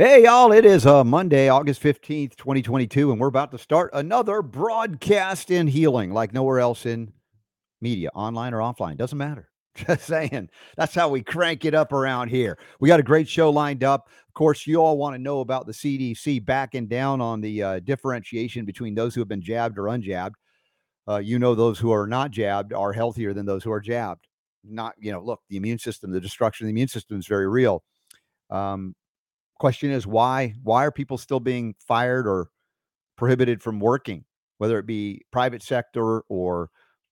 Hey, y'all, it is uh, Monday, August 15th, 2022, and we're about to start another broadcast in healing like nowhere else in media, online or offline. Doesn't matter. Just saying. That's how we crank it up around here. We got a great show lined up. Of course, you all want to know about the CDC backing down on the uh, differentiation between those who have been jabbed or unjabbed. Uh, you know, those who are not jabbed are healthier than those who are jabbed. Not, you know, look, the immune system, the destruction of the immune system is very real. Um, question is why why are people still being fired or prohibited from working whether it be private sector or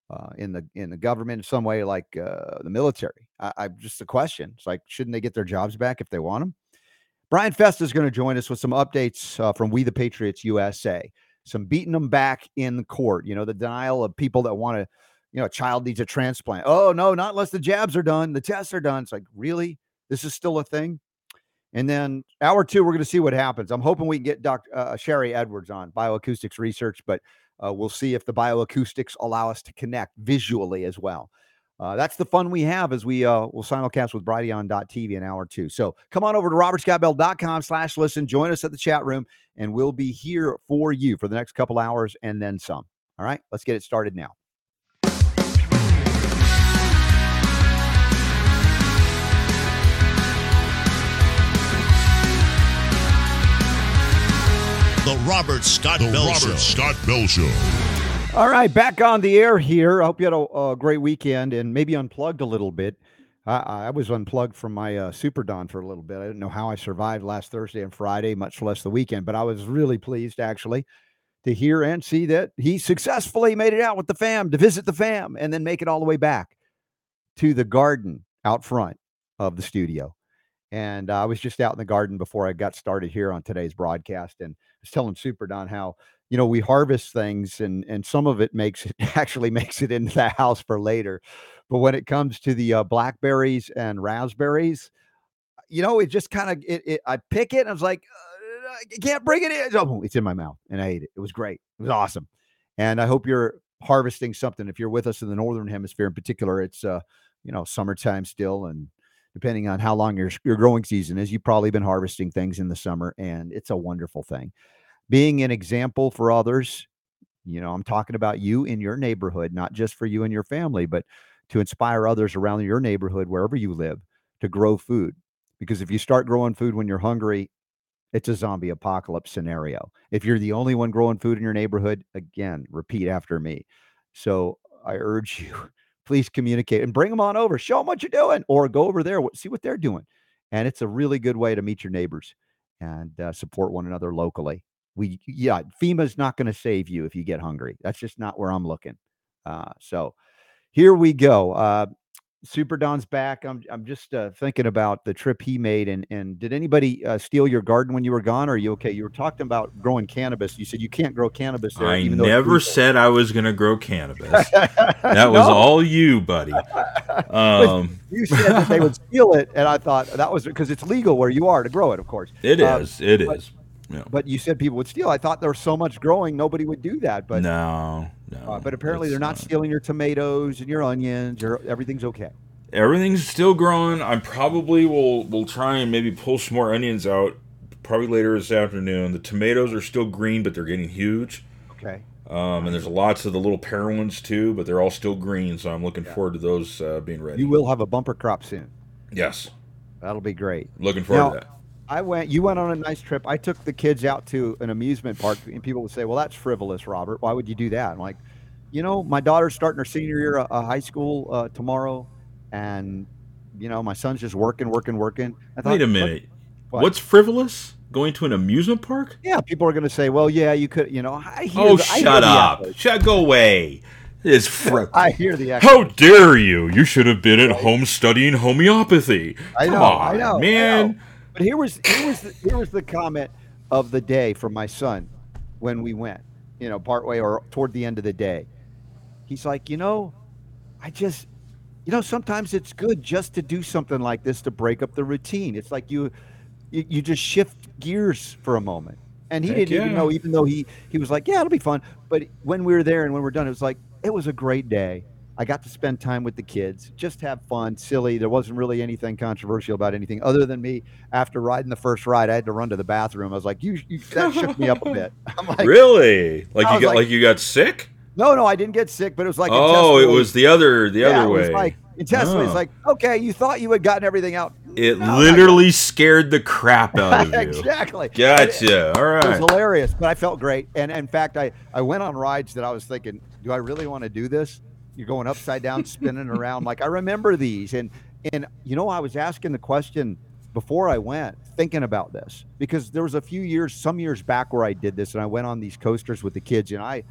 uh, in the in the government in some way like uh, the military? I, I just a question. It's like shouldn't they get their jobs back if they want them Brian Festa is going to join us with some updates uh, from we the patriots usa some beating them back in court you know the denial of people that want to you know a child needs a transplant. Oh no not unless the jabs are done the tests are done. It's like really? This is still a thing and then hour two, we're going to see what happens. I'm hoping we can get Dr. Uh, Sharry Edwards on bioacoustics research, but uh, we'll see if the bioacoustics allow us to connect visually as well. Uh, that's the fun we have as we uh, will simulcast with Brighteon.tv in hour two. So come on over to robertscottbell.com slash listen. Join us at the chat room, and we'll be here for you for the next couple hours and then some. All right, let's get it started now. The Robert Scott the Bell Robert Show. Scott Bell Show. All right, back on the air here. I hope you had a, a great weekend and maybe unplugged a little bit. I, I was unplugged from my uh, Super Don for a little bit. I didn't know how I survived last Thursday and Friday, much less the weekend, but I was really pleased actually to hear and see that he successfully made it out with the fam to visit the fam and then make it all the way back to the garden out front of the studio. And uh, I was just out in the garden before I got started here on today's broadcast, and I was telling Super Don how you know we harvest things, and and some of it makes it actually makes it into the house for later. But when it comes to the uh, blackberries and raspberries, you know, it just kind of it, it. I pick it, and I was like, uh, I can't bring it in. Oh, it's in my mouth, and I ate it. It was great. It was awesome. And I hope you're harvesting something. If you're with us in the northern hemisphere, in particular, it's uh, you know, summertime still, and depending on how long your, your growing season is. You've probably been harvesting things in the summer, and it's a wonderful thing. Being an example for others, you know, I'm talking about you in your neighborhood, not just for you and your family, but to inspire others around your neighborhood, wherever you live, to grow food. Because if you start growing food when you're hungry, it's a zombie apocalypse scenario. If you're the only one growing food in your neighborhood, again, repeat after me. So I urge you please communicate and bring them on over. Show them what you're doing, or go over there, see what they're doing. And it's a really good way to meet your neighbors and uh, support one another locally. We, yeah, FEMA's not going to save you if you get hungry. That's just not where I'm looking. Uh, so here we go. Uh, Super Don's back. I'm I'm just uh, thinking about the trip he made, and and did anybody uh, steal your garden when you were gone? Or are you okay? You were talking about growing cannabis. You said you can't grow cannabis there. I never said I was going to grow cannabis. That was No. all you, buddy. Um, You said that they would steal it, and I thought that was because it's legal where you are to grow it, of course. it Uh, is. It is. Yeah. But you said people would steal. I thought there was so much growing, nobody would do that. But no, no. uh, but apparently they're not stealing your tomatoes and your onions. Or everything's okay. Everything's still growing. I probably will will try and maybe pull some more onions out probably later this afternoon. The tomatoes are still green, but they're getting huge. Okay. Um, and there's lots of the little pear ones too, but they're all still green. So I'm looking forward to those uh, being ready. You will have a bumper crop soon. Yes, That'll be great. looking forward Now- to that. I went. You went on a nice trip. I took the kids out to an amusement park, and people would say, "Well, that's frivolous, Robert. Why would you do that?" I'm like, you know, my daughter's starting her senior year of high school uh, tomorrow, and you know, my son's just working, working, working. I thought, Wait a minute. what? What's frivolous? Going to an amusement park? Yeah, people are going to say, "Well, yeah, you could." You know, I hear. Oh, the, I shut up! Shut go away. It's fr- I hear the echo. How dare you? You should have been at home studying homeopathy. I know, on, I know, I man. know. But here was here was the, here was the comment of the day from my son when we went. You know, partway or toward the end of the day, he's like, you know, I just, you know, sometimes it's good just to do something like this to break up the routine. It's like you, you, you just shift gears for a moment. And he Heck didn't even know, even though he he was like, yeah, it'll be fun. But when we were there and when we're done, it was like it was a great day. I got to spend time with the kids, just have fun, silly. There wasn't really anything controversial about anything other than me. After riding the first ride, I had to run to the bathroom. I was like, "You, you that shook me up a bit." I'm like, really? Like you got like- like, you got sick? "No, no, I didn't get sick, but it was like oh, it was the other the yeah, other it was way. like intestinally. It's Oh. like, okay, you thought you had gotten everything out. it No, literally scared the crap out of you. exactly. Gotcha. All right. It was hilarious, but I felt great. And in fact, I, I went on rides that I was thinking, do I really want to do this? You're going upside down, spinning around. Like I remember these, and and you know, I was asking the question before I went, thinking about this because there was a few years, some years back, where I did this, and I went on these coasters with the kids, and I.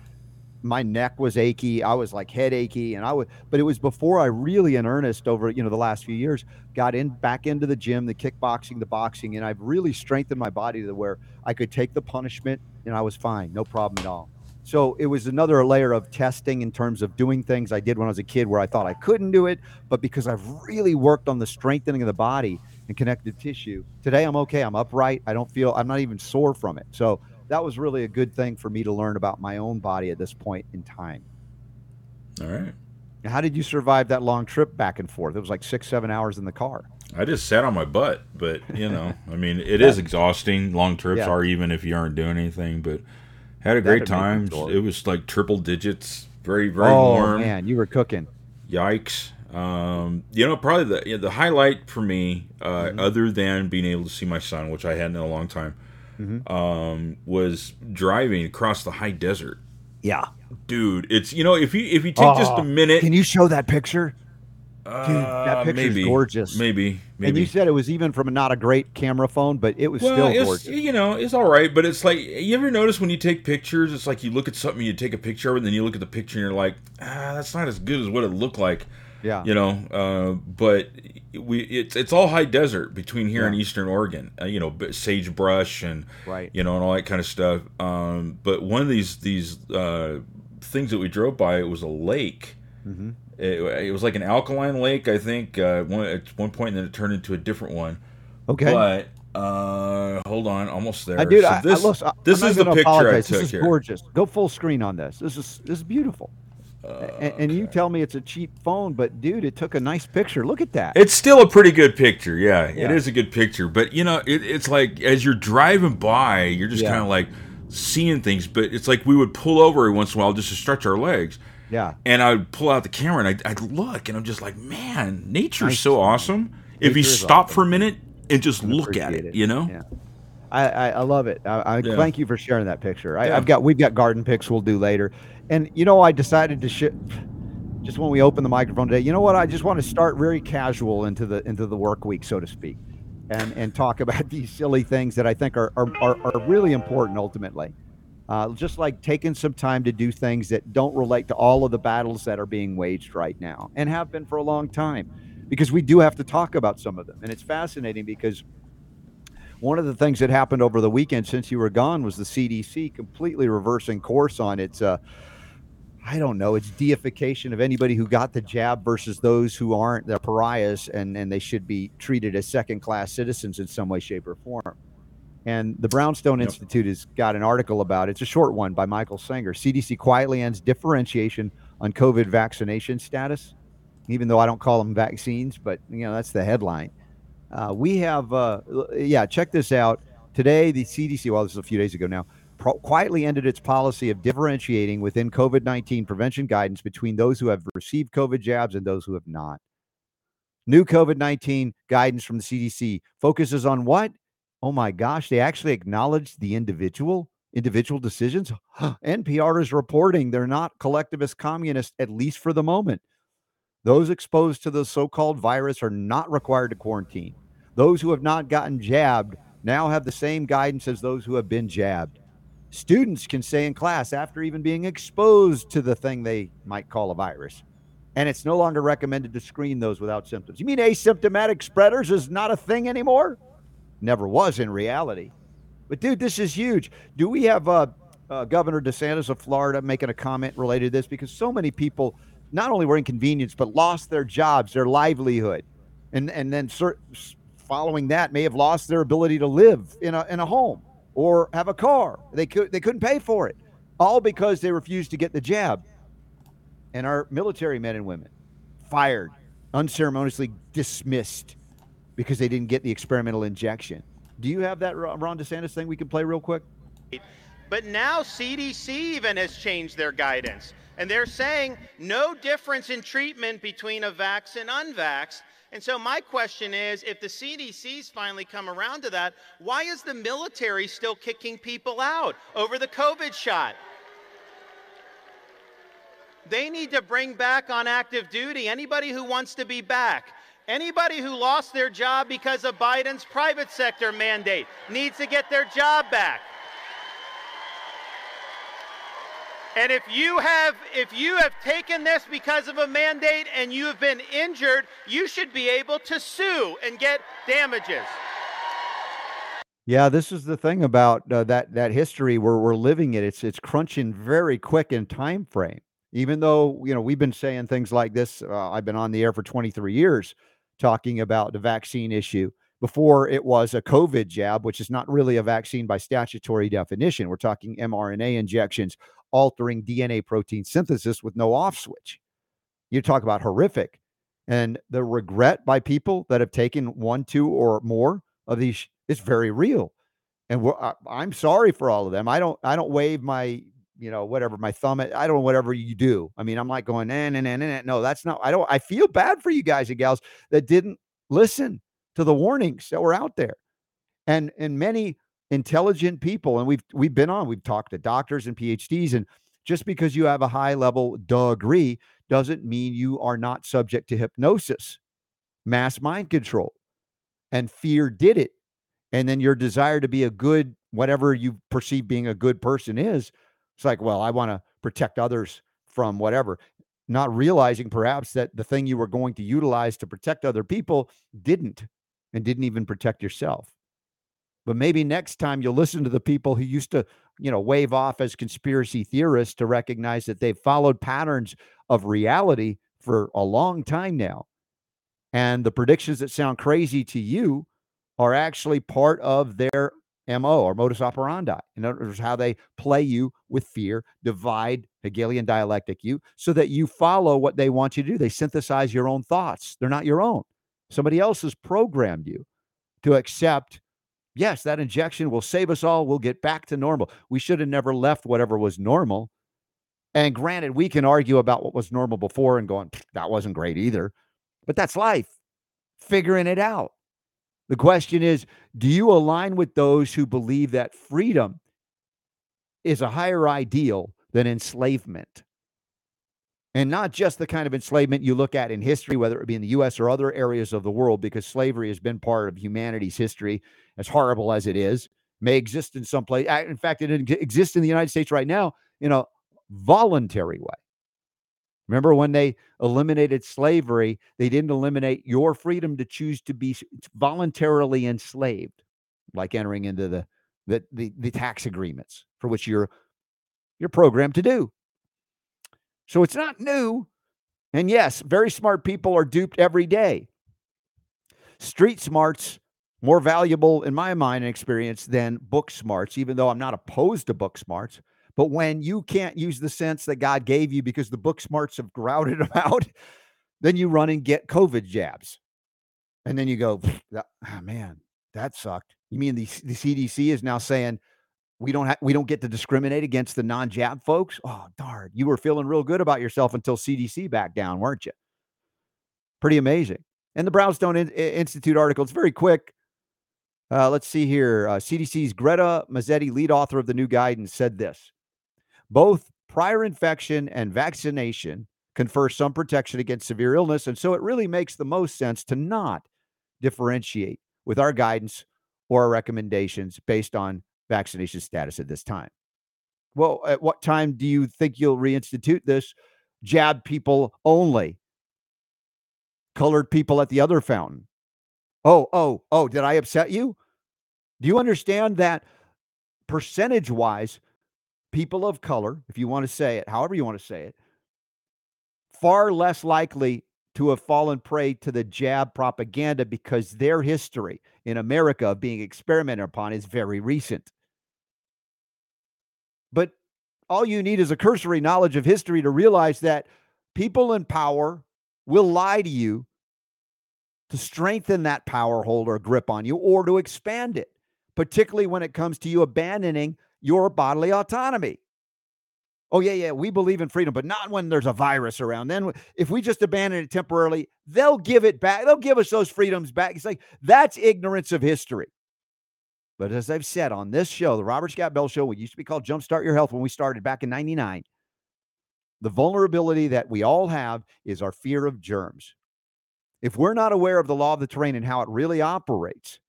My neck was achy. I was like head achy, and I would. But it was before I really, in earnest, over you know the last few years, got in back into the gym, the kickboxing, the boxing, and I've really strengthened my body to where I could take the punishment and I was fine, no problem at all. So it was another layer of testing in terms of doing things I did when I was a kid where I thought I couldn't do it, but because I've really worked on the strengthening of the body and connective tissue, today I'm okay. I'm upright. I don't feel, I'm not even sore from it. So that was really a good thing for me to learn about my own body at this point in time. All right. Now, How did you survive that long trip back and forth? It was like six, seven hours in the car. I just sat on my butt, but you know, I mean, it is exhausting. Long trips Yeah. are even if you aren't doing anything, but had a great time. It was like triple digits, very very oh, warm. man, you were cooking. Yikes. Um, you know, probably the yeah, the highlight for me, uh, Mm-hmm. other than being able to see my son, which I hadn't in a long time, Mm-hmm. um, was driving across the high desert. Yeah. Dude, it's you know if you if you take just Oh, a minute, Can you show that picture? Uh, that picture's maybe, gorgeous. Maybe, maybe. And you said it was even from not a great camera phone, but it was well, still it's, gorgeous. you know, it's all right, but it's like you ever notice when you take pictures, it's like you look at something, you take a picture of it, and then you look at the picture, and you're like, ah, that's not as good as what it looked like. Yeah. you know uh, but we it's it's all high desert between here and eastern oregon uh, you know sagebrush and Right. you know and all that kind of stuff um, but one of these these uh, things that we drove by it was a lake Mm-hmm. It, it was like an alkaline lake i think uh, one, at one point and then it turned into a different one Okay. but uh, hold on almost there I dude, So I, this, I, I- this is the picture i apologize. took This is here gorgeous. Go full screen on this. This is this is beautiful. and, and you tell me it's a cheap phone, but dude, it took a nice picture. Look at that. It's still a pretty good picture. Yeah, Yeah. it is a good picture. But you know, it, it's like as you're driving by, you're just Yeah. kind of like seeing things. But it's like we would pull over every once in a while just to stretch our legs, yeah. and I would pull out the camera and I'd, I'd look, and I'm just like, man, nature's Nice. so awesome. If you stop awesome. for a minute and just look at Appreciate it, you know. Yeah. I, I, I love it. I, I Yeah. thank you for sharing that picture. I, Yeah. I've got we've got garden pics we'll do later, and you know I decided to sh- just when we open the microphone today. You know what? I just want to start very casual into the into the work week, so to speak, and and talk about these silly things that I think are are, are, are really important ultimately. Uh, just like taking some time to do things that don't relate to all of the battles that are being waged right now and have been for a long time, because we do have to talk about some of them, and it's fascinating because one of the things that happened over the weekend since you were gone was the CDC completely reversing course on its, uh, I don't know, its deification of anybody who got the jab versus those who aren't. They're pariahs and, and they should be treated as second class citizens in some way, shape, or form. And the Brownstone Yep. Institute has got an article about it. It's a short one by Michael Senger. CDC quietly ends differentiation on COVID vaccination status, even though I don't call them vaccines, but you know that's the headline. Uh, we have, uh, yeah, check this out. Today, the CDC, well, this is a few days ago now, pro- quietly ended its policy of differentiating within COVID 19 prevention guidance between those who have received COVID jabs and those who have not. New COVID 19 guidance from the CDC focuses on what? Oh my gosh, they actually acknowledged the individual, individual decisions. NPR is reporting they're not collectivist communists, at least for the moment. Those exposed to the so called virus are not required to quarantine. Those who have not gotten jabbed now have the same guidance as those who have been jabbed. Students can stay in class after even being exposed to the thing they might call a virus. And it's no longer recommended to screen those without symptoms. You mean asymptomatic spreaders is not a thing anymore? Never was in reality. But dude, this is huge. Do we have uh, uh, Governor DeSantis of Florida making a comment related to this? Because so many people not only were inconvenienced but lost their jobs, their livelihood, and and then following that may have lost their ability to live in a in a home or have a car. They could they couldn't pay for it, all because they refused to get the jab. and our military men and women fired, unceremoniously dismissed because they didn't get the experimental injection. Do you have that Ron DeSantis thing we can play real quick? But now CDC even has changed their guidance. And they're saying no difference in treatment between a vax and unvax. And so my question is, if the CDC's finally come around to that, why is the military still kicking people out over the COVID shot? They need to bring back on active duty anybody who wants to be back. Anybody who lost their job because of Biden's private sector mandate needs to get their job back. And if you have if you have taken this because of a mandate and you have been injured, you should be able to sue and get damages. Yeah, this is the thing about uh, that that history where we're living it. It's it's crunching very quick in time frame. Even though you know we've been saying things like this, uh, I've been on the air for 23 years talking about the vaccine issue. Before it was a COVID jab, which is not really a vaccine by statutory definition. We're talking mRNA injections altering DNA protein synthesis with no off switch. You talk about horrific. And the regret by people that have taken one, two, or more of these is very real. And I, I'm sorry for all of them. I don't, I don't wave my, you know, whatever my thumb. I don't know whatever you do. I mean, I'm like going, nah, nah, nah, nah, no, that's not. I don't. I feel bad for you guys and gals that didn't listen to the warnings that were out there, and and many intelligent people and we've we've been on we've talked to doctors and phds and just because you have a high level degree doesn't mean you are not subject to hypnosis mass mind control and fear did it and then your desire to be a good whatever you perceive being a good person is it's like well i want to protect others from whatever not realizing perhaps that the thing you were going to utilize to protect other people didn't and didn't even protect yourself but maybe next time you'll listen to the people who used to, you know, wave off as conspiracy theorists to recognize that they've followed patterns of reality for a long time now. And the predictions that sound crazy to you are actually part of their MO or modus operandi. In other words, how they play you with fear, divide Hegelian dialectic you so that you follow what they want you to do. They synthesize your own thoughts. They're not your own. Somebody else has programmed you to accept yes, that injection will save us all. We'll get back to normal. We should have never left whatever was normal. And granted, we can argue about what was normal before and going, that wasn't great either. But that's life, figuring it out. The question is do you align with those who believe that freedom is a higher ideal than enslavement? And not just the kind of enslavement you look at in history, whether it be in the US or other areas of the world, because slavery has been part of humanity's history, as horrible as it is, may exist in some place. In fact, it exists in the United States right now in a voluntary way. Remember when they eliminated slavery, they didn't eliminate your freedom to choose to be voluntarily enslaved, like entering into the the, the, the tax agreements for which you're you're programmed to do. So it's not new. And yes, very smart people are duped every day. Street smarts more valuable in my mind and experience than book smarts, even though I'm not opposed to book smarts. But when you can't use the sense that God gave you because the book smarts have grouted them out, then you run and get COVID jabs. And then you go, oh, man, that sucked. You mean the, the CDC is now saying we don't have we don't get to discriminate against the non-jab folks. Oh, darn. You were feeling real good about yourself until CDC backed down, weren't you? Pretty amazing. And the Brownstone in- Institute article, it's very quick. Uh, let's see here. Uh, CDC's Greta Massetti, lead author of the new guidance, said this Both prior infection and vaccination confer some protection against severe illness. And so it really makes the most sense to not differentiate with our guidance or our recommendations based on vaccination status at this time. Well, at what time do you think you'll reinstitute this? Jab people only, colored people at the other fountain. Oh, oh, oh, did I upset you? Do you understand that percentage wise, people of color, if you want to say it, however you want to say it, far less likely to have fallen prey to the jab propaganda because their history in America of being experimented upon is very recent. But all you need is a cursory knowledge of history to realize that people in power will lie to you to strengthen that power hold or grip on you or to expand it, particularly when it comes to you abandoning your bodily autonomy. Oh, yeah, yeah, we believe in freedom, but not when there's a virus around. Then, if we just abandon it temporarily, they'll give it back. They'll give us those freedoms back. It's like that's ignorance of history. But as I've said on this show, the Robert Scott Bell Show, we used to be called Jumpstart Your Health when we started back in 99. The vulnerability that we all have is our fear of germs. If we're not aware of the law of the terrain and how it really operates,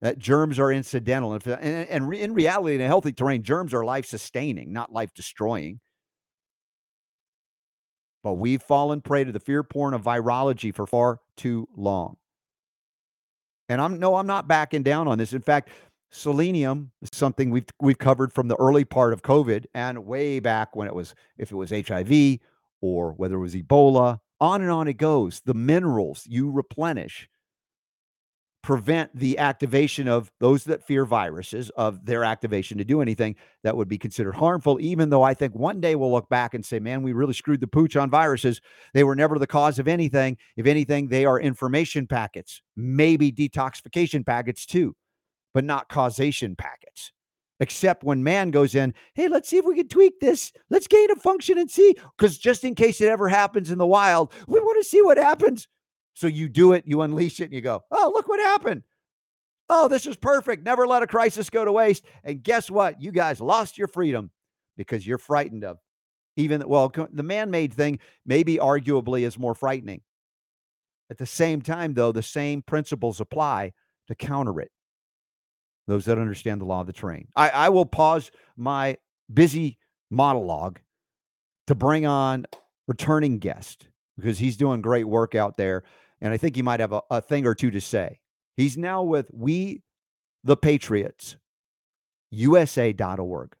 that germs are incidental. And, and, in reality, in a healthy terrain, germs are life sustaining, not life destroying. But we've fallen prey to the fear porn of virology for far too long. And I'm no, I'm not backing down on this. In fact, selenium is something we've we've covered from the early part of COVID and way back when it was if it was HIV or whether it was Ebola, on and on it goes. The minerals you replenish prevent the activation of those that fear viruses of their activation to do anything that would be considered harmful even though i think one day we'll look back and say man we really screwed the pooch on viruses. They were never the cause of anything. If anything they are information packets maybe detoxification packets too but not causation packets. Except when man goes in hey let's see if we can tweak this. Let's gain a function and see. Because just in case it ever happens in the wild we want to see what happens so you do it, you unleash it, and you go, oh, look what happened. Oh, this is perfect. Never let a crisis go to waste. And guess what? You guys lost your freedom because you're frightened of even, well, the man made thing maybe arguably is more frightening. At the same time, though, the same principles apply to counter it. Those that understand the law of the terrain. I, I will pause my busy monologue to bring on returning guest because he's doing great work out there and I think he might have a, a thing or two to say. He's now with We the Patriots, USA.org.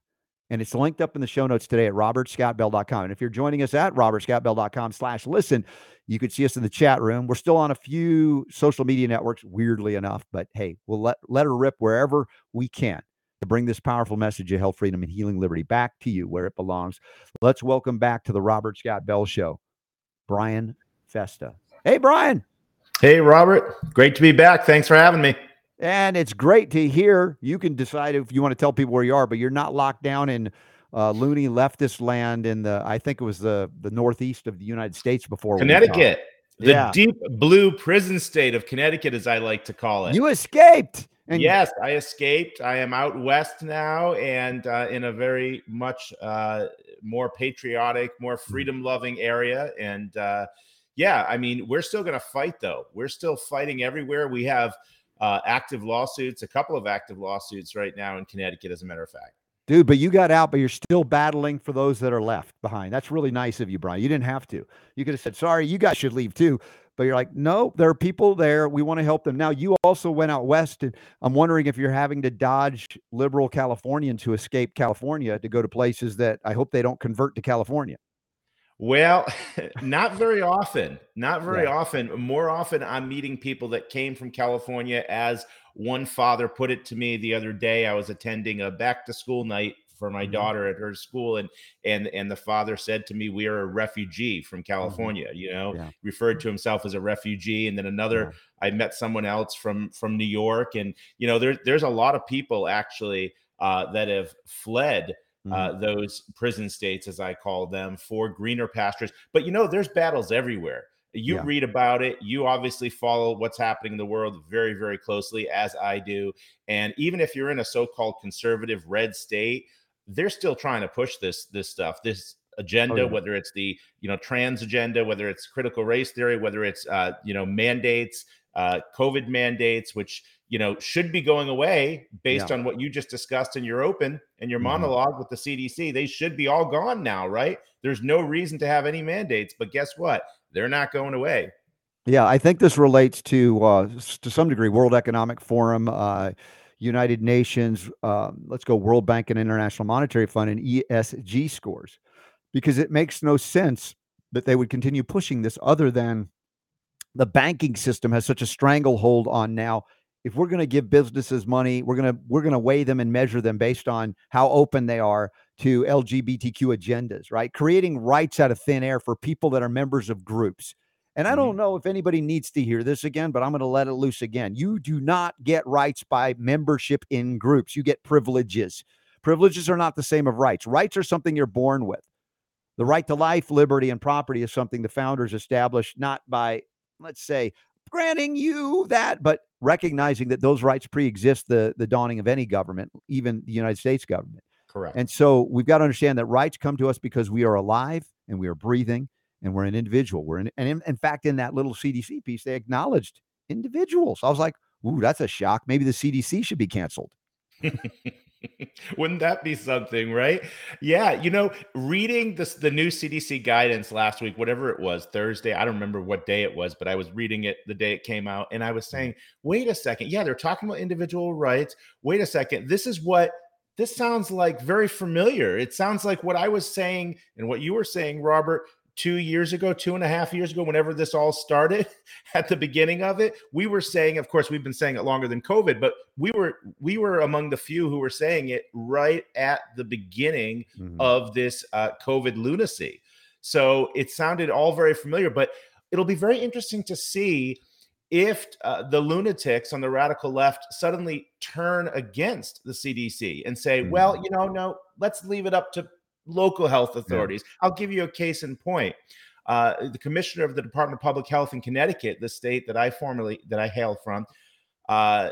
And it's linked up in the show notes today at robertscottbell.com. And if you're joining us at robertscottbell.com slash listen, you can see us in the chat room. We're still on a few social media networks, weirdly enough, but hey, we'll let, let her rip wherever we can to bring this powerful message of health, freedom, and healing liberty back to you where it belongs. Let's welcome back to the Robert Scott Bell Show, Brian Festa. Hey, Brian. Hey, Robert. Great to be back. Thanks for having me. And it's great to hear. You can decide if you want to tell people where you are, but you're not locked down in uh, loony leftist land in the, I think it was the the northeast of the United States before Connecticut, the yeah. deep blue prison state of Connecticut, as I like to call it. You escaped. And yes, I escaped. I am out west now, and uh, in a very much uh, more patriotic, more hmm. freedom-loving area, and uh, yeah, I mean, we're still going to fight though. We're still fighting everywhere. We have uh, active lawsuits, a couple of active lawsuits right now in Connecticut, as a matter of fact. Dude, but you got out, but you're still battling for those that are left behind. That's really nice of you, Brian. You didn't have to. You could have said, sorry, you guys should leave too. But you're like, no, there are people there. We want to help them. Now, you also went out west, and I'm wondering if you're having to dodge liberal Californians who escape California to go to places that I hope they don't convert to California. Well, not very often. Not very yeah. often. More often, I'm meeting people that came from California. As one father put it to me the other day, I was attending a back to school night for my mm-hmm. daughter at her school, and and and the father said to me, "We are a refugee from mm-hmm. California." Mm-hmm. You know, yeah. referred to himself as a refugee, and then another. Yeah. I met someone else from from New York, and you know, there's there's a lot of people actually uh, that have fled uh, mm-hmm. those prison states, as I call them, for greener pastures. But you know, there's battles everywhere. You yeah. read about it. You obviously follow what's happening in the world very, very closely, as I do. And even if you're in a so-called conservative red state, they're still trying to push this this stuff, this agenda, oh, yeah. whether it's the you know trans agenda, whether it's critical race theory, whether it's uh, you know mandates, uh, COVID mandates, which you know should be going away based yeah. on what you just discussed in your open and your mm-hmm. monologue with the CDC. They should be all gone now, right? There's no reason to have any mandates, but guess what? They're not going away. Yeah, I think this relates to uh, to some degree World Economic Forum, uh, United Nations, uh, let's go World Bank and International Monetary Fund and ESG scores, because it makes no sense that they would continue pushing this other than the banking system has such a stranglehold on now if we're going to give businesses money, we're going to we're going to weigh them and measure them based on how open they are to LGBTQ agendas, right? Creating rights out of thin air for people that are members of groups. And I don't Mhm. know if anybody needs to hear this again, but I'm going to let it loose again. You do not get rights by membership in groups. You get privileges. Privileges are not the same of rights. Rights are something you're born with. The right to life, liberty, and property is something the founders established not by, let's say, granting you that, but recognizing that those rights pre-exist the the dawning of any government, even the United States government. Correct. And so we've got to understand that rights come to us because we are alive and we are breathing and we're an individual. We're in, and in, in fact, in that little CDC piece, they acknowledged individuals. I was like, ooh, that's a shock. Maybe the CDC should be canceled. Wouldn't that be something, right? Yeah, you know, reading this the new CDC guidance last week, whatever it was, Thursday, I don't remember what day it was, but I was reading it the day it came out and I was mm-hmm. saying, "Wait a second. Yeah, they're talking about individual rights. Wait a second. This is what this sounds like very familiar. It sounds like what I was saying and what you were saying, Robert, two years ago, two and a half years ago, whenever this all started at the beginning of it, we were saying, of course, we've been saying it longer than COVID, but we were we were among the few who were saying it right at the beginning Mhm. of this uh, COVID lunacy. So it sounded all very familiar, but it'll be very interesting to see if uh, the lunatics on the radical left suddenly turn against the CDC and say, Mhm. well, you know, no, let's leave it up to local health authorities. I'll give you a case in point. Uh, the commissioner of the Department of Public Health in Connecticut, the state that I formerly that I hail from, uh,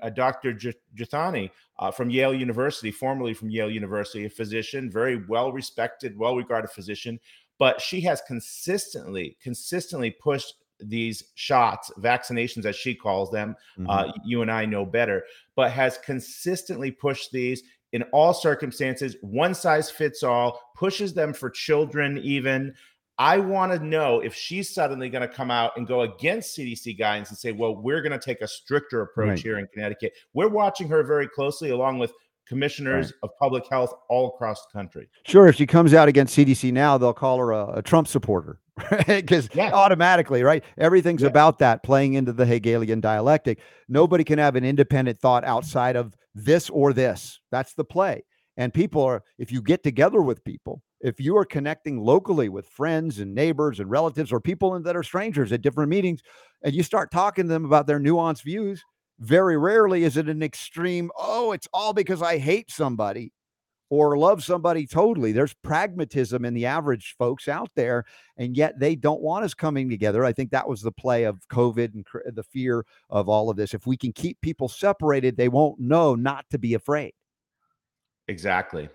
uh, Dr. Juthani uh, from Yale University, formerly from Yale University, a physician, very well respected, well regarded physician, but she has consistently, consistently pushed these shots, vaccinations as she calls them. Mhm. Uh, you and I know better, but has consistently pushed these in all circumstances. One size fits all, pushes them for children, even. I want to know if she's suddenly going to come out and go against CDC guidance and say, well, we're going to take a stricter approach Right. here in Connecticut. We're watching her very closely, along with commissioners of public health all across the country. Sure, if she comes out against CDC now, they'll call her a, a Trump supporter because Yeah. automatically, right? Everything's Yeah. about that playing into the Hegelian dialectic. Nobody can have an independent thought outside of this or this. That's the play. And people are, if you get together with people, if you are connecting locally with friends and neighbors and relatives or people that are strangers at different meetings, and you start talking to them about their nuanced views, very rarely is it an extreme, oh, it's all because I hate somebody or love somebody totally. There's pragmatism in the average folks out there, and yet they don't want us coming together. I think that was the play of COVID and the fear of all of this. If we can keep people separated, they won't know not to be afraid. Exactly.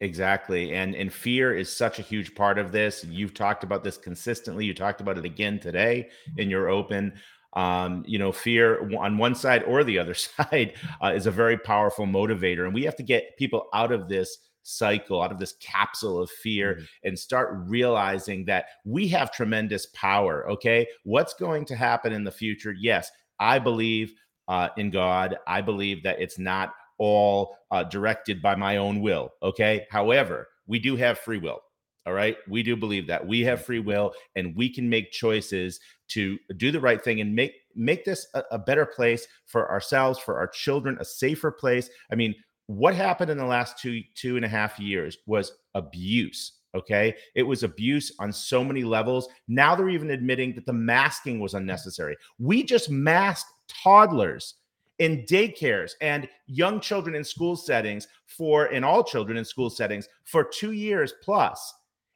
Exactly. And and fear is such a huge part of this. You've talked about this consistently. You talked about it again today in your open. Um, you know, fear on one side or the other side uh, is a very powerful motivator. And we have to get people out of this cycle, out of this capsule of fear, Mhm. and start realizing that we have tremendous power. Okay. What's going to happen in the future? Yes, I believe uh, in God. I believe that it's not all uh, directed by my own will. Okay. However, we do have free will. All right. We do believe that we have free will and we can make choices to do the right thing and make make this a, a better place for ourselves, for our children, a safer place. I mean, what happened in the last two two and a half years was abuse. Okay. It was abuse on so many levels. Now they're even admitting that the masking was unnecessary. We just masked toddlers in daycares and young children in school settings for in all children in school settings for two years plus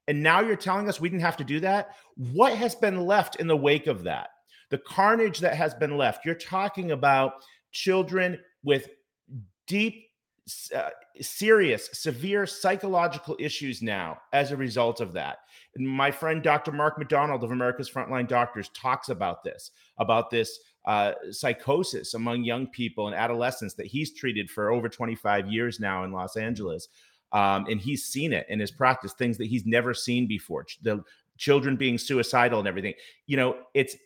and now you're telling us we didn't have to do that? What has been left in the wake of that? The carnage that has been left. You're talking about children with deep uh, serious severe psychological issues now as a result of that. And my friend dr mark mcdonald of america's frontline doctors talks about this about this uh, psychosis among young people and adolescents that he's treated for over 25 years now in Los Angeles. Um, and he's seen it in his practice, things that he's never seen before. The children being suicidal and everything. You know, it's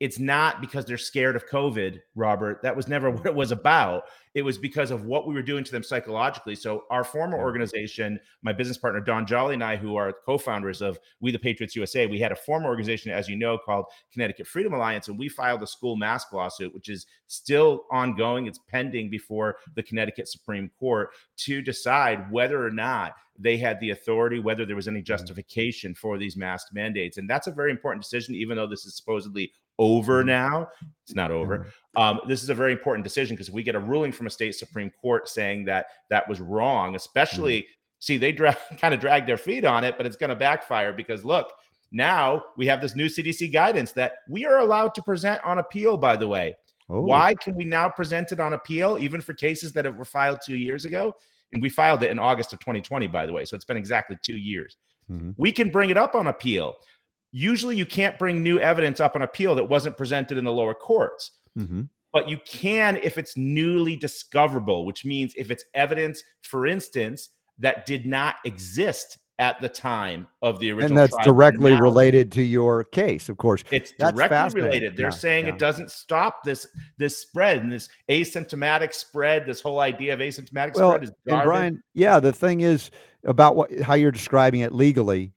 it's not because they're scared of COVID, Robert. That was never what it was about. It was because of what we were doing to them psychologically. So, our former organization, my business partner Don Jolly and I, who are co-founders of We the Patriots USA, we had a former organization, as you know, called Connecticut Freedom Alliance, and we filed a school mask lawsuit, which is still ongoing. It's pending before the Connecticut Supreme Court to decide whether or not they had the authority, whether there was any mm. justification for these mask mandates. And that's a very important decision, even though this is supposedly over now. It's not over. Um, this is a very important decision because we get a ruling from a state Supreme Court saying that that was wrong, especially. See, they dra- kind of dragged their feet on it, but it's going to backfire because look, now we have this new CDC guidance that we are allowed to present on appeal, by the way. Oh, Why can we now present it on appeal, even for cases that were filed two years ago? And we filed it in August of 2020, by the way. So it's been exactly two years. Mhm. We can bring it up on appeal. Usually, you can't bring new evidence up on appeal that wasn't presented in the lower courts, Mhm. but you can if it's newly discoverable, which means if it's evidence, for instance, that did not exist at the time of the original and that's trial, directly now related to your case, of course. it's That's directly related. They're Yeah, saying yeah. it doesn't stop this this spread and this asymptomatic spread. This whole idea of asymptomatic Well, spread is and. Brian, yeah, the thing is about what how you're describing it legally.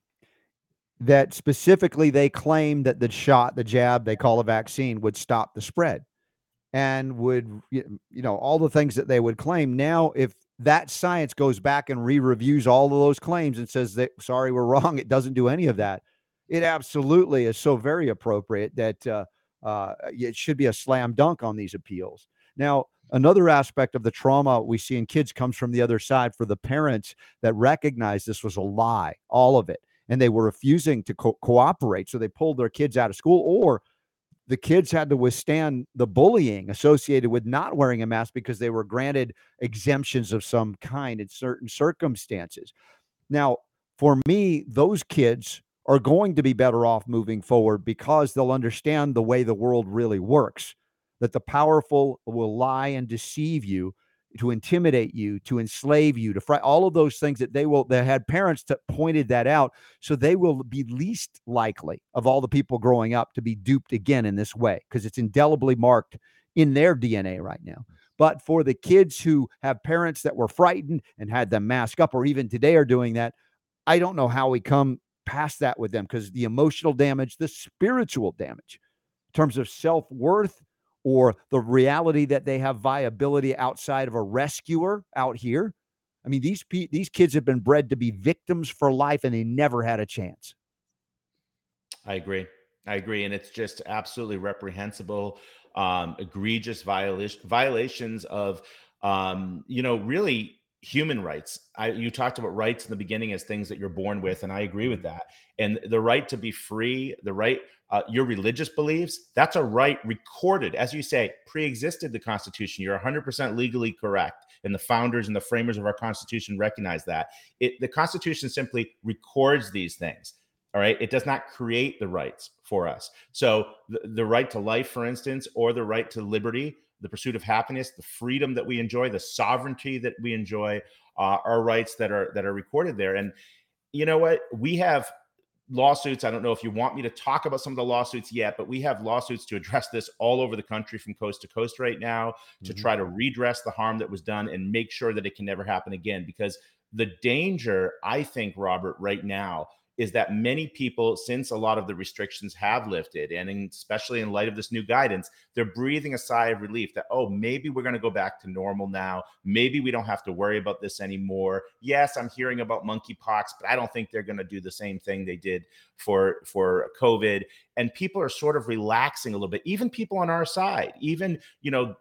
That specifically, they claim that the shot, the jab, they call a vaccine, would stop the spread, and would you know all the things that they would claim. Now, if that science goes back and re-reviews all of those claims and says that sorry, we're wrong, it doesn't do any of that. It absolutely is so very appropriate that uh, uh, it should be a slam dunk on these appeals. Now, another aspect of the trauma we see in kids comes from the other side for the parents that recognize this was a lie, all of it, and they were refusing to co- cooperate. So they pulled their kids out of school, or the kids had to withstand the bullying associated with not wearing a mask because they were granted exemptions of some kind in certain circumstances. Now, for me, those kids are going to be better off moving forward because they'll understand the way the world really works that the powerful will lie and deceive you to intimidate you to enslave you to fry all of those things that they will they had parents that pointed that out. So they will be least likely of all the people growing up to be duped again in this way because it's indelibly marked in their dna right now. But for the kids who have parents that were frightened and had them mask up or even today are doing that i don't know how we come past that with them because the emotional damage the spiritual damage in terms of self-worth or the reality that they have viability outside of a rescuer out here. I mean, these pe- these kids have been bred to be victims for life, and they never had a chance. I agree. I agree, and it's just absolutely reprehensible, um, egregious violation violations of, um, you know, really human rights. I, you talked about rights in the beginning as things that you're born with, and I agree with that. And the right to be free, the right, uh, your religious beliefs, that's a right recorded, as you say, pre-existed the Constitution. You're 100% legally correct, and the founders and the framers of our Constitution recognize that. It, the Constitution simply records these things. All right. It does not create the rights for us. So the, the right to life, for instance, or the right to liberty, the pursuit of happiness, the freedom that we enjoy, the sovereignty that we enjoy, uh, are rights that are that are recorded there. And you know what? We have lawsuits. I don't know if you want me to talk about some of the lawsuits yet, but we have lawsuits to address this all over the country from coast to coast right now to Mhm. try to redress the harm that was done and make sure that it can never happen again. Because the danger, I think, Robert, right now is that many people, since a lot of the restrictions have lifted, and in, especially in light of this new guidance, they're breathing a sigh of relief that, oh, maybe we're going to go back to normal now. Maybe we don't have to worry about this anymore. Yes, I'm hearing about monkeypox, but I don't think they're going to do the same thing they did for for COVID. And people are sort of relaxing a little bit. Even people on our side, even you know,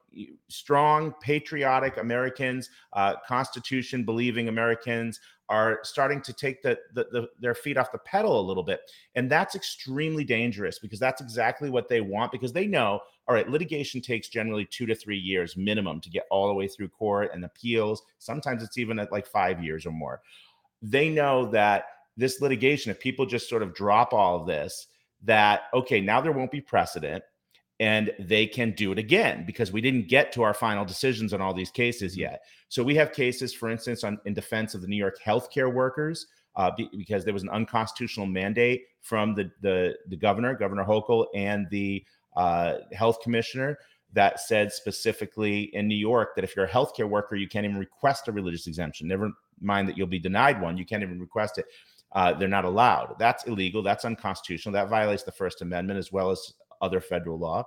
strong, patriotic Americans, uh, Constitution believing Americans are starting to take the, the, the their feet off the pedal a little bit. And that's extremely dangerous because that's exactly what they want because they know all right litigation takes generally two to three years minimum to get all the way through court and appeals. Sometimes it's even at like five years or more. They know that this litigation if people just sort of drop all of this that okay now there won't be precedent and they can do it again because we didn't get to our final decisions on all these cases yet. So we have cases, for instance, on in defense of the New York healthcare workers, uh, be, because there was an unconstitutional mandate from the the, the governor, Governor Hochul, and the uh, health commissioner that said specifically in New York that if you're a healthcare worker, you can't even request a religious exemption. Never mind that you'll be denied one, you can't even request it. Uh, they're not allowed. That's illegal. That's unconstitutional. That violates the First Amendment as well as other federal law.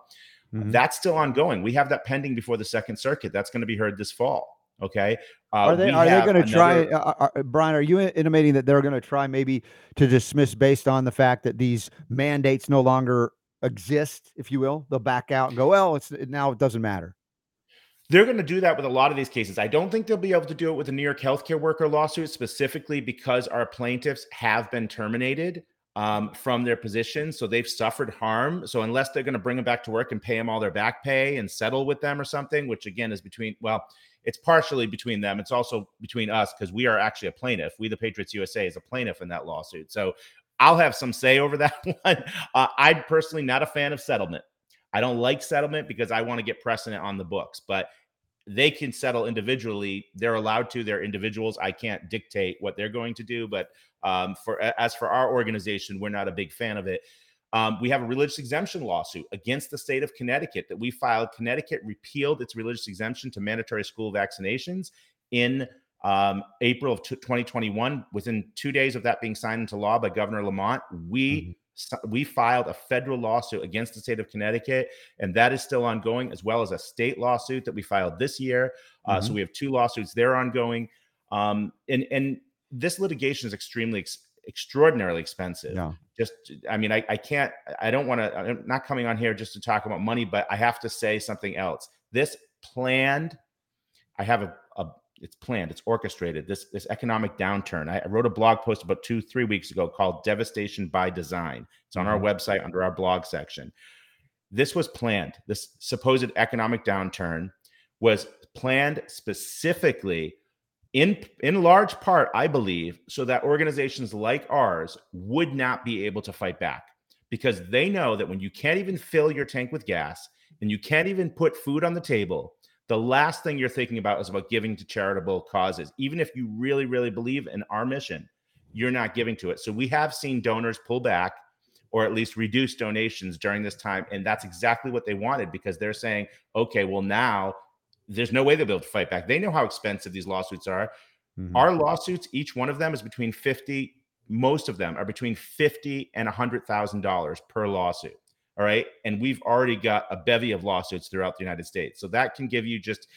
Mm-hmm. That's still ongoing. We have that pending before the Second Circuit. That's going to be heard this fall. Okay. Uh, are they are they going to another... try, uh, uh, uh, Brian? Are you intimating that they're going to try maybe to dismiss based on the fact that these mandates no longer exist, if you will? They'll back out and go, well, it's now it doesn't matter. They're going to do that with a lot of these cases. I don't think they'll be able to do it with the New York healthcare worker lawsuit specifically because our plaintiffs have been terminated um, from their positions. So they've suffered harm. So unless they're going to bring them back to work and pay them all their back pay and settle with them or something, which again is between, well, it's partially between them. It's also between us because we are actually a plaintiff. We, the Patriots USA, is a plaintiff in that lawsuit. So I'll have some say over that one. Uh, I'm personally not a fan of settlement. I don't like settlement because I want to get precedent on the books, but they can settle individually. They're allowed to. They're individuals. I can't dictate what they're going to do. But um, for as for our organization, we're not a big fan of it. Um, we have a religious exemption lawsuit against the state of Connecticut that we filed. Connecticut repealed its religious exemption to mandatory school vaccinations in um, April of 2021. Within two days of that being signed into law by Governor Lamont, we mm-hmm we filed a federal lawsuit against the state of Connecticut, and that is still ongoing, as well as a state lawsuit that we filed this year. Uh, mm-hmm. So we have two lawsuits; they're ongoing, um, and and this litigation is extremely ex- extraordinarily expensive. Yeah. Just, I mean, I, I can't, I don't want to, I'm not coming on here just to talk about money, but I have to say something else. This planned, I have a, a it's planned, it's orchestrated. This this economic downturn. I, I, wrote a blog post about two, three weeks ago called Devastation by Design. It's on our mm-hmm. website under our blog section. This was planned. This supposed economic downturn was planned specifically in in large part, I believe, so that organizations like ours would not be able to fight back because they know that when you can't even fill your tank with gas and you can't even put food on the table, the last thing you're thinking about is about giving to charitable causes. Even if you really, really believe in our mission, you're not giving to it. So we have seen donors pull back or at least reduce donations during this time. And that's exactly what they wanted because they're saying, okay, well, now there's no way they'll be able to fight back. They know how expensive these lawsuits are. Mm-hmm. Our lawsuits, each one of them is between 50, most of them are between 50 and $100,000 per lawsuit. All right. And we've already got a bevy of lawsuits throughout the United States. So that can give you just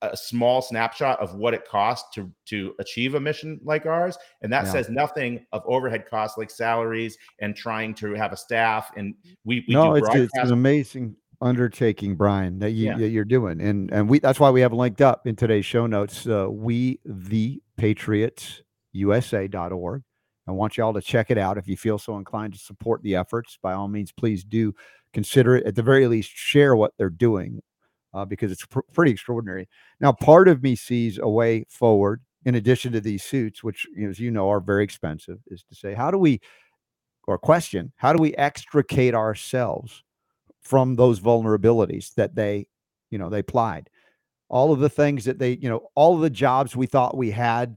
a small snapshot of what it costs to to achieve a mission like ours and that yeah. says nothing of overhead costs like salaries and trying to have a staff and we, we no it's, it's an amazing undertaking, Brian, that you yeah. that you're doing, and and we that's why we have linked up in today's show notes. Uh, we the Patriots USA.org. I want y'all to check it out. If you feel so inclined to support the efforts, by all means, please do consider it. At the very least, share what they're doing uh, because it's pr- pretty extraordinary. Now, part of me sees a way forward in addition to these suits, which, as you know, are very expensive, is to say, how do we, or question, how do we extricate ourselves from those vulnerabilities that they, you know, they plied. All of the things that they, you know, all of the jobs we thought we had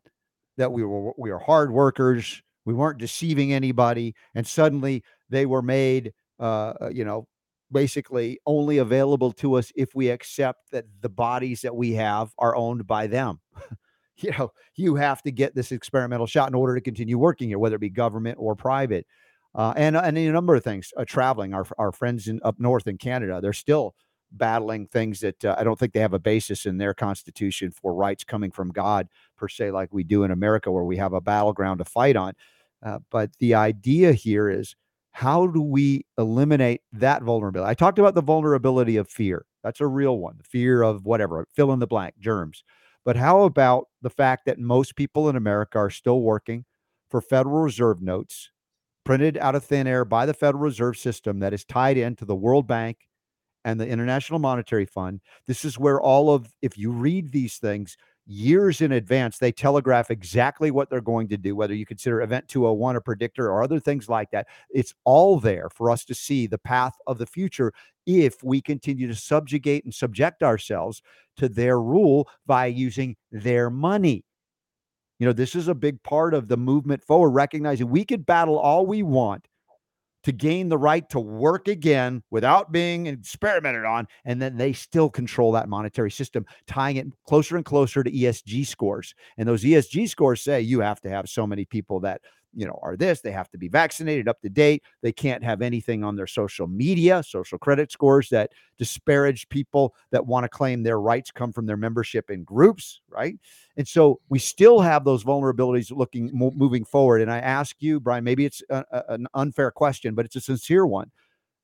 that we were we were hard workers, we weren't deceiving anybody, and suddenly they were made, uh, uh you know, basically only available to us if we accept that the bodies that we have are owned by them. you know, you have to get this experimental shot in order to continue working here, whether it be government or private uh, and and a number of things. Uh, traveling, our our friends in up north in Canada, they're still battling things that uh, I don't think they have a basis in their constitution for rights coming from God per se, like we do in America, where we have a battleground to fight on. Uh, but the idea here is how do we eliminate that vulnerability? I talked about the vulnerability of fear. That's a real one. The fear of whatever, fill in the blank, germs. But how about the fact that most people in America are still working for Federal Reserve notes printed out of thin air by the Federal Reserve System that is tied into the World Bank and the International Monetary Fund. This is where all of, if you read these things years in advance, they telegraph exactly what they're going to do, whether you consider Event 201 a predictor or other things like that. It's all there for us to see the path of the future if we continue to subjugate and subject ourselves to their rule by using their money. You know, this is a big part of the movement forward, recognizing we could battle all we want to gain the right to work again without being experimented on. And then they still control that monetary system, tying it closer and closer to ESG scores. And those ESG scores say you have to have so many people that you know are this they have to be vaccinated up to date they can't have anything on their social media social credit scores that disparage people that want to claim their rights come from their membership in groups right? And so we still have those vulnerabilities looking mo- moving forward and i ask you brian maybe it's a, a, an unfair question but it's a sincere one.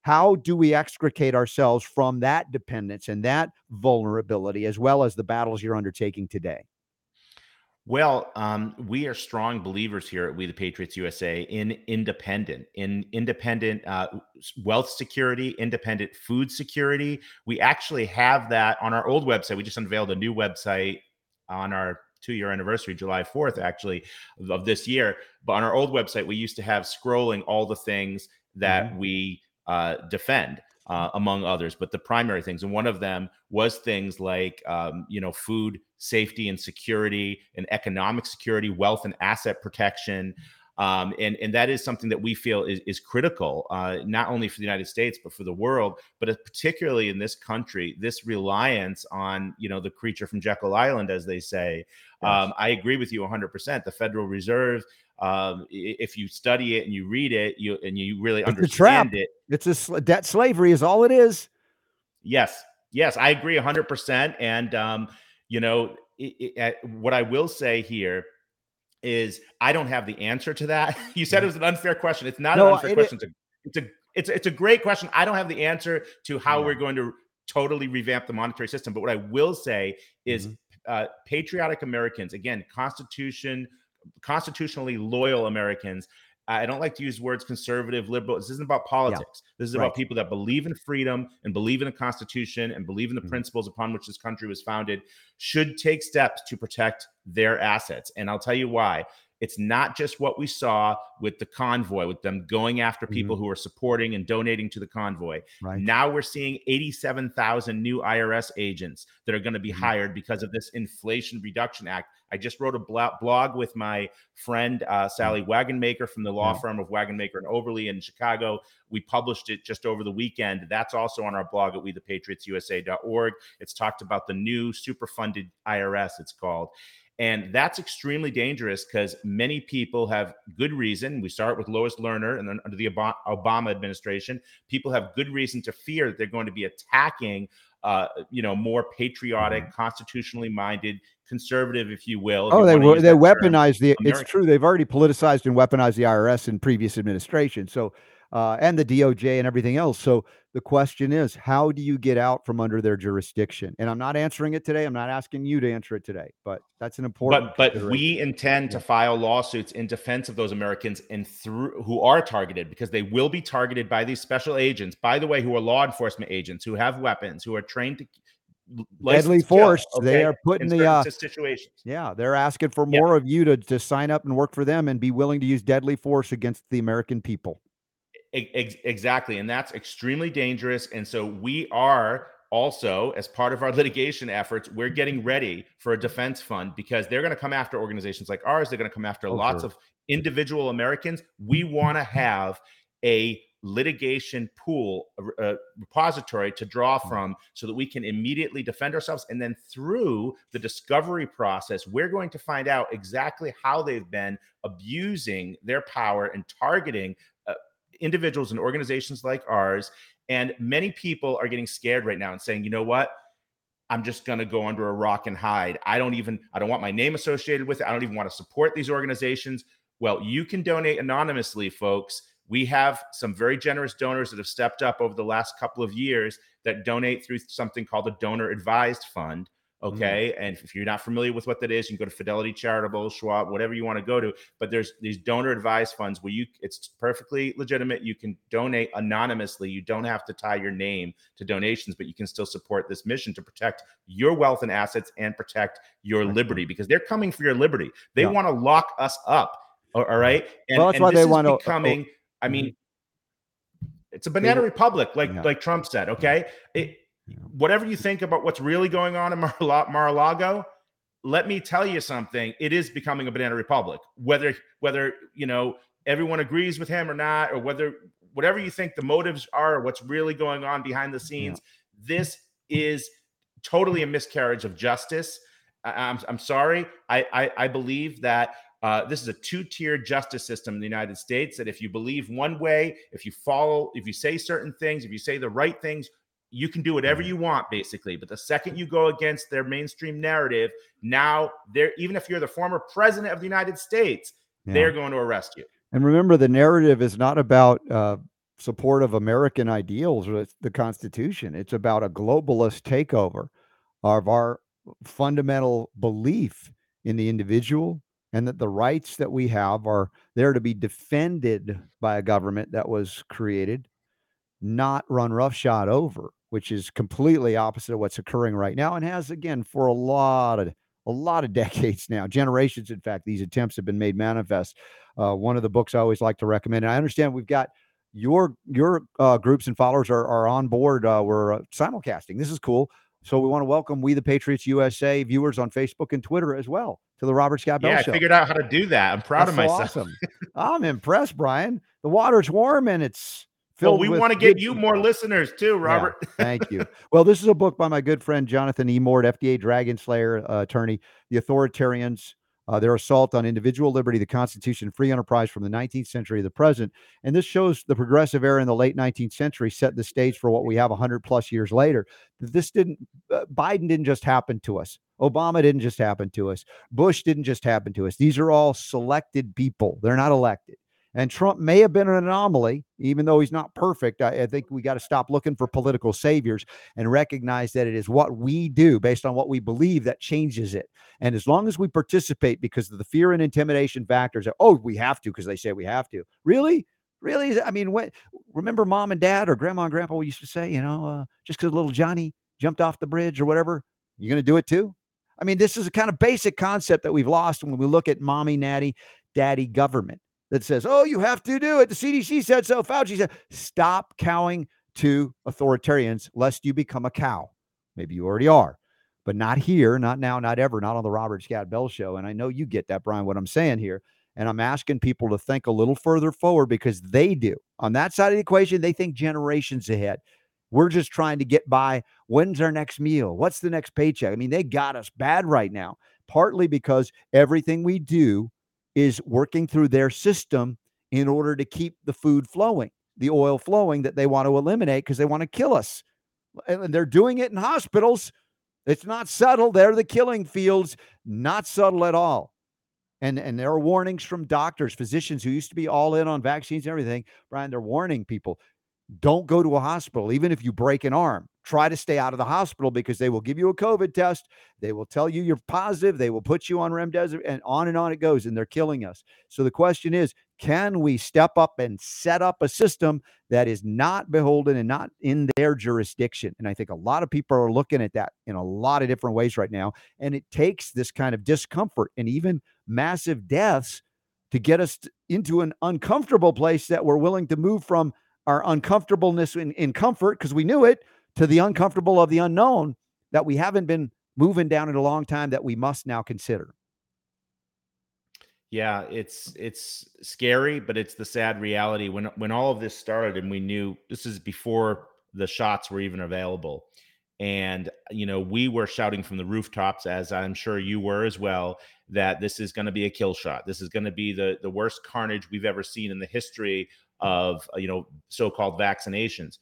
How do we extricate ourselves from that dependence and that vulnerability as well as the battles you're undertaking today well, um, we are strong believers here at We the Patriots USA in independent, in independent uh, wealth security, independent food security. We actually have that on our old website. We just unveiled a new website on our two year anniversary, July 4th, actually, of this year. But on our old website, we used to have scrolling all the things that mm-hmm. we uh, defend uh, among others, but the primary things. And one of them was things like, um, you know, food safety and security and economic security, wealth and asset protection. Um, and, and that is something that we feel is, is critical, uh, not only for the United States, but for the world, but particularly in this country, this reliance on, you know, the creature from Jekyll Island, as they say. Yes. Um, I agree with you 100%. The Federal Reserve um, if you study it and you read it, you and you really it's understand it. It's a sl- debt slavery is all it is. Yes, yes, I agree hundred percent. And um, you know, it, it, what I will say here is I don't have the answer to that. you said it was an unfair question. It's not no, an unfair it, question. It's a, it's a it's it's a great question. I don't have the answer to how yeah. we're going to totally revamp the monetary system. But what I will say is, mm-hmm. uh, patriotic Americans, again, Constitution constitutionally loyal Americans. I don't like to use words conservative, liberal. This isn't about politics. Yeah. This is right. about people that believe in freedom and believe in the Constitution and believe in the mm-hmm. principles upon which this country was founded, should take steps to protect their assets. And I'll tell you why. It's not just what we saw with the convoy, with them going after people mm-hmm. who are supporting and donating to the convoy. Right. Now we're seeing 87,000 new IRS agents that are going to be mm-hmm. hired because of this Inflation Reduction Act. I just wrote a blog with my friend uh, mm-hmm. Sally Wagenmaker from the law yeah. firm of Wagenmaker and Oberly in Chicago. We published it just over the weekend. That's also on our blog at wethepatriotsusa.org. It's talked about the new superfunded IRS, it's called. And that's extremely dangerous because many people have good reason. We start with Lois Lerner, and then under the Obama administration, people have good reason to fear that they're going to be attacking, uh, you know, more patriotic, mm-hmm. constitutionally minded, conservative, if you will. Oh, they they weaponized the. American. It's true. They've already politicized and weaponized the IRS in previous administration. So uh, and the DOJ and everything else. So the question is, how do you get out from under their jurisdiction? And I'm not answering it today. I'm not asking you to answer it today, but that's an important. But but we intend to file lawsuits in defense of those Americans and through who are targeted because they will be targeted by these special agents. By the way, who are law enforcement agents who have weapons, who are trained to deadly force. Okay? They are putting in the uh, situations. Yeah, they're asking for more yeah. of you to to sign up and work for them and be willing to use deadly force against the American people. Ex- exactly. And that's extremely dangerous. And so we are also, as part of our litigation efforts, we're getting ready for a defense fund because they're going to come after organizations like ours. They're going to come after oh, lots sure. of individual Americans. We want to have a litigation pool, a, repository to draw mm. from so that we can immediately defend ourselves. And then through the discovery process, we're going to find out exactly how they've been abusing their power and targeting individuals and organizations like ours. And many people are getting scared right now and saying, you know what? I'm just going to go under a rock and hide. I don't even, I don't want my name associated with it. I don't even want to support these organizations. Well, you can donate anonymously, folks. We have some very generous donors that have stepped up over the last couple of years that donate through something called a donor advised fund. Mm-hmm. Okay. Mm-hmm. And if you're not familiar with what that is, you can go to Fidelity Charitable, Schwab, whatever you want to go to. But there's these donor advised funds where you it's perfectly legitimate. You can donate anonymously. You don't have to tie your name to donations, but you can still support this mission to protect your wealth and assets and protect your liberty because they're coming for your liberty. They yeah. want to lock us up. All right. And, well, that's why they want to uh, becoming, I mean, mm-hmm. it's a banana republic, like yeah. like Trump said. Okay. It, whatever you think about what's really going on in Mar-a-Lago, let me tell you something. It is becoming a banana republic. Whether whether you know everyone agrees with him or not, or whether whatever you think the motives are, what's really going on behind the scenes, yeah. this is totally a miscarriage of justice. I, am I'm, I'm sorry. I, I, I believe that uh, this is a two-tier justice system in the United States. That if you believe one way, if you follow, if you say certain things, if you say the right things, you can do whatever you want, basically. But the second you go against their mainstream narrative, now they're even if you're the former president of the United States, yeah. they're going to arrest you. And remember, the narrative is not about uh, support of American ideals or the Constitution. It's about a globalist takeover of our fundamental belief in the individual and that the rights that we have are there to be defended by a government that was created, not run roughshod over, which is completely opposite of what's occurring right now and has again for a lot of a lot of decades now, generations. In fact, these attempts have been made manifest. Uh, one of the books I always like to recommend, and I understand we've got your your uh, groups and followers are, are on board. Uh, we're uh, simulcasting. This is cool. So we want to welcome We the Patriots USA viewers on Facebook and Twitter as well to the Robert Scott Bell yeah, Show. I figured out how to do that. I'm proud That's of myself. So awesome. I'm impressed, Brian. The water's warm and it's well, we want to get you more listeners too, Robert. Yeah, thank you. Well, this is a book by my good friend Jonathan E. Mort, FDA Dragon Slayer uh, attorney, The Authoritarians uh, their assault on individual liberty, the Constitution, free enterprise from the 19th century to the present. And this shows the progressive era in the late 19th century set the stage for what we have 100 plus years later. This didn't, uh, Biden didn't just happen to us. Obama didn't just happen to us. Bush didn't just happen to us. These are all selected people, they're not elected. And Trump may have been an anomaly, even though he's not perfect. I, I think we got to stop looking for political saviors and recognize that it is what we do based on what we believe that changes it. And as long as we participate because of the fear and intimidation factors, oh, we have to because they say we have to. Really? Really? I mean, when, remember mom and dad or grandma and grandpa used to say, you know, uh, just because little Johnny jumped off the bridge or whatever, you're going to do it too? I mean, this is a kind of basic concept that we've lost when we look at mommy, natty, daddy government that says, oh, you have to do it. The CDC said so. Fauci said, stop cowing to authoritarians lest you become a cow. Maybe you already are, but not here, not now, not ever, not on the Robert Scott Bell show. And I know you get that, Brian, what I'm saying here. And I'm asking people to think a little further forward because they do. On that side of the equation, they think generations ahead. We're just trying to get by. When's our next meal? What's the next paycheck? I mean, they got us bad right now, partly because everything we do is working through their system in order to keep the food flowing, the oil flowing that they want to eliminate because they want to kill us. And they're doing it in hospitals. It's not subtle. They're the killing fields, not subtle at all. And and there are warnings from doctors, physicians who used to be all in on vaccines and everything. Brian, they're warning people don't go to a hospital, even if you break an arm. Try to stay out of the hospital because they will give you a COVID test. They will tell you you're positive. They will put you on remdesivir, and on and on it goes. And they're killing us. So the question is, can we step up and set up a system that is not beholden and not in their jurisdiction? And I think a lot of people are looking at that in a lot of different ways right now. And it takes this kind of discomfort and even massive deaths to get us into an uncomfortable place that we're willing to move from our uncomfortableness in, in comfort because we knew it to the uncomfortable of the unknown that we haven't been moving down in a long time that we must now consider. Yeah, it's it's scary, but it's the sad reality. When when all of this started, and we knew this is before the shots were even available, and you know we were shouting from the rooftops, as I'm sure you were as well, that this is going to be a kill shot. This is going to be the the worst carnage we've ever seen in the history of you know so-called vaccinations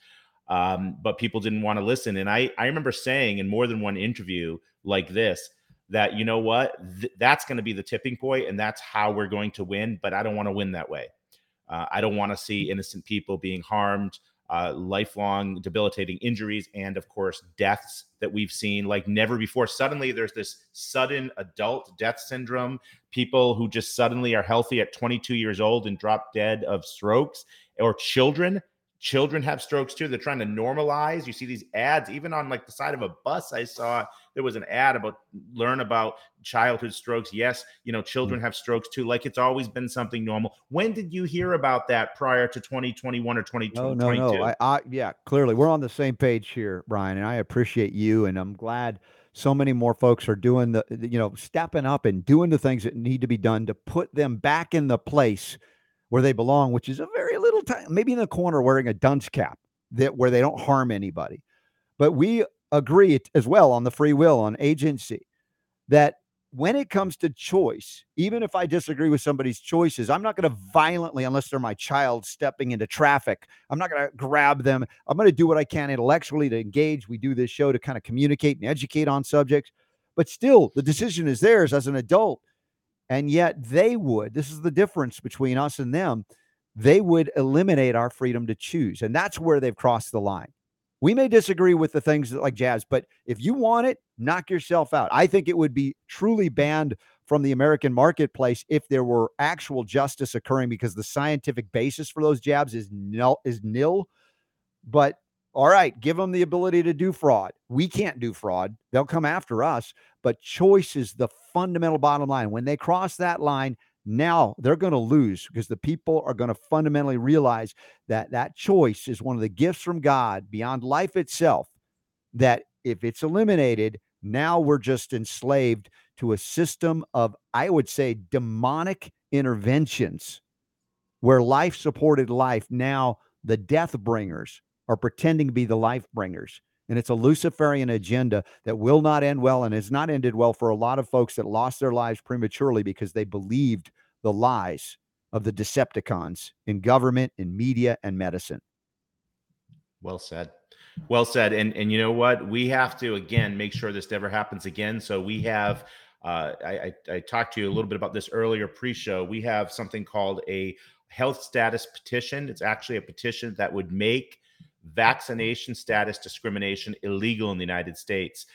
um, but people didn't want to listen. And i i remember saying in more than one interview like this that you know what? Th- that's going to be the tipping point and that's how we're going to win but i don't want to win that way. Uh, i don't want to see innocent people being harmed uh, lifelong debilitating injuries and of course deaths that we've seen like never before. Suddenly there's this sudden adult death syndrome. People who just suddenly are healthy at 22 years old and drop dead of strokes or children children have strokes too they're trying to normalize you see these ads even on like the side of a bus i saw there was an ad about learn about childhood strokes. Yes you know hmm. children have strokes too like it's always been something normal. When did you hear about that prior to 2021 or 2022 no no no. I, I yeah clearly we're on the same page here brian and i appreciate you and i'm glad so many more folks are doing the you know stepping up and doing the things that need to be done to put them back in the place where they belong, which is a very little time, maybe in the corner wearing a dunce cap that where they don't harm anybody. But we agree as well on the free will, on agency, that when it comes to choice, even if I disagree with somebody's choices, I'm not going to violently, unless they're my child stepping into traffic, I'm not going to grab them. I'm going to do what I can intellectually to engage. We do this show to kind of communicate and educate on subjects, but still, the decision is theirs as an adult. And yet, they would, this is the difference between us and them, they would eliminate our freedom to choose. And that's where they've crossed the line. We may disagree with the things like jazz, but if you want it, knock yourself out. I think it would be truly banned from the American marketplace if there were actual justice occurring because the scientific basis for those jabs is nil is nil. But all right, give them the ability to do fraud. We can't do fraud. They'll come after us, but choice is the fundamental bottom line. When they cross that line, now they're going to lose because the people are going to fundamentally realize that that choice is one of the gifts from God beyond life itself. That if it's eliminated, now we're just enslaved to a system of, I would say, demonic interventions where life supported life. Now the death bringers are pretending to be the life bringers. And it's a Luciferian agenda that will not end well and has not ended well for a lot of folks that lost their lives prematurely because they believed the lies of the Decepticons in government, in media, and medicine. Well said. Well said. And and you know what? We have to again make sure this never happens again. So we have uh, I, I, I talked to you a little bit about this earlier pre-show. We have something called a health status petition. It's actually a petition that would make vaccination status discrimination illegal in the United States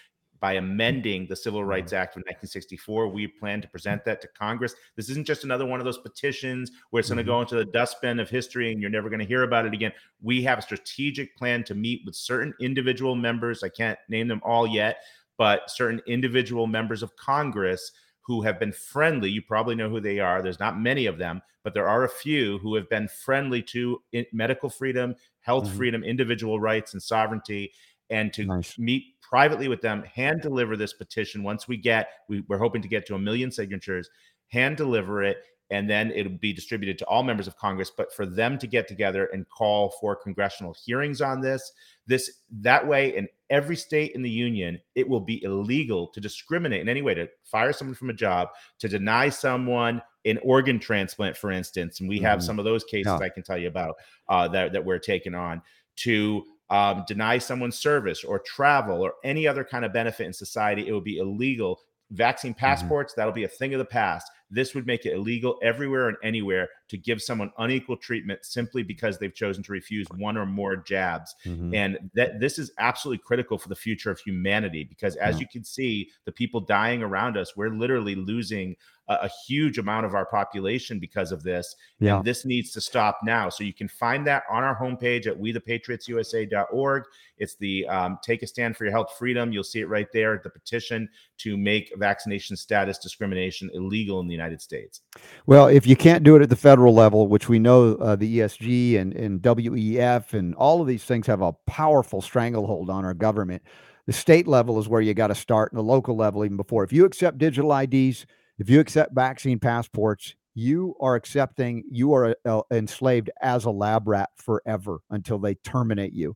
by amending the Civil mm-hmm. Rights Act of 1964. We plan to present that to Congress. This isn't just another one of those petitions where it's going to go mm-hmm. into the dustbin of history and you're never going to hear about it again. We have a strategic plan to meet with certain individual members. I can't name them all yet, but certain individual members of Congress who have been friendly. You probably know who they are. There's not many of them, but there are a few who have been friendly to medical freedom, health mm-hmm. freedom, individual rights, and sovereignty. And to nice. meet privately with them, hand deliver this petition. Once we get, we, we're hoping to get to a million signatures, hand deliver it, and then it'll be distributed to all members of Congress. But for them to get together and call for congressional hearings on this, this that way in every state in the union, it will be illegal to discriminate in any way to fire someone from a job, to deny someone an organ transplant, for instance. And we have mm-hmm. some of those cases yeah. I can tell you about uh, that that we're taking on to um, deny someone service or travel or any other kind of benefit in society, it would be illegal. Vaccine mm-hmm. passports, mm-hmm. that'll be a thing of the past. This would make it illegal everywhere and anywhere to give someone unequal treatment simply because they've chosen to refuse one or more jabs. Mm-hmm. And that this is absolutely critical for the future of humanity because as yeah. you can see, the people dying around us, we're literally losing a, a huge amount of our population because of this. Yeah. And this needs to stop now. So you can find that on our homepage at wethepatriotsusa.org. It's the um, Take a Stand for Your Health Freedom. You'll see it right there, at the petition to make vaccination status discrimination illegal in the United States. Well, if you can't do it at the federal level, which we know uh, the ESG and, and WEF and all of these things have a powerful stranglehold on our government. The state level is where you got to start, and the local level even before. If you accept digital IDs, if you accept vaccine passports, you are accepting, you are uh, enslaved as a lab rat forever until they terminate you.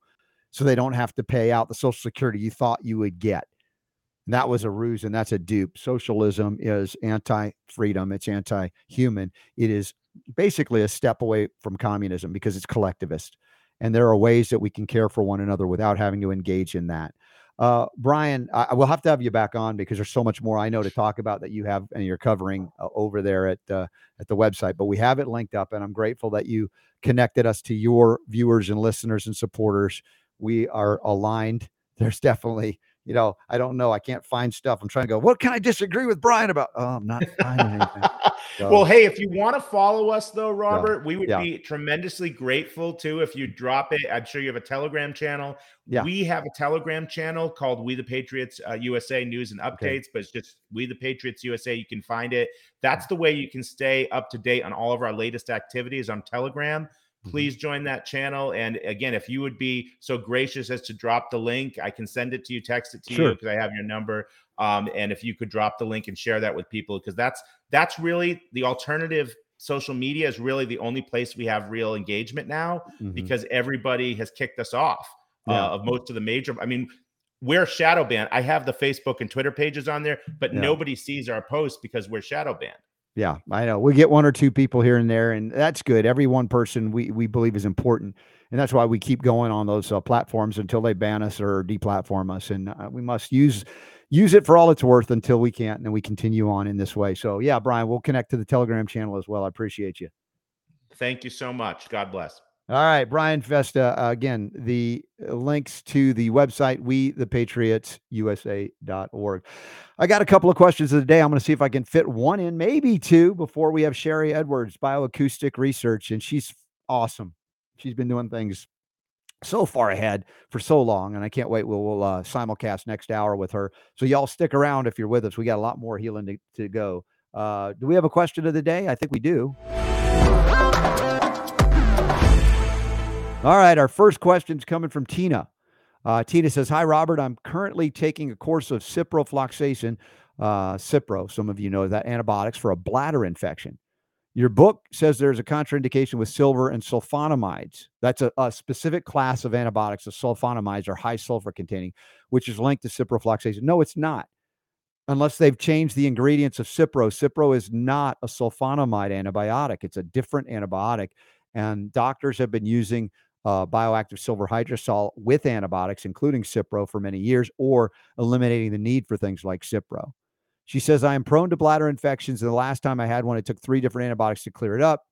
So they don't have to pay out the Social Security you thought you would get. And that was a ruse and that's a dupe. Socialism is anti freedom, it's anti human. It is basically a step away from communism because it's collectivist. And there are ways that we can care for one another without having to engage in that. Uh, Brian, I, will have to have you back on because there's so much more I know to talk about that you have and you're covering uh, over there at uh, at the website. But we have it linked up, and I'm grateful that you connected us to your viewers and listeners and supporters. We are aligned. There's definitely you know, I don't know. I can't find stuff. I'm trying to go, what can I disagree with Brian about? Oh, I'm not finding anything. So, well, hey, if you want to follow us though, Robert, yeah, we would yeah. be tremendously grateful too if you drop it. I'm sure you have a Telegram channel. Yeah. We have a Telegram channel called We the Patriots uh, USA News and Updates, okay. but it's just We the Patriots USA. You can find it. That's the way you can stay up to date on all of our latest activities on Telegram. Mm-hmm. please join that channel. And again, if you would be so gracious as to drop the link, I can send it to you, text it to sure. you because I have your number. Um, and if you could drop the link and share that with people, because that's that's really the alternative social media is really the only place we have real engagement now Mhm. because everybody has kicked us off Yeah. uh, of most of the major. I mean, we're shadow banned. I have the Facebook and Twitter pages on there, but Yeah. nobody sees our posts because we're shadow banned. Yeah, I know. We get one or two people here and there, and that's good. Every one person we we believe is important, and that's why we keep going on those uh, platforms until they ban us or deplatform us. And uh, we must use use it for all it's worth until we can't, and then we continue on in this way. So yeah, Brian, we'll connect to the Telegram channel as well. I appreciate you. Thank you so much. God bless. All right, Brian Festa. Uh, again, the links to the website, we the patriots usa.org. I got a couple of questions of the day. I'm going to see if I can fit one in, maybe two, before we have Sharry Edwards, bioacoustic research. And she's awesome. She's been doing things so far ahead for so long. And I can't wait. We'll, we'll uh, simulcast next hour with her. So y'all stick around if you're with us. We got a lot more healing to, to go. Uh, do we have a question of the day? I think we do. All right, our first question is coming from Tina. Uh, Tina says, "Hi, Robert. I'm currently taking a course of ciprofloxacin, uh, Cipro. Some of you know that antibiotics for a bladder infection. Your book says there's a contraindication with silver and sulfonamides. That's a, a specific class of antibiotics. The sulfonamides are high sulfur containing, which is linked to ciprofloxacin. No, it's not. Unless they've changed the ingredients of Cipro. Cipro is not a sulfonamide antibiotic. It's a different antibiotic, and doctors have been using." Uh, bioactive silver hydrosol with antibiotics, including Cipro, for many years, or eliminating the need for things like Cipro. She says, I am prone to bladder infections. And the last time I had one, it took three different antibiotics to clear it up.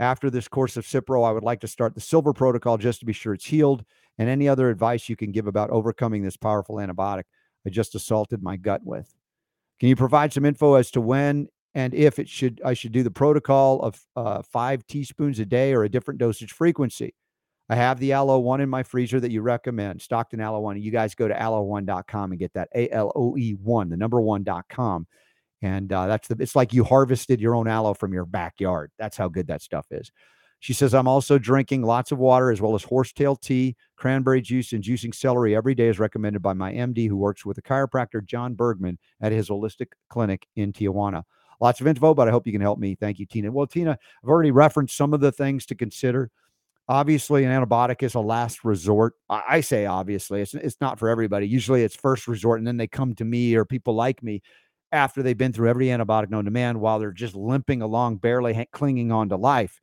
After this course of Cipro, I would like to start the silver protocol just to be sure it's healed. And any other advice you can give about overcoming this powerful antibiotic I just assaulted my gut with. Can you provide some info as to when and if it should I should do the protocol of uh, five teaspoons a day or a different dosage frequency? I have the Aloe One in my freezer that you recommend, Stockton Aloe One. You guys go to aloe1.com and get that A L O E one, the number one.com. And uh, that's the, it's like you harvested your own aloe from your backyard. That's how good that stuff is. She says, I'm also drinking lots of water as well as horsetail tea, cranberry juice, and juicing celery every day as recommended by my MD who works with the chiropractor John Bergman at his holistic clinic in Tijuana. Lots of info, but I hope you can help me. Thank you, Tina. Well, Tina, I've already referenced some of the things to consider. Obviously, an antibiotic is a last resort. I, I say obviously, it's, it's not for everybody. Usually it's first resort, and then they come to me or people like me after they've been through every antibiotic known to man while they're just limping along, barely ha- clinging on to life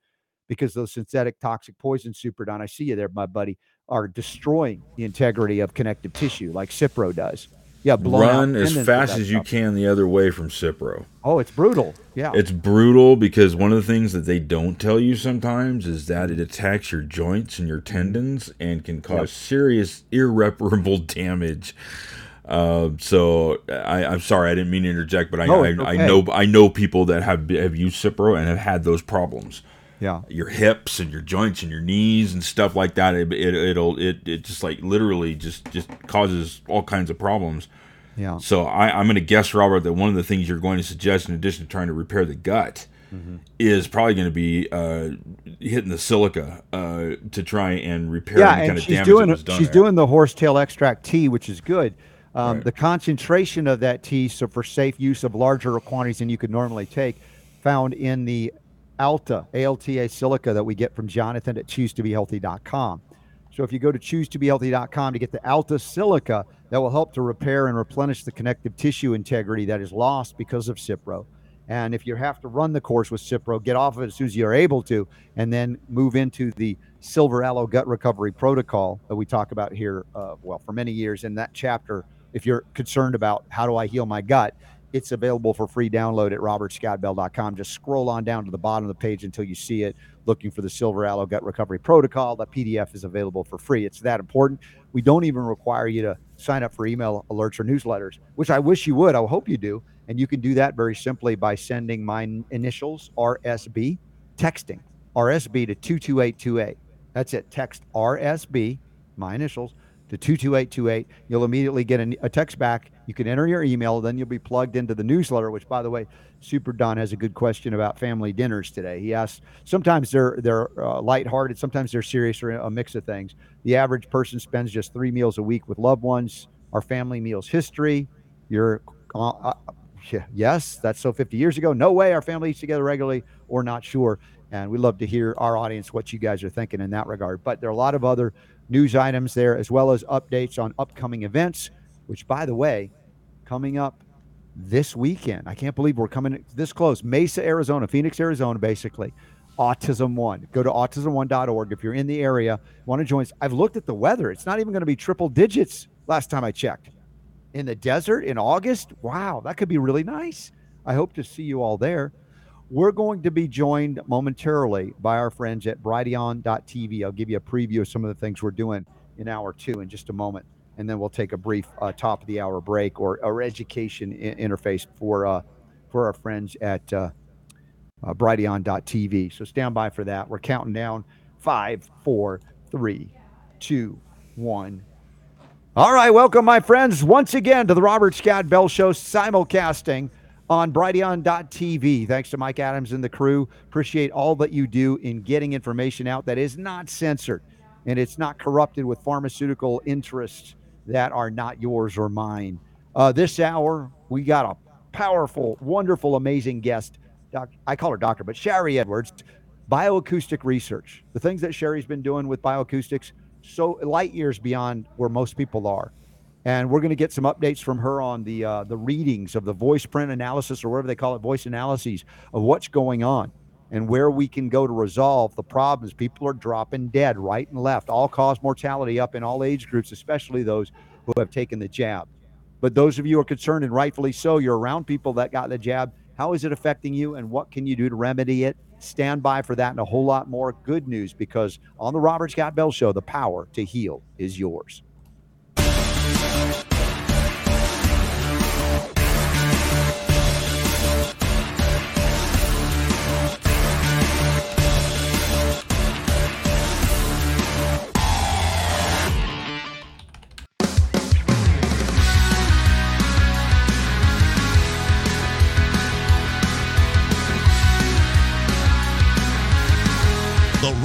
because those synthetic toxic poisons, Superdon, I see you there, my buddy, are destroying the integrity of connective tissue like Cipro does. Yeah, Run as fast as you stuff. can the other way from Cipro. Oh, it's brutal. Yeah. It's brutal because one of the things that they don't tell you sometimes is that it attacks your joints and your tendons and can cause serious irreparable damage. Uh, so I, I'm sorry, I didn't mean to interject, but I, No, I, it's I know I know people that have have used Cipro and have had those problems. Yeah. Your hips and your joints and your knees and stuff like that. It, it it'll it it just like literally just just causes all kinds of problems. Yeah. So I, I'm going to guess, Robert, that one of the things you're going to suggest, in addition to trying to repair the gut, Mm-hmm. is probably going to be uh, hitting the silica uh, to try and repair yeah, and kind she's doing she's there. doing the horsetail extract tea, which is good. Um, Right. The concentration of that tea, so for safe use of larger quantities than you could normally take, found in the Alta ALTA silica that we get from Jonathan at choosetobehealthy.com. So if you go to choosetobehealthy.com to get the Alta silica, that will help to repair and replenish the connective tissue integrity that is lost because of Cipro. And if you have to run the course with Cipro, get off of it as soon as you're able to, and then move into the Silver Aloe Gut Recovery Protocol that we talk about here, uh, well, for many years. In that chapter, if you're concerned about how do I heal my gut, it's available for free download at robertscottbell.com. Just scroll on down to the bottom of the page until you see it, looking for the Silver Aloe Gut Recovery Protocol. The PDF is available for free. It's that important. We don't even require you to sign up for email alerts or newsletters, which I wish you would. I hope you do. And you can do that very simply by sending my initials, RSB, texting RSB to 22828. That's it. Text RSB, my initials, to 22828. You'll immediately get a, a text back. You can enter your email, then you'll be plugged into the newsletter, which, by the way, Super Don has a good question about family dinners today. He asked, sometimes they're they're uh, lighthearted, sometimes they're serious or a mix of things. The average person spends just three meals a week with loved ones. Our family meals history, your uh, uh, yes, that's so 50 years ago. No way our family eats together regularly or not sure. And we love to hear our audience what you guys are thinking in that regard. But there are a lot of other news items there, as well as updates on upcoming events, which, by the way, coming up this weekend. I can't believe we're coming this close. Mesa, Arizona, Phoenix, Arizona, basically. Autism One. Go to autism1.org if you're in the area, want to join us. I've looked at the weather. It's not even going to be triple digits last time I checked. In the desert in August? Wow, that could be really nice. I hope to see you all there. We're going to be joined momentarily by our friends at Brighteon.tv. I'll give you a preview of some of the things we're doing in hour two in just a moment. And then we'll take a brief uh, top of the hour break or, or education I- interface for uh, for our friends at uh, uh, Brighteon.tv. So stand by for that. We're counting down five, four, three, two, one. All right, welcome, my friends, once again to the Robert Scott Bell Show simulcasting on Brighteon.tv. Thanks to Mike Adams and the crew. Appreciate all that you do in getting information out that is not censored and it's not corrupted with pharmaceutical interests that are not yours or mine. Uh, this hour, we got a powerful, wonderful, amazing guest. Doc, I call her doctor, but Sharry Edwards, bioacoustic research. The things that Sharry's been doing with bioacoustics, so light years beyond where most people are. And we're going to get some updates from her on the uh, the readings of the voice print analysis or whatever they call it, voice analyses of what's going on and where we can go to resolve the problems. People are dropping dead right and left, all cause mortality up in all age groups, especially those who have taken the jab. But those of you who are concerned, and rightfully so, you're around people that got the jab. How is it affecting you, and what can you do to remedy it? Stand by for that and a whole lot more good news because on the Robert Scott Bell Show, the power to heal is yours.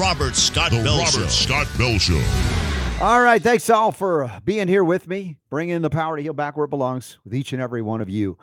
Robert Scott The Bell Robert Show. Scott Bell Show. All right. Thanks all for being here with me, bringing the power to heal back where it belongs with each and every one of you.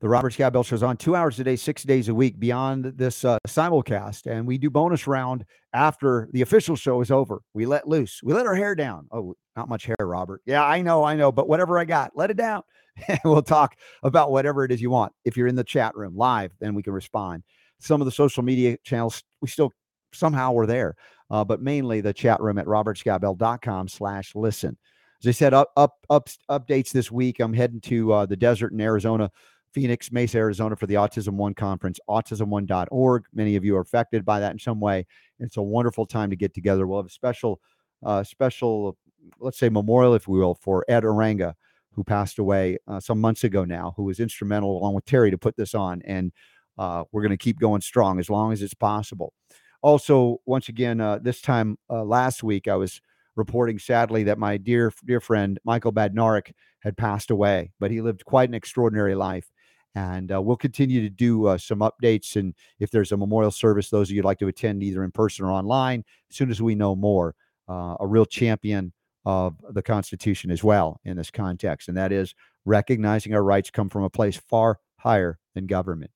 The Robert Scott Bell Show is on two hours a day, six days a week beyond this uh, simulcast. And we do bonus round after the official show is over. We let loose. We let our hair down. Oh, not much hair, Robert. Yeah, I know, I know. But whatever I got, let it down. And we'll talk about whatever it is you want. If you're in the chat room live, then we can respond. Some of the social media channels, we still somehow we're there. Uh, but mainly the chat room at robertscottbell.com slash listen. As I said, up, up, up, updates this week. I'm heading to uh, the desert in Arizona, Phoenix, Mesa, Arizona for the Autism One conference, autism1.org. Many of you are affected by that in some way. It's a wonderful time to get together. We'll have a special, uh, special, let's say memorial, if we will, for Ed Arranga, who passed away uh, some months ago now, who was instrumental along with Teri to put this on. And uh, we're going to keep going strong as long as it's possible also once again uh, this time uh, last week i was reporting sadly that my dear dear friend michael badnarik had passed away but he lived quite an extraordinary life. And uh, we'll continue to do uh, some updates and if there's a memorial service those of you would like to attend either in person or online as soon as we know more uh, a real champion of the constitution as well in this context and that is recognizing our rights come from a place far higher than government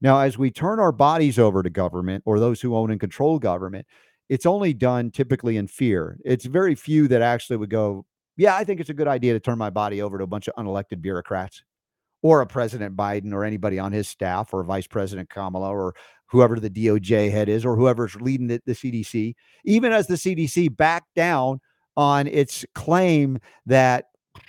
now, as we turn our bodies over to government or those who own and control government, it's only done typically in fear. It's very few that actually would go, Yeah, I think it's a good idea to turn my body over to a bunch of unelected bureaucrats or a President Biden or anybody on his staff or Vice President Kamala or whoever the DOJ head is or whoever's leading the, the CDC. Even as the CDC backed down on its claim that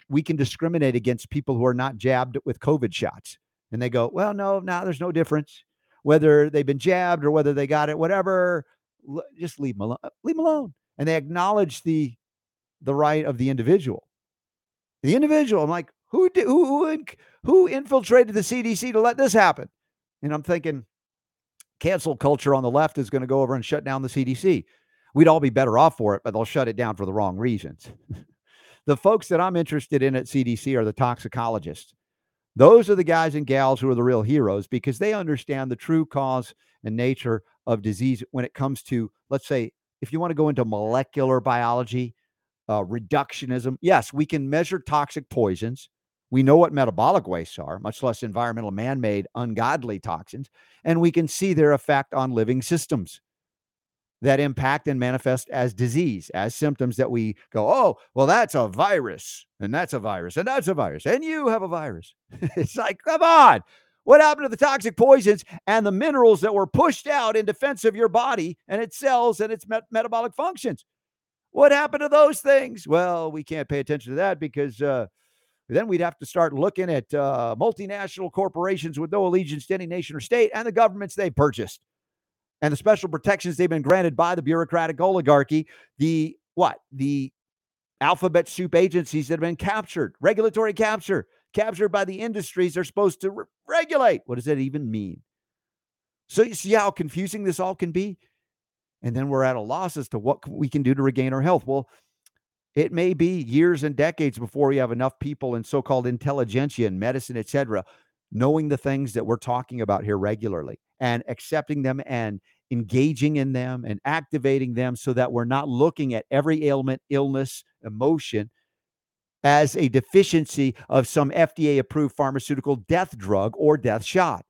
we can discriminate against people who are not jabbed with COVID shots and they go, well, no, now there's no difference whether they've been jabbed or whether they got it, whatever. l- Just leave them alone. Uh, leave them alone. And they acknowledge the the right of the individual. The individual. I'm like, who who who, who infiltrated the CDC to let this happen? And I'm thinking, cancel culture on the left is going to go over and shut down the CDC. We'd all be better off for it, but they'll shut it down for the wrong reasons. the folks that I'm interested in at CDC are the toxicologists. Those are the guys and gals who are the real heroes because they understand the true cause and nature of disease when it comes to, let's say, if you want to go into molecular biology, uh, reductionism. Yes, we can measure toxic poisons. We know what metabolic wastes are, much less environmental man made ungodly toxins, and we can see their effect on living systems that impact and manifest as disease, as symptoms that we go, oh, well, that's a virus, and that's a virus, and that's a virus, and you have a virus. it's like, come on. What happened to the toxic poisons and the minerals that were pushed out in defense of your body and its cells and its met- metabolic functions? What happened to those things? Well, we can't pay attention to that because uh, then we'd have to start looking at uh, multinational corporations with no allegiance to any nation or state and the governments they purchased and the special protections they've been granted by the bureaucratic oligarchy, the what? The alphabet soup agencies that have been captured, regulatory capture, captured by the industries they're supposed to re- regulate. What does that even mean? So you see how confusing this all can be? And then we're at a loss as to what we can do to regain our health. Well, it may be years and decades before we have enough people in so-called intelligentsia and medicine, et cetera, knowing the things that we're talking about here regularly and accepting them and engaging in them and activating them so that we're not looking at every ailment, illness, emotion as a deficiency of some FDA approved pharmaceutical death drug or death shot.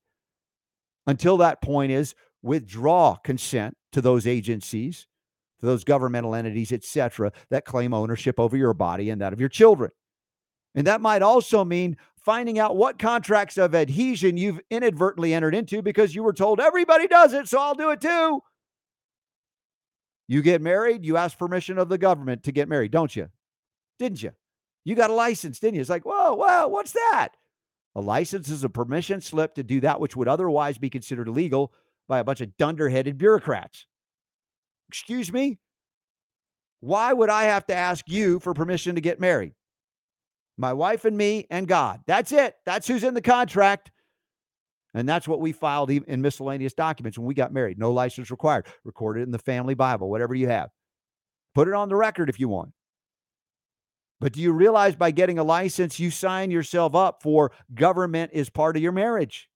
Until that point is withdraw consent to those agencies, to those governmental entities, etc., that claim ownership over your body and that of your children. And that might also mean finding out what contracts of adhesion you've inadvertently entered into because you were told everybody does it, so I'll do it too. You get married, you ask permission of the government to get married, don't you? Didn't you? You got a license, didn't you? It's like, whoa, whoa, what's that? A license is a permission slip to do that which would otherwise be considered illegal by a bunch of dunderheaded bureaucrats. Excuse me? Why would I have to ask you for permission to get married? My wife and me and God. That's it. That's who's in the contract. And that's what we filed in miscellaneous documents when we got married. No license required. Recorded in the family Bible, whatever you have. Put it on the record if you want. But do you realize by getting a license, you sign yourself up for government is part of your marriage?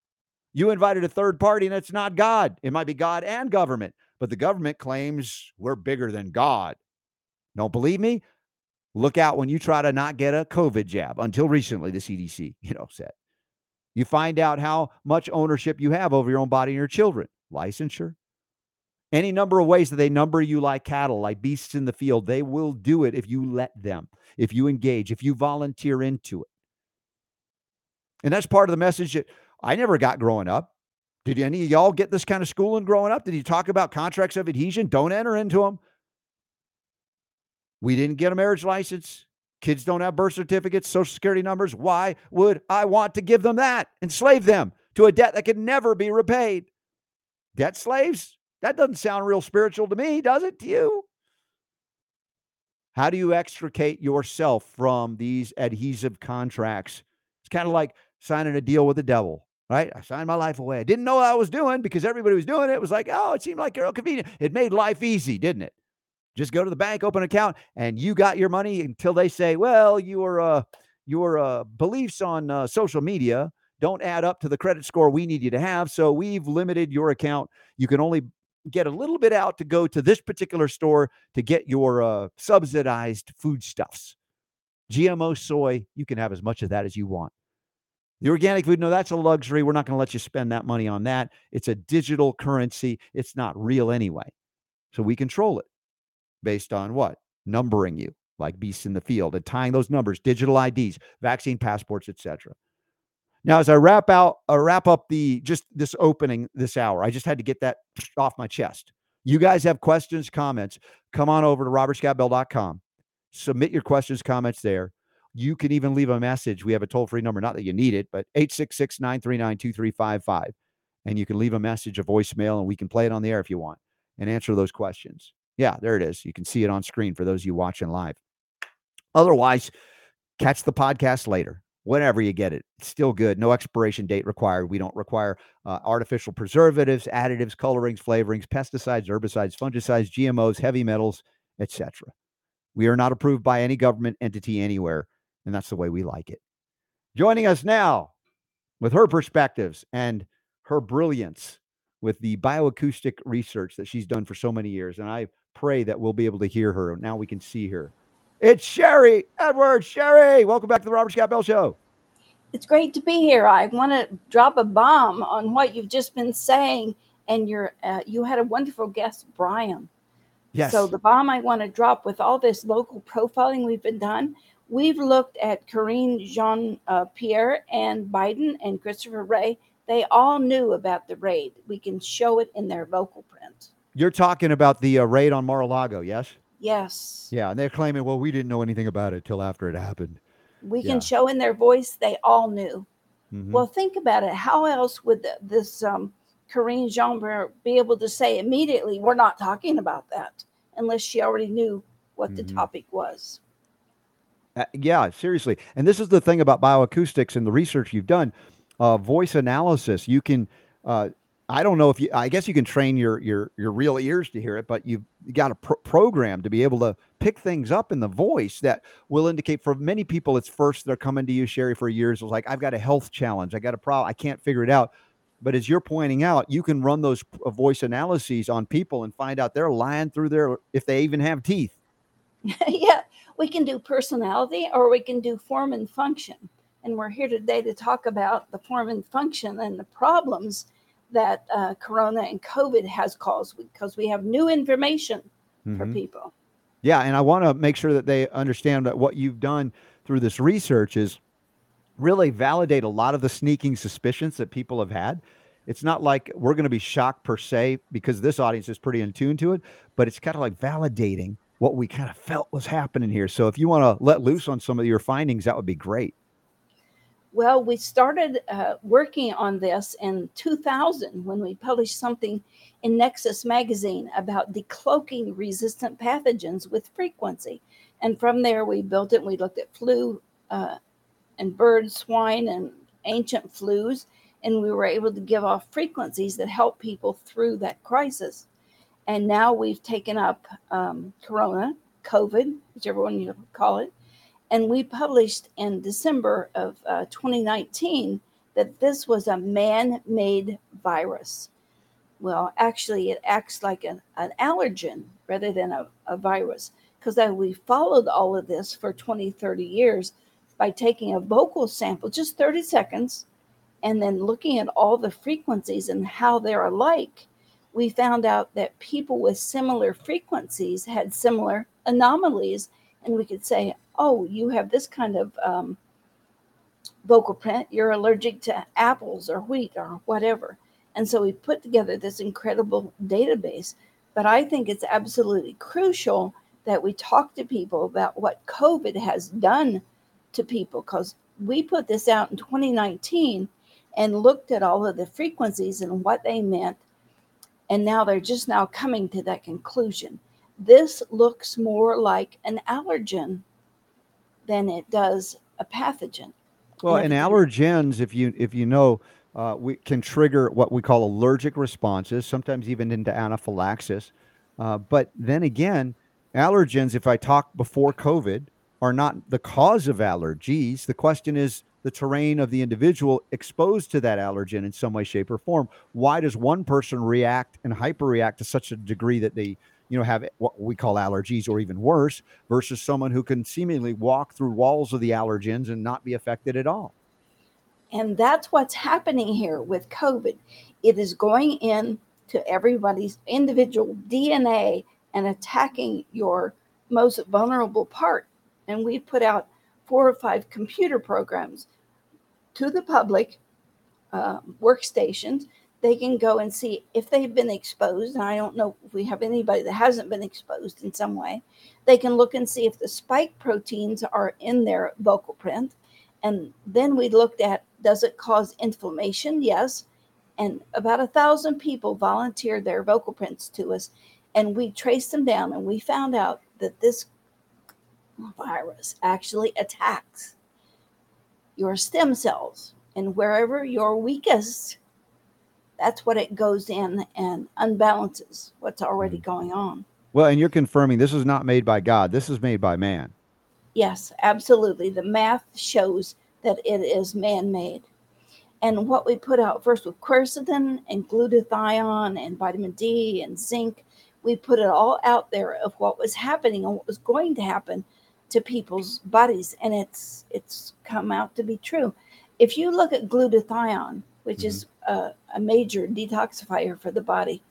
You invited a third party, and it's not God. It might be God and government, but the government claims we're bigger than God. Don't believe me? Look out when you try to not get a COVID jab. Until recently, the CDC, you know, said. You find out how much ownership you have over your own body and your children. Licensure. Any number of ways that they number you like cattle, like beasts in the field. They will do it if you let them, if you engage, if you volunteer into it. And that's part of the message that I never got growing up. Did any of y'all get this kind of schooling growing up? Did you talk about contracts of adhesion? Don't enter into them. We didn't get a marriage license. Kids don't have birth certificates, social security numbers. Why would I want to give them that? Enslave them to a debt that can never be repaid. Debt slaves? That doesn't sound real spiritual to me, does it to you? How do you extricate yourself from these adhesive contracts? It's kind of like signing a deal with the devil, right? I signed my life away. I didn't know what I was doing because everybody was doing it. It was like, oh, it seemed like real convenient. It made life easy, didn't it? Just go to the bank, open an account, and you got your money until they say, well, your uh, your uh, beliefs on uh, social media don't add up to the credit score we need you to have. So we've limited your account. You can only get a little bit out to go to this particular store to get your uh, subsidized foodstuffs. GMO soy, you can have as much of that as you want. The organic food, no, that's a luxury. We're not going to let you spend that money on that. It's a digital currency. It's not real anyway. So we control it based on what? Numbering you like beasts in the field and tying those numbers, digital IDs, vaccine passports, etc. Now, as I wrap out, I uh, wrap up the just this opening this hour, I just had to get that off my chest. You guys have questions, comments, come on over to robertscottbell.com. Submit your questions, comments there. You can even leave a message. We have a toll free number, not that you need it, but 866 939 2355. And you can leave a message, a voicemail, and we can play it on the air if you want and answer those questions. Yeah, there it is. You can see it on screen for those of you watching live. Otherwise, catch the podcast later whenever you get it. It's still good. No expiration date required. We don't require uh, artificial preservatives, additives, colorings, flavorings, pesticides, herbicides, fungicides, GMOs, heavy metals, etc. We are not approved by any government entity anywhere, and that's the way we like it. Joining us now with her perspectives and her brilliance with the bioacoustic research that she's done for so many years. And I pray that we'll be able to hear her. Now we can see her. It's Sharry Edwards. Sharry, welcome back to the Robert Scott Bell Show. It's great to be here. I want to drop a bomb on what you've just been saying, and you're uh, you had a wonderful guest, Brian. Yes. So the bomb I want to drop with all this local profiling we've been done, we've looked at Karine Jean uh, Pierre and Biden and Christopher Wray. They all knew about the raid. We can show it in their vocal print. You're talking about the uh, raid on Mar-a-Lago, yes? Yes. Yeah, and they're claiming, well, we didn't know anything about it till after it happened. We Yeah. can show in their voice they all knew. Mhm. Well, think about it. How else would th- this um, Karine Jean be able to say immediately, we're not talking about that, unless she already knew what the Mhm. topic was? Uh, yeah, seriously. And this is the thing about bioacoustics and the research you've done. Uh, voice analysis. You can. Uh, I don't know if you. I guess you can train your your your real ears to hear it, but you've got a pro- program to be able to pick things up in the voice that will indicate. For many people, it's first they're coming to you, Sharry, for years. It's like I've got a health challenge. I got a problem. I can't figure it out. But as you're pointing out, you can run those uh, voice analyses on people and find out they're lying through their if they even have teeth. yeah, we can do personality or we can do form and function. And we're here today to talk about the form and function and the problems that uh, Corona and COVID has caused because we have new information for Mhm. people. Yeah, and I want to make sure that they understand that what you've done through this research is really validate a lot of the sneaking suspicions that people have had. It's not like we're going to be shocked per se because this audience is pretty in tune to it, but it's kind of like validating what we kind of felt was happening here. So if you want to let loose on some of your findings, that would be great. Well, we started uh, working on this in 2000 when we published something in Nexus magazine about decloaking resistant pathogens with frequency. And from there, we built it. We looked at flu uh, and bird, swine, and ancient flus. And we were able to give off frequencies that help people through that crisis. And now we've taken up um, Corona, COVID, whichever one you call it, and we published in December of uh, 2019 that this was a man made virus. Well, actually, it acts like an, an allergen rather than a, a virus because we followed all of this for 20, 30 years by taking a vocal sample, just 30 seconds, and then looking at all the frequencies and how they're alike. We found out that people with similar frequencies had similar anomalies, and we could say, oh, you have this kind of um, vocal print, you're allergic to apples or wheat or whatever. And so we put together this incredible database. But I think it's absolutely crucial that we talk to people about what COVID has done to people because we put this out in 2019 and looked at all of the frequencies and what they meant. And now they're just now coming to that conclusion. This looks more like an allergen than it does a pathogen. Well, And and allergens, if you if you know, uh, we can trigger what we call allergic responses, sometimes even into anaphylaxis. Uh, but then again, allergens, if I talk before COVID, are not the cause of allergies. The question is the terrain of the individual exposed to that allergen in some way, shape, or form. Why does one person react and hyperreact to such a degree that they, you know, have what we call allergies or even worse, versus someone who can seemingly walk through walls of the allergens and not be affected at all? And that's what's happening here with COVID. It is going in to everybody's individual DNA and attacking your most vulnerable part. And we put out four or five computer programs to the public uh, workstations. They can go and see if they've been exposed. And I don't know if we have anybody that hasn't been exposed in some way. They can look and see if the spike proteins are in their vocal print. And then we looked at does it cause inflammation? Yes. And about a thousand people volunteered their vocal prints to us. And we traced them down and we found out that this virus actually attacks your stem cells. And wherever you're weakest, that's what it goes in and unbalances what's already mm. going on. Well, and you're confirming this is not made by God. This is made by man. Yes, absolutely. The math shows that it is man made. And what we put out first with quercetin and glutathione and vitamin D and zinc, we put it all out there of what was happening and what was going to happen to people's bodies. And it's it's come out to be true. if you look at glutathione, which Mhm. is a, a major detoxifier for the body,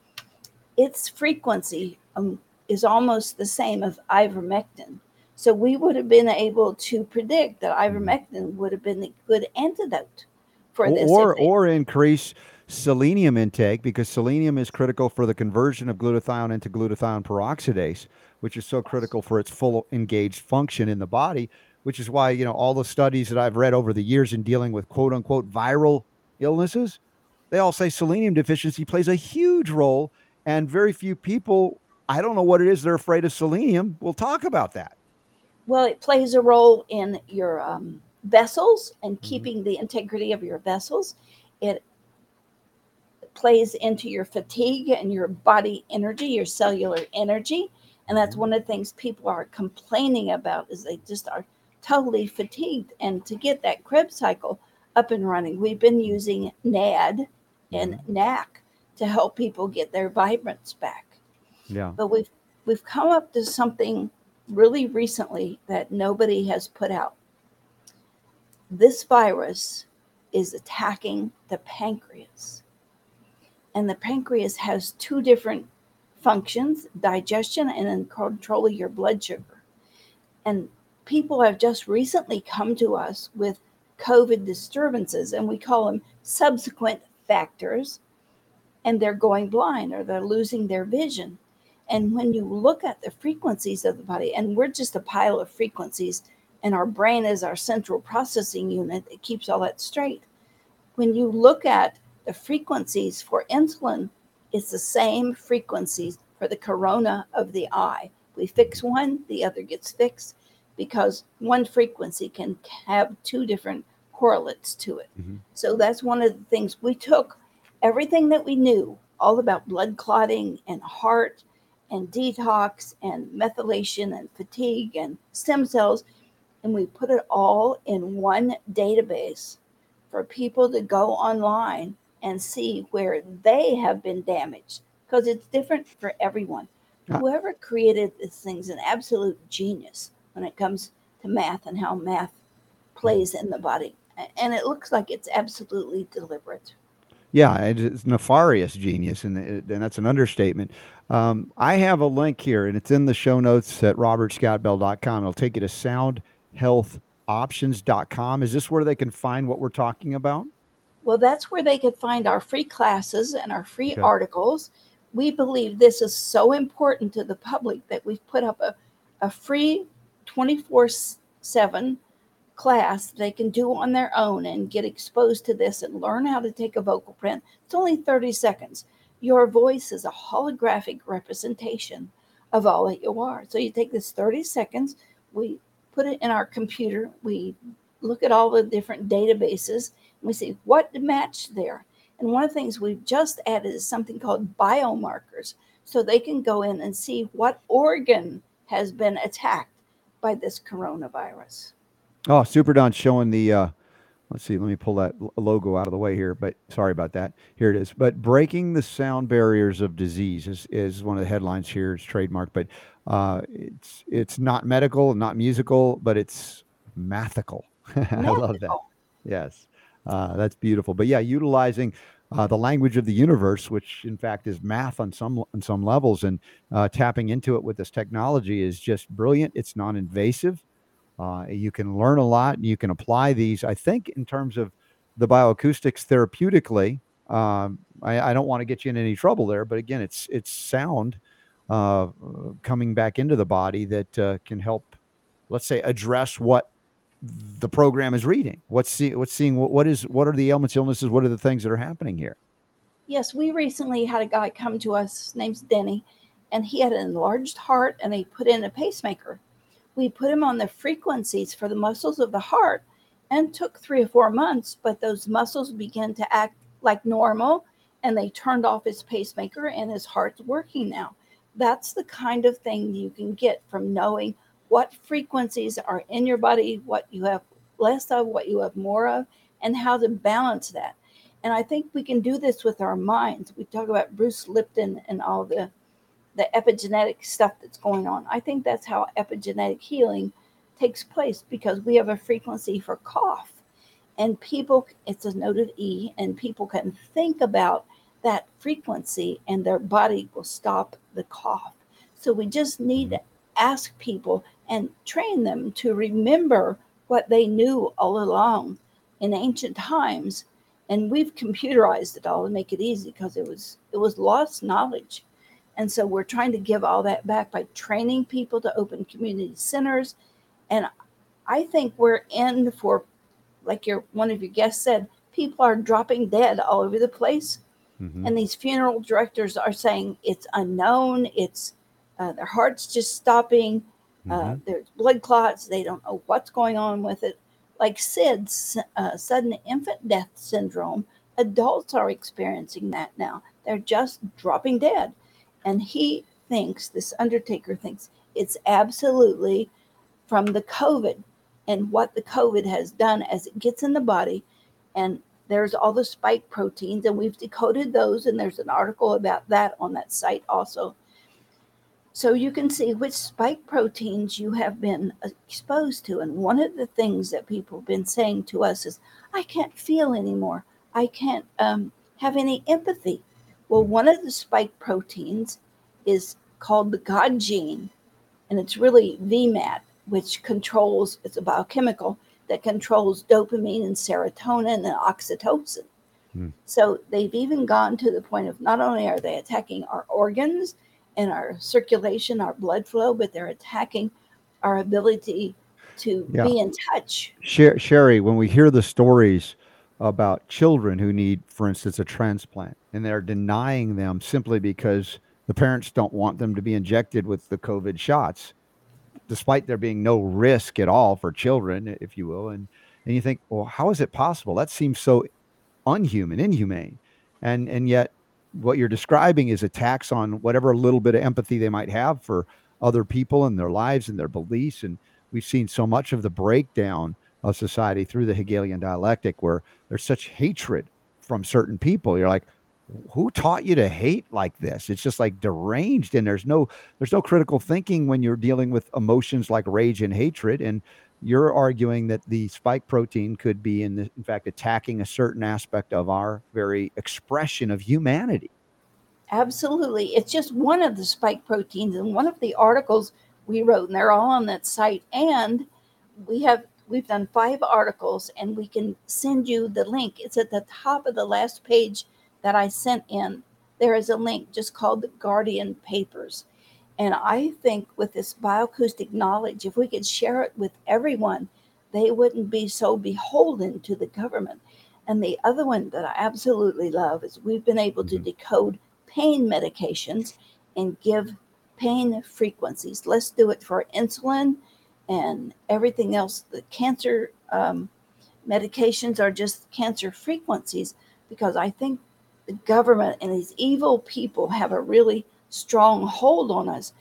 its frequency um, is almost the same of ivermectin. So we would have been able to predict that ivermectin would have been a good antidote for this. or or increase selenium intake because selenium is critical for the conversion of glutathione into glutathione peroxidase which is so critical for its full engaged function in the body which is why you know all the studies that i've read over the years in dealing with quote unquote viral illnesses they all say selenium deficiency plays a huge role and very few people i don't know what it is they're afraid of selenium we'll talk about that Well, it plays a role in your um, vessels and Mm-hmm. keeping the integrity of your vessels. It plays into your fatigue and your body energy, your cellular energy. And that's Mhm. one of the things people are complaining about is they just are totally fatigued. And to get that Krebs cycle up and running, we've been using NAD and mm-hmm. NAC to help people get their vibrance back yeah but we've we've come up to something really recently that nobody has put out. This virus is attacking the pancreas. And the pancreas has two different functions digestion and then control of your blood sugar. And people have just recently come to us with COVID disturbances, and we call them subsequent factors, and they're going blind or they're losing their vision. And when you look at the frequencies of the body, and we're just a pile of frequencies, and our brain is our central processing unit that keeps all that straight. When you look at the frequencies for insulin, it's the same frequencies for the corona of the eye. We fix one, the other gets fixed because one frequency can have two different correlates to it. Mhm. So that's one of the things we took everything that we knew all about blood clotting and heart and detox and methylation and fatigue and stem cells and we put it all in one database for people to go online and see where they have been damaged because it's different for everyone. Ah. Whoever created this thing's an absolute genius when it comes to math and how math plays in the body. And it looks like it's absolutely deliberate. Yeah, it's nefarious genius, and, it- and that's an understatement. Um, I have a link here, and it's in the show notes at robertscottbell.com. It'll take you to soundhealthoptions.com. Is this where they can find what we're talking about? Well, that's where they could find our free classes and our free Okay. articles. We believe this is so important to the public that we've put up a, a free 24 7 class they can do on their own and get exposed to this and learn how to take a vocal print. It's only 30 seconds. Your voice is a holographic representation of all that you are. So you take this 30 seconds, we put it in our computer, we look at all the different databases, and we see what matched there. And one of the things we've just added is something called biomarkers. So they can go in and see what organ has been attacked by this coronavirus. Oh, Super Don's showing the. Uh, let's see. Let me pull that logo out of the way here. But sorry about that. Here it is. But breaking the sound barriers of disease is, is one of the headlines here. It's trademarked, but uh, it's it's not medical, not musical, but it's mathical. I love that. Yes, uh, that's beautiful. But yeah, utilizing uh, the language of the universe, which in fact is math on some on some levels, and uh, tapping into it with this technology is just brilliant. It's non-invasive. Uh, you can learn a lot. and You can apply these. I think in terms of the bioacoustics therapeutically. Um, I, I don't want to get you in any trouble there, but again, it's it's sound uh, coming back into the body that uh, can help. Let's say address what the program is reading. What's see, what's seeing what, what is what are the ailments, illnesses? What are the things that are happening here? Yes, we recently had a guy come to us, his name's Denny, and he had an enlarged heart and they put in a pacemaker. We put him on the frequencies for the muscles of the heart and took three or four months, but those muscles began to act like normal and they turned off his pacemaker and his heart's working now. That's the kind of thing you can get from knowing what frequencies are in your body, what you have less of, what you have more of, and how to balance that. And I think we can do this with our minds. We talk about Bruce Lipton and all the the epigenetic stuff that's going on. I think that's how epigenetic healing takes place because we have a frequency for cough. and people it's a note of e and people can think about that frequency and their body will stop the cough so we just need to ask people and train them to remember what they knew all along in ancient times and we've computerized it all to make it easy because it was it was lost knowledge and so we're trying to give all that back by training people to open community centers and i think we're in for like your one of your guests said, people are dropping dead all over the place, mm-hmm. and these funeral directors are saying it's unknown. It's uh, their heart's just stopping. Uh, mm-hmm. Uh, there's blood clots. They don't know what's going on with it. Like SIDS, uh, sudden infant death syndrome, adults are experiencing that now. They're just dropping dead. And he thinks, this undertaker thinks, it's absolutely from the COVID and what the COVID has done as it gets in the body. And there's all the spike proteins, and we've decoded those. And there's an article about that on that site also. So you can see which spike proteins you have been exposed to. And one of the things that people have been saying to us is, I can't feel anymore. I can't um, have any empathy. Well, one of the spike proteins is called the God gene, and it's really VMAT which controls, it's a biochemical that controls dopamine and serotonin and oxytocin. Hmm. So they've even gone to the point of not only are they attacking our organs and our circulation, our blood flow, but they're attacking our ability to yeah. be in touch. Sher- Sharry, when we hear the stories about children who need, for instance, a transplant, and they're denying them simply because the parents don't want them to be injected with the COVID shots despite there being no risk at all for children, if you will. And and you think, well, how is it possible? That seems so unhuman, inhumane. And and yet what you're describing is attacks on whatever little bit of empathy they might have for other people and their lives and their beliefs. And we've seen so much of the breakdown of society through the Hegelian dialectic where there's such hatred from certain people. You're like, who taught you to hate like this? It's just like deranged and there's no there's no critical thinking when you're dealing with emotions like rage and hatred. And you're arguing that the spike protein could be in the, in fact attacking a certain aspect of our very expression of humanity. Absolutely. It's just one of the spike proteins and one of the articles we wrote and they're all on that site. And we have we've done five articles and we can send you the link it's at the top of the last page that I sent in, there is a link just called the Guardian Papers. And I think with this bioacoustic knowledge, if we could share it with everyone, they wouldn't be so beholden to the government. And the other one that I absolutely love is we've been able to mm-hmm. decode pain medications and give pain frequencies. Let's do it for insulin and everything else. The cancer um, medications are just cancer frequencies because I think the government and these evil people have a really strong hold on us.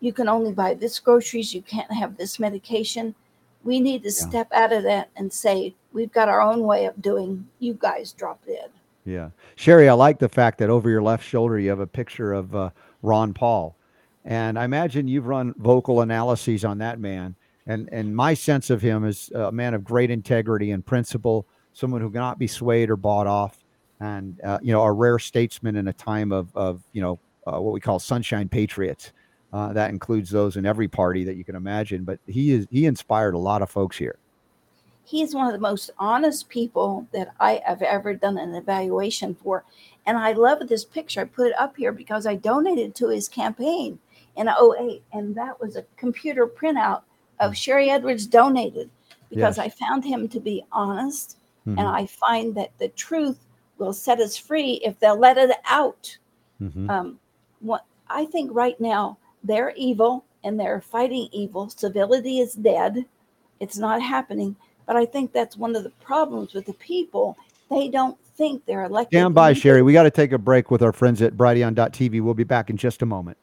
You can only buy this groceries, you can't have this medication. We need to yeah. step out of that and say, we've got our own way of doing, you guys drop dead. Yeah. Sharry, I like the fact that over your left shoulder you have a picture of uh, Ron Paul. And I imagine you've run vocal analyses on that man. And, and my sense of him is a man of great integrity and principle, someone who cannot be swayed or bought off and uh, you know a rare statesman in a time of of you know uh, what we call sunshine patriots. Uh, that includes those in every party that you can imagine. But he is he inspired a lot of folks here. He is one of the most honest people that I have ever done an evaluation for, and I love this picture. I put it up here because I donated to his campaign in 08, and that was a computer printout of Sharry Edwards donated because yes. I found him to be honest, mm-hmm. and I find that the truth will set us free if they'll let it out. Mm-hmm. Um, what I think right now they're evil and they're fighting evil. Civility is dead. It's not happening. But I think that's one of the problems with the people. They don't think they're elected. Stand by, Sharry. We got to take a break with our friends at Brighteon.tv. We'll be back in just a moment.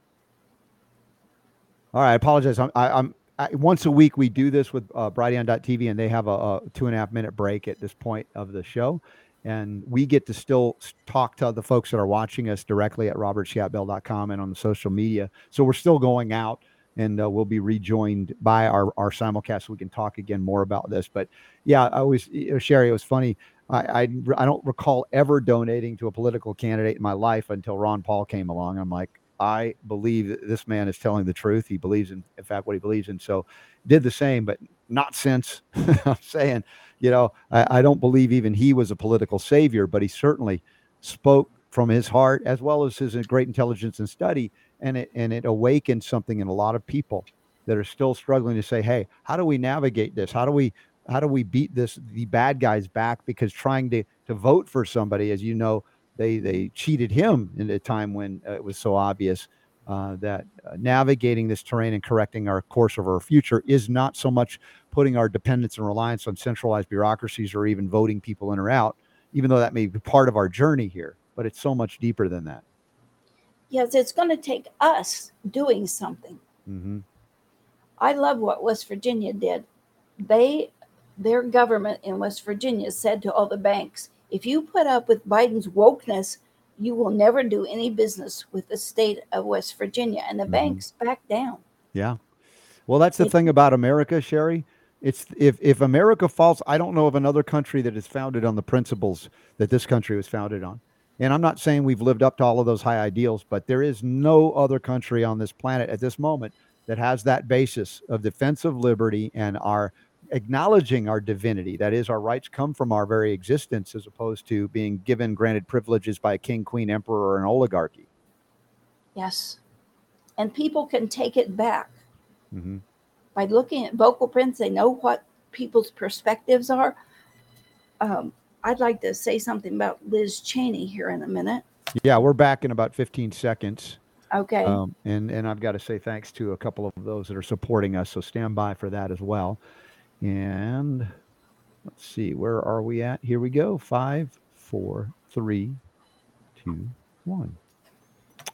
All right. I apologize. I'm, I, am i once a week we do this with uh, Brighteon.tv, and they have a, a two and a half minute break at this point of the show and we get to still talk to the folks that are watching us directly at robertscottbell.com and on the social media. So we're still going out and uh, we'll be rejoined by our our simulcast so we can talk again more about this. But yeah, I was Sharry. It was funny. I, I I don't recall ever donating to a political candidate in my life until Ron Paul came along. I'm like, I believe that this man is telling the truth. He believes in, in fact, what he believes in. So did the same, but not since. I'm saying, you know, I, I, don't believe even he was a political savior, but he certainly spoke from his heart as well as his uh, great intelligence and study. And it, and it awakened something in a lot of people that are still struggling to say, hey, how do we navigate this? How do we how do we beat this the bad guys back? Because trying to to vote for somebody, as you know, they they cheated him in a time when uh, it was so obvious uh, that uh, navigating this terrain and correcting our course of our future is not so much putting our dependence and reliance on centralized bureaucracies or even voting people in or out, even though that may be part of our journey here. But it's so much deeper than that. Yes, it's going to take us doing something. Mm-hmm. I love what West Virginia did. They, their government in West Virginia said to all the banks, if you put up with Biden's wokeness, you will never do any business with the state of West Virginia. And the mm-hmm. banks back down. Yeah. Well, that's the it, thing about America, Sharry. It's if if America falls, I don't know of another country that is founded on the principles that this country was founded on. And I'm not saying we've lived up to all of those high ideals, but there is no other country on this planet at this moment that has that basis of defense of liberty and our acknowledging our divinity. That is, our rights come from our very existence as opposed to being given granted privileges by a king, queen, emperor, or an oligarchy. Yes. And people can take it back. Mm-hmm. By looking at vocal prints, they know what people's perspectives are. Um, I'd like to say something about Liz Cheney here in a minute. Yeah, we're back in about 15 seconds. Okay. Um, and and I've got to say thanks to a couple of those that are supporting us. So stand by for that as well. And let's see, where are we at? Here we go. Five, four, three, two, one.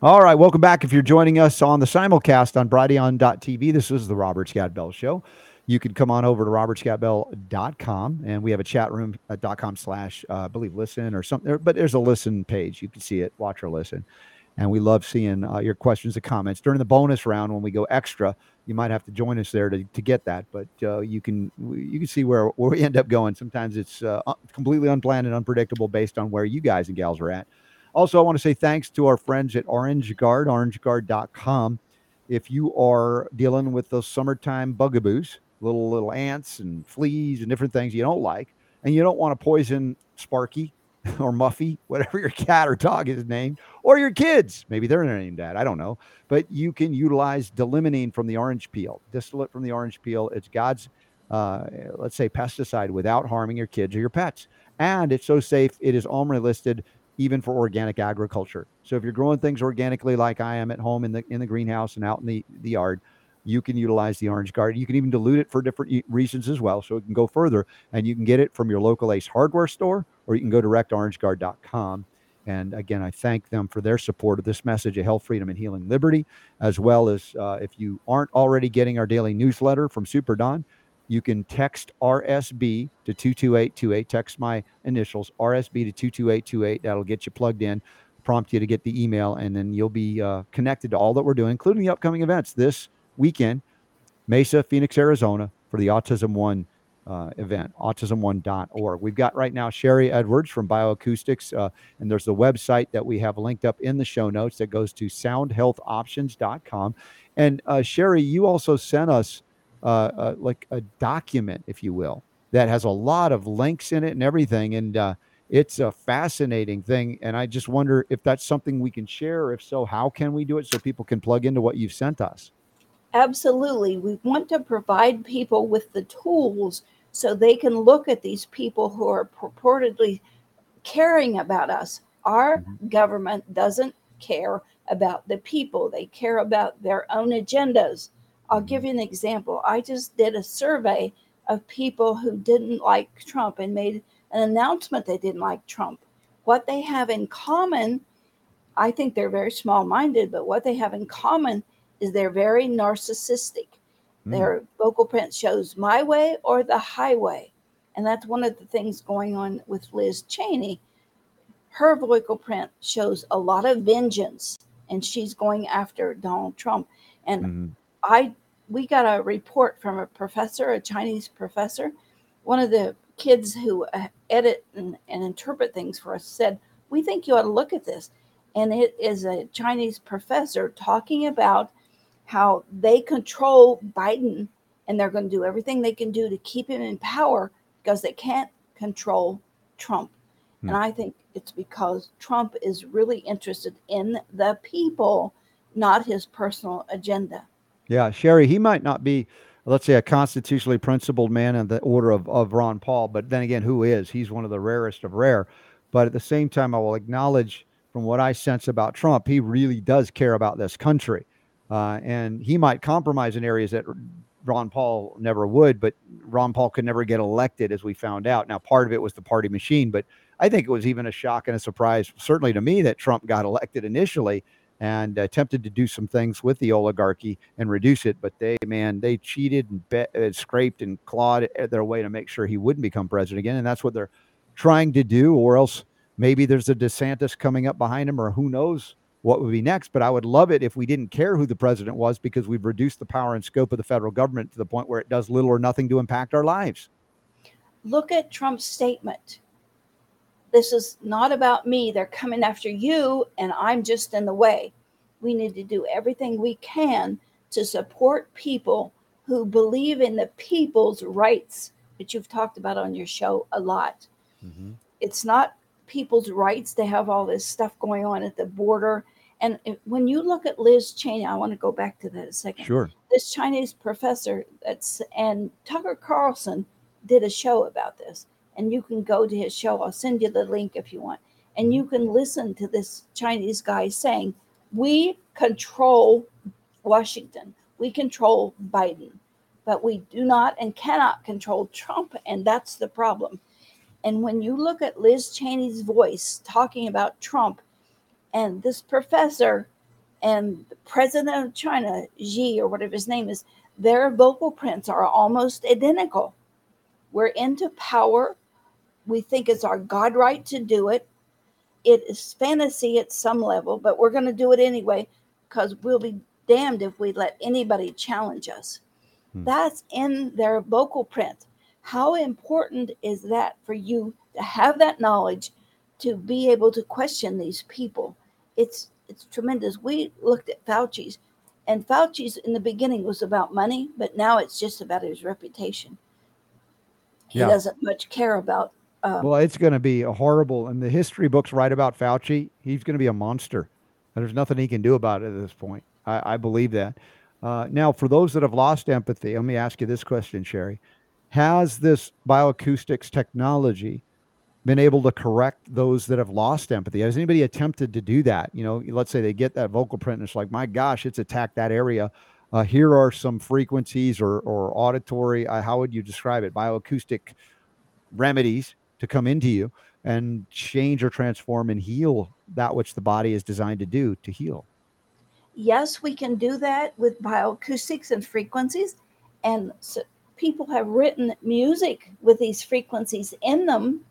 All right, welcome back. If you're joining us on the simulcast on Brighteon.tv, this is the Robert Scott Bell Show. You can come on over to robertscottbell.com and we have a chat room at .com slash, uh, I believe, listen or something, but there's a listen page. You can see it, watch or listen. And we love seeing uh, your questions and comments during the bonus round when we go extra. You might have to join us there to, to get that, but uh, you can you can see where, where we end up going. Sometimes it's uh, completely unplanned and unpredictable based on where you guys and gals are at. Also, I want to say thanks to our friends at Orange Guard, orangeguard.com. If you are dealing with those summertime bugaboos, little little ants and fleas and different things you don't like, and you don't want to poison Sparky or Muffy, whatever your cat or dog is named, or your kids. Maybe they're named that. I don't know. But you can utilize d-limonene from the orange peel, distillate from the orange peel. It's God's, uh, let's say, pesticide without harming your kids or your pets. And it's so safe, it is only listed even for organic agriculture. So if you're growing things organically, like I am at home in the in the greenhouse and out in the, the yard, you can utilize the Orange Guard. You can even dilute it for different reasons as well. So it can go further and you can get it from your local Ace hardware store or you can go direct orangeguard.com. And again, I thank them for their support of this message of health, freedom, and healing liberty, as well as uh, if you aren't already getting our daily newsletter from Super Don, you can text RSB to 22828. Text my initials, RSB to 22828. That'll get you plugged in, prompt you to get the email, and then you'll be uh, connected to all that we're doing, including the upcoming events. This weekend, Mesa, Phoenix, Arizona, for the Autism One uh, event, autismone.org. We've got right now Sharry Edwards from Bioacoustics, uh, and there's the website that we have linked up in the show notes that goes to soundhealthoptions.com. And uh, Sharry, you also sent us uh, uh, like a document, if you will, that has a lot of links in it and everything. And uh, it's a fascinating thing. And I just wonder if that's something we can share. If so, how can we do it so people can plug into what you've sent us? Absolutely. We want to provide people with the tools so they can look at these people who are purportedly caring about us. Our mm-hmm. government doesn't care about the people, they care about their own agendas. I'll mm-hmm. give you an example. I just did a survey of people who didn't like Trump and made an announcement they didn't like Trump. What they have in common, I think they're very small minded, but what they have in common is they're very narcissistic. Mm. Their vocal print shows my way or the highway. And that's one of the things going on with Liz Cheney. Her vocal print shows a lot of vengeance and she's going after Donald Trump. And mm I we got a report from a professor, a Chinese professor. One of the kids who uh, edit and, and interpret things for us said, "We think you ought to look at this." And it is a Chinese professor talking about how they control Biden and they're going to do everything they can do to keep him in power because they can't control Trump. Hmm. And I think it's because Trump is really interested in the people, not his personal agenda. Yeah, Sharry, he might not be, let's say, a constitutionally principled man in the order of, of Ron Paul, but then again, who is? He's one of the rarest of rare. But at the same time, I will acknowledge from what I sense about Trump, he really does care about this country. Uh, and he might compromise in areas that Ron Paul never would, but Ron Paul could never get elected, as we found out. Now, part of it was the party machine, but I think it was even a shock and a surprise, certainly to me, that Trump got elected initially and attempted to do some things with the oligarchy and reduce it. But they, man, they cheated and uh, scraped and clawed their way to make sure he wouldn't become president again. And that's what they're trying to do, or else maybe there's a DeSantis coming up behind him, or who knows what would be next. But I would love it if we didn't care who the president was because we've reduced the power and scope of the federal government to the point where it does little or nothing to impact our lives. Look at Trump's statement. This is not about me. They're coming after you, and I'm just in the way. We need to do everything we can to support people who believe in the people's rights, which you've talked about on your show a lot. Mm-hmm. It's not people's rights to have all this stuff going on at the border. And when you look at Liz Cheney, I want to go back to that a second. Sure. This Chinese professor that's and Tucker Carlson did a show about this. And you can go to his show. I'll send you the link if you want. And you can listen to this Chinese guy saying, We control Washington. We control Biden, but we do not and cannot control Trump. And that's the problem. And when you look at Liz Cheney's voice talking about Trump and this professor and the president of China, Xi, or whatever his name is, their vocal prints are almost identical. We're into power. We think it's our God right to do it. It is fantasy at some level, but we're going to do it anyway because we'll be damned if we let anybody challenge us. Hmm. That's in their vocal print. How important is that for you to have that knowledge to be able to question these people? It's it's tremendous. We looked at Fauci's, and Fauci's in the beginning was about money, but now it's just about his reputation. He yeah. doesn't much care about. Um, well, it's going to be a horrible, and the history books write about Fauci. He's going to be a monster. There's nothing he can do about it at this point. I, I believe that. Uh, now, for those that have lost empathy, let me ask you this question, Sharry has this bioacoustics technology been able to correct those that have lost empathy? Has anybody attempted to do that? You know, let's say they get that vocal print and it's like, my gosh, it's attacked that area. Uh, here are some frequencies or, or auditory, uh, how would you describe it? Bioacoustic remedies to come into you and change or transform and heal that which the body is designed to do to heal. Yes, we can do that with bioacoustics and frequencies. And so people have written music with these frequencies in them,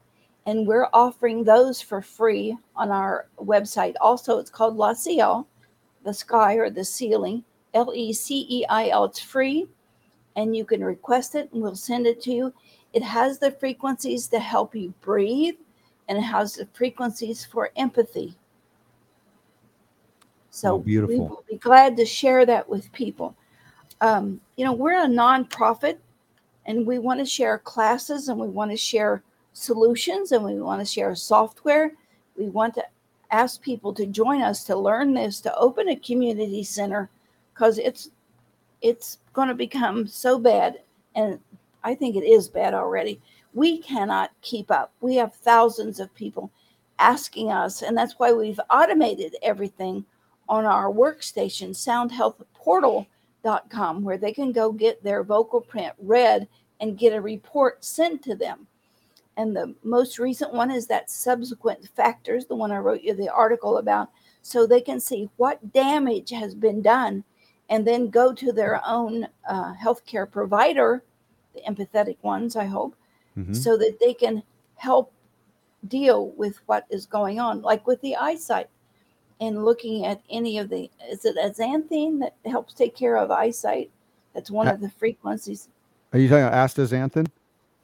and we're offering those for free on our website. Also, it's called La Ciel, the sky or the ceiling, L E C E I L. It's free, and you can request it, and we'll send it to you. It has the frequencies to help you breathe, and it has the frequencies for empathy. So oh, beautiful. we will be glad to share that with people. Um, you know, we're a nonprofit and we want to share classes and we want to share solutions and we want to share software. We want to ask people to join us to learn this, to open a community center because it's it's going to become so bad and I think it is bad already. We cannot keep up. We have thousands of people asking us and that's why we've automated everything on our workstation soundhealthportal.com where they can go get their vocal print read and get a report sent to them. And the most recent one is that subsequent factors, the one I wrote you the article about, so they can see what damage has been done and then go to their own uh, healthcare provider, the empathetic ones, I hope, mm-hmm. so that they can help deal with what is going on, like with the eyesight. and looking at any of the is it azathine that helps take care of eyesight? That's one of the frequencies. Are you talking about astaxanthin?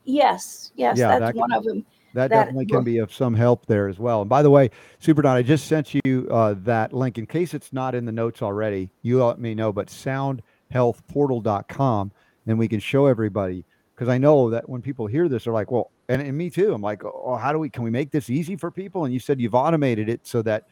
Yes, yes, Yeah, that's that- one of them. That, that definitely can be of some help there as well. And by the way, Super Don, I just sent you uh, that link in case it's not in the notes already. You let me know, but soundhealthportal.com, and we can show everybody because I know that when people hear this, they're like, well, and, and me too. I'm like, oh, how do we can we make this easy for people? And you said you've automated it so that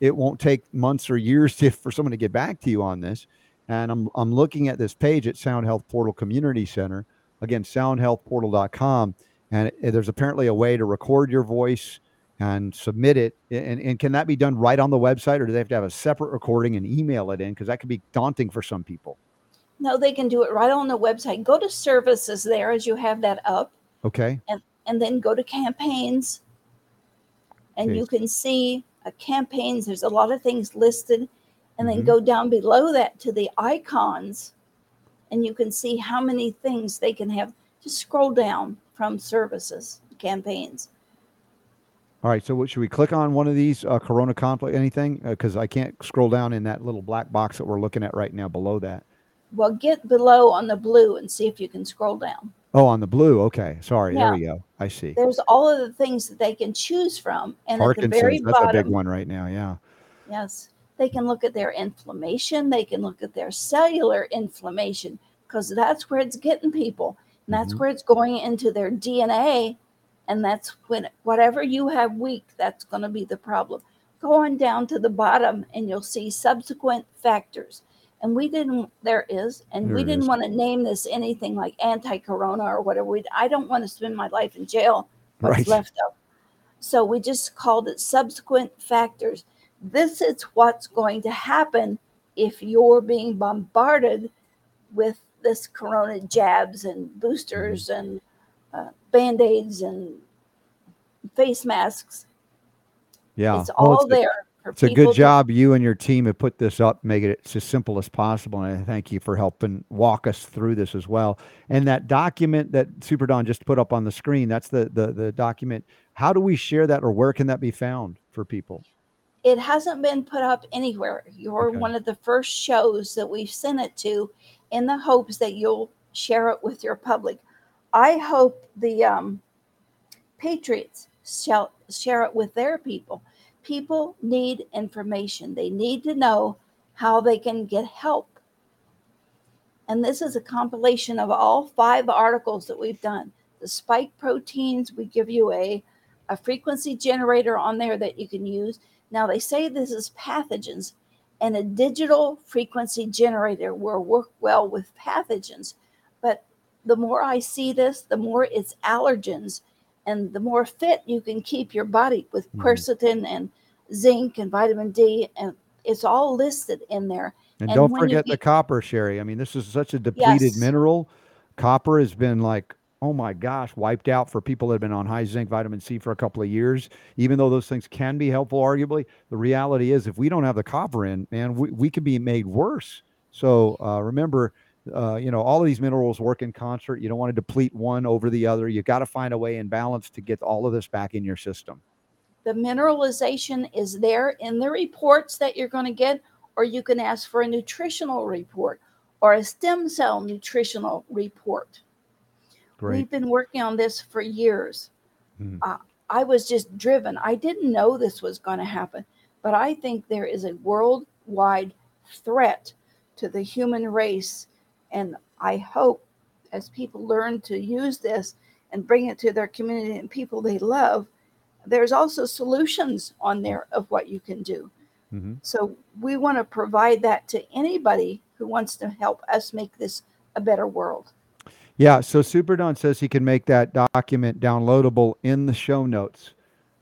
it won't take months or years to, for someone to get back to you on this. And I'm I'm looking at this page at Sound Health Portal Community Center. Again, soundhealthportal.com. And there's apparently a way to record your voice and submit it. And, and can that be done right on the website, or do they have to have a separate recording and email it in? Because that could be daunting for some people. No, they can do it right on the website. Go to services there as you have that up, Okay. and and then go to campaigns, and Okay. you can see uh, campaigns. There's a lot of things listed, and then go down below that to the icons, and you can see how many things they can have. Just scroll down from services campaigns. All right. So what, should we click on one of these uh, Corona conflict, anything? Because I can't scroll down in that little black box that we're looking at right now below that. Well, get below on the blue and see if you can scroll down. Oh, on the blue. Okay. Sorry. Yeah. There we go. I see. There's all of the things that they can choose from, and at the Parkinson's. very That's a big one right now. Yeah. Yes. They can look at their inflammation. They can look at their cellular inflammation because that's where it's getting people. And that's Mhm. where it's going into their DNA. And that's when whatever you have weak, that's going to be the problem. Go on down to the bottom and you'll see subsequent factors. And we didn't, there is, and There we didn't is. want to name this anything like anti corona or whatever. We, I don't want to spend my life in jail what's Right. left of. So we just called it subsequent factors. This is what's going to happen if you're being bombarded with this corona jabs and boosters and uh, band aids and face masks. Yeah. It's Well, all it's a- there. For It's a good to- job you and your team have put this up, make it as simple as possible. And I thank you for helping walk us through this as well. And that document that Super Don just put up on the screen, that's the the the document. How do we share that or where can that be found for people? It hasn't been put up anywhere. You're Okay. one of the first shows that we've sent it to in the hopes that you'll share it with your public. I hope the um, Patriots shall share it with their people. People need information, they need to know how they can get help. And this is a compilation of all five articles that we've done. The spike proteins, we give you a, a frequency generator on there that you can use. Now, they say this is pathogens, and a digital frequency generator will work well with pathogens. But the more I see this, the more it's allergens, and the more fit you can keep your body with Mhm. quercetin and zinc and vitamin D, and it's all listed in there. And, And don't forget the eat- copper, Sharry. I mean, this is such a depleted Yes. mineral. Copper has been like, oh my gosh, wiped out for people that have been on high zinc, vitamin C for a couple of years. Even though those things can be helpful, arguably, the reality is if we don't have the copper in, man, we, we could be made worse. So uh, remember, uh, you know, all of these minerals work in concert. You don't want to deplete one over the other. You got to find a way in balance to get all of this back in your system. The mineralization is there in the reports that you're going to get, or you can ask for a nutritional report or a stem cell nutritional report. Great. We've been working on this for years. Mhm. Uh, I was just driven. I didn't know this was going to happen, but I think there is a worldwide threat to the human race. And I hope as people learn to use this and bring it to their community and people they love, there's also solutions on there of what you can do. Mhm. So we want to provide that to anybody who wants to help us make this a better world. Yeah, so Super Don says he can make that document downloadable in the show notes.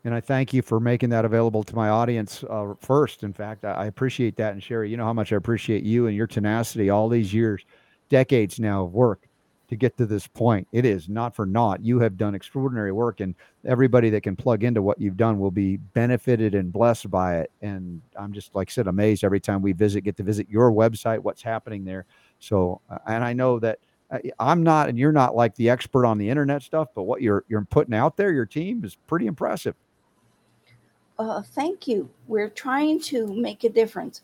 And I thank you for making that available to my audience uh, first. In fact, I, I appreciate that. And Sharry, you know how much I appreciate you and your tenacity all these years, decades now of work to get to this point. It is not for naught. You have done extraordinary work, and everybody that can plug into what you've done will be benefited and blessed by it. And I'm just, like I said, amazed every time we visit, get to visit your website, what's happening there. So, uh, and I know that I'm not, and you're not like the expert on the internet stuff, but what you're you're putting out there, your team is pretty impressive. uh, thank you. We're trying to make a difference,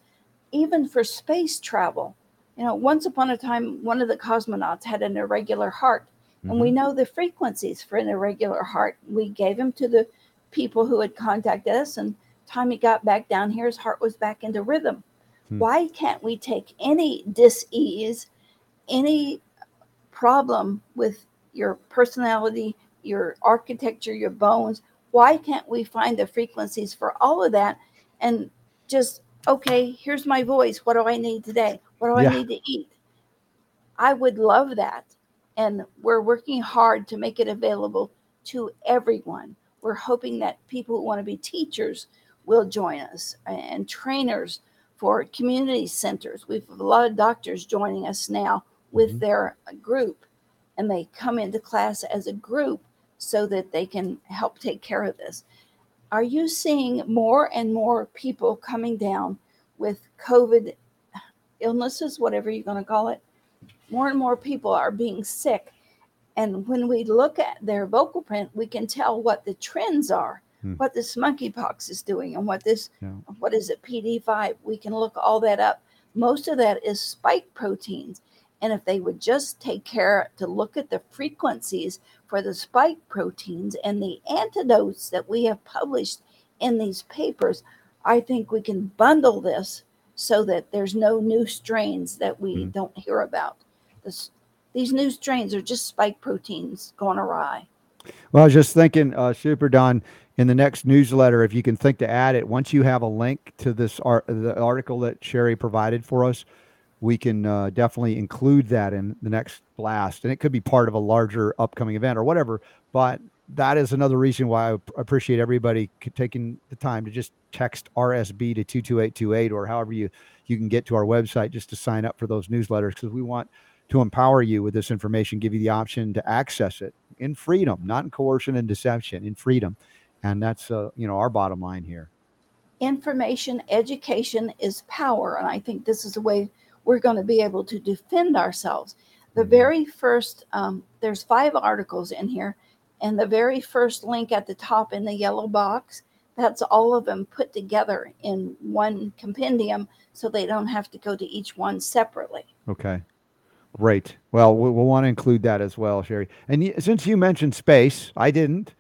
even for space travel. You know, once upon a time, one of the cosmonauts had an irregular heart, and we know the frequencies for an irregular heart. We gave him to the people who had contacted us, and time he got back down here, his heart was back into rhythm. Hmm. Why can't we take any dis-ease, any problem with your personality, your architecture, your bones? Why can't we find the frequencies for all of that and just okay, here's my voice. What do I need today? What do Yeah. I need to eat? I would love that. And we're working hard to make it available to everyone. We're hoping that people who want to be teachers will join us and trainers for community centers. We've a lot of doctors joining us now with Mhm. their group, and they come into class as a group so that they can help take care of this. Are you seeing more and more people coming down with COVID illnesses, whatever you're going to call it? More and more people are being sick. And when we look at their vocal print, we can tell what the trends are, Hmm. what this monkeypox is doing, and what this, Yeah. what is it, PD5. We can look all that up. Most of that is spike proteins. And if they would just take care to look at the frequencies for the spike proteins and the antidotes that we have published in these papers, I think we can bundle this so that there's no new strains that we Mhm. don't hear about. This, these new strains are just spike proteins going awry. Well, I was just thinking, uh, Super Don, in the next newsletter, if you can think to add it, once you have a link to this art, the article that Sharry provided for us, we can uh, definitely include that in the next blast, and it could be part of a larger upcoming event or whatever. But that is another reason why I appreciate everybody taking the time to just text RSB to two two eight two eight or however you you can get to our website just to sign up for those newsletters because we want to empower you with this information, give you the option to access it in freedom, not in coercion and deception, in freedom. And that's uh, you know our bottom line here. Information, education is power. And I think this is the way we're going to be able to defend ourselves. The Mhm. very first, um, there's five articles in here, and the very first link at the top in the yellow box, that's all of them put together in one compendium so they don't have to go to each one separately. Okay. Great. Well, we- we'll want to include that as well, Sharry. And y- since you mentioned space, I didn't.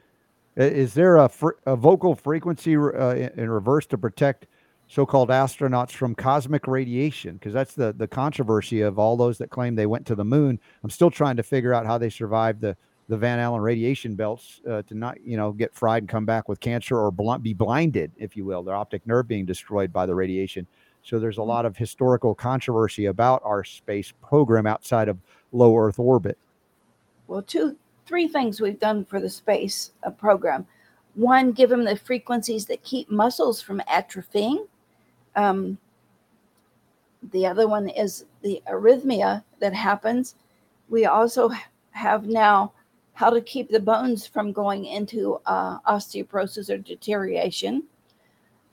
Is there a, fr- a vocal frequency uh, in reverse to protect so-called astronauts from cosmic radiation? Because that's the the controversy of all those that claim they went to the moon. I'm still trying to figure out how they survived the the Van Allen radiation belts uh, to not, you know, get fried and come back with cancer or be blinded, if you will, their optic nerve being destroyed by the radiation. So there's a lot of historical controversy about our space program outside of low Earth orbit. Well, two, three things we've done for the space uh, program. One, give them the frequencies that keep muscles from atrophying. Um, the other one is the arrhythmia that happens. We also have now how to keep the bones from going into uh, osteoporosis or deterioration.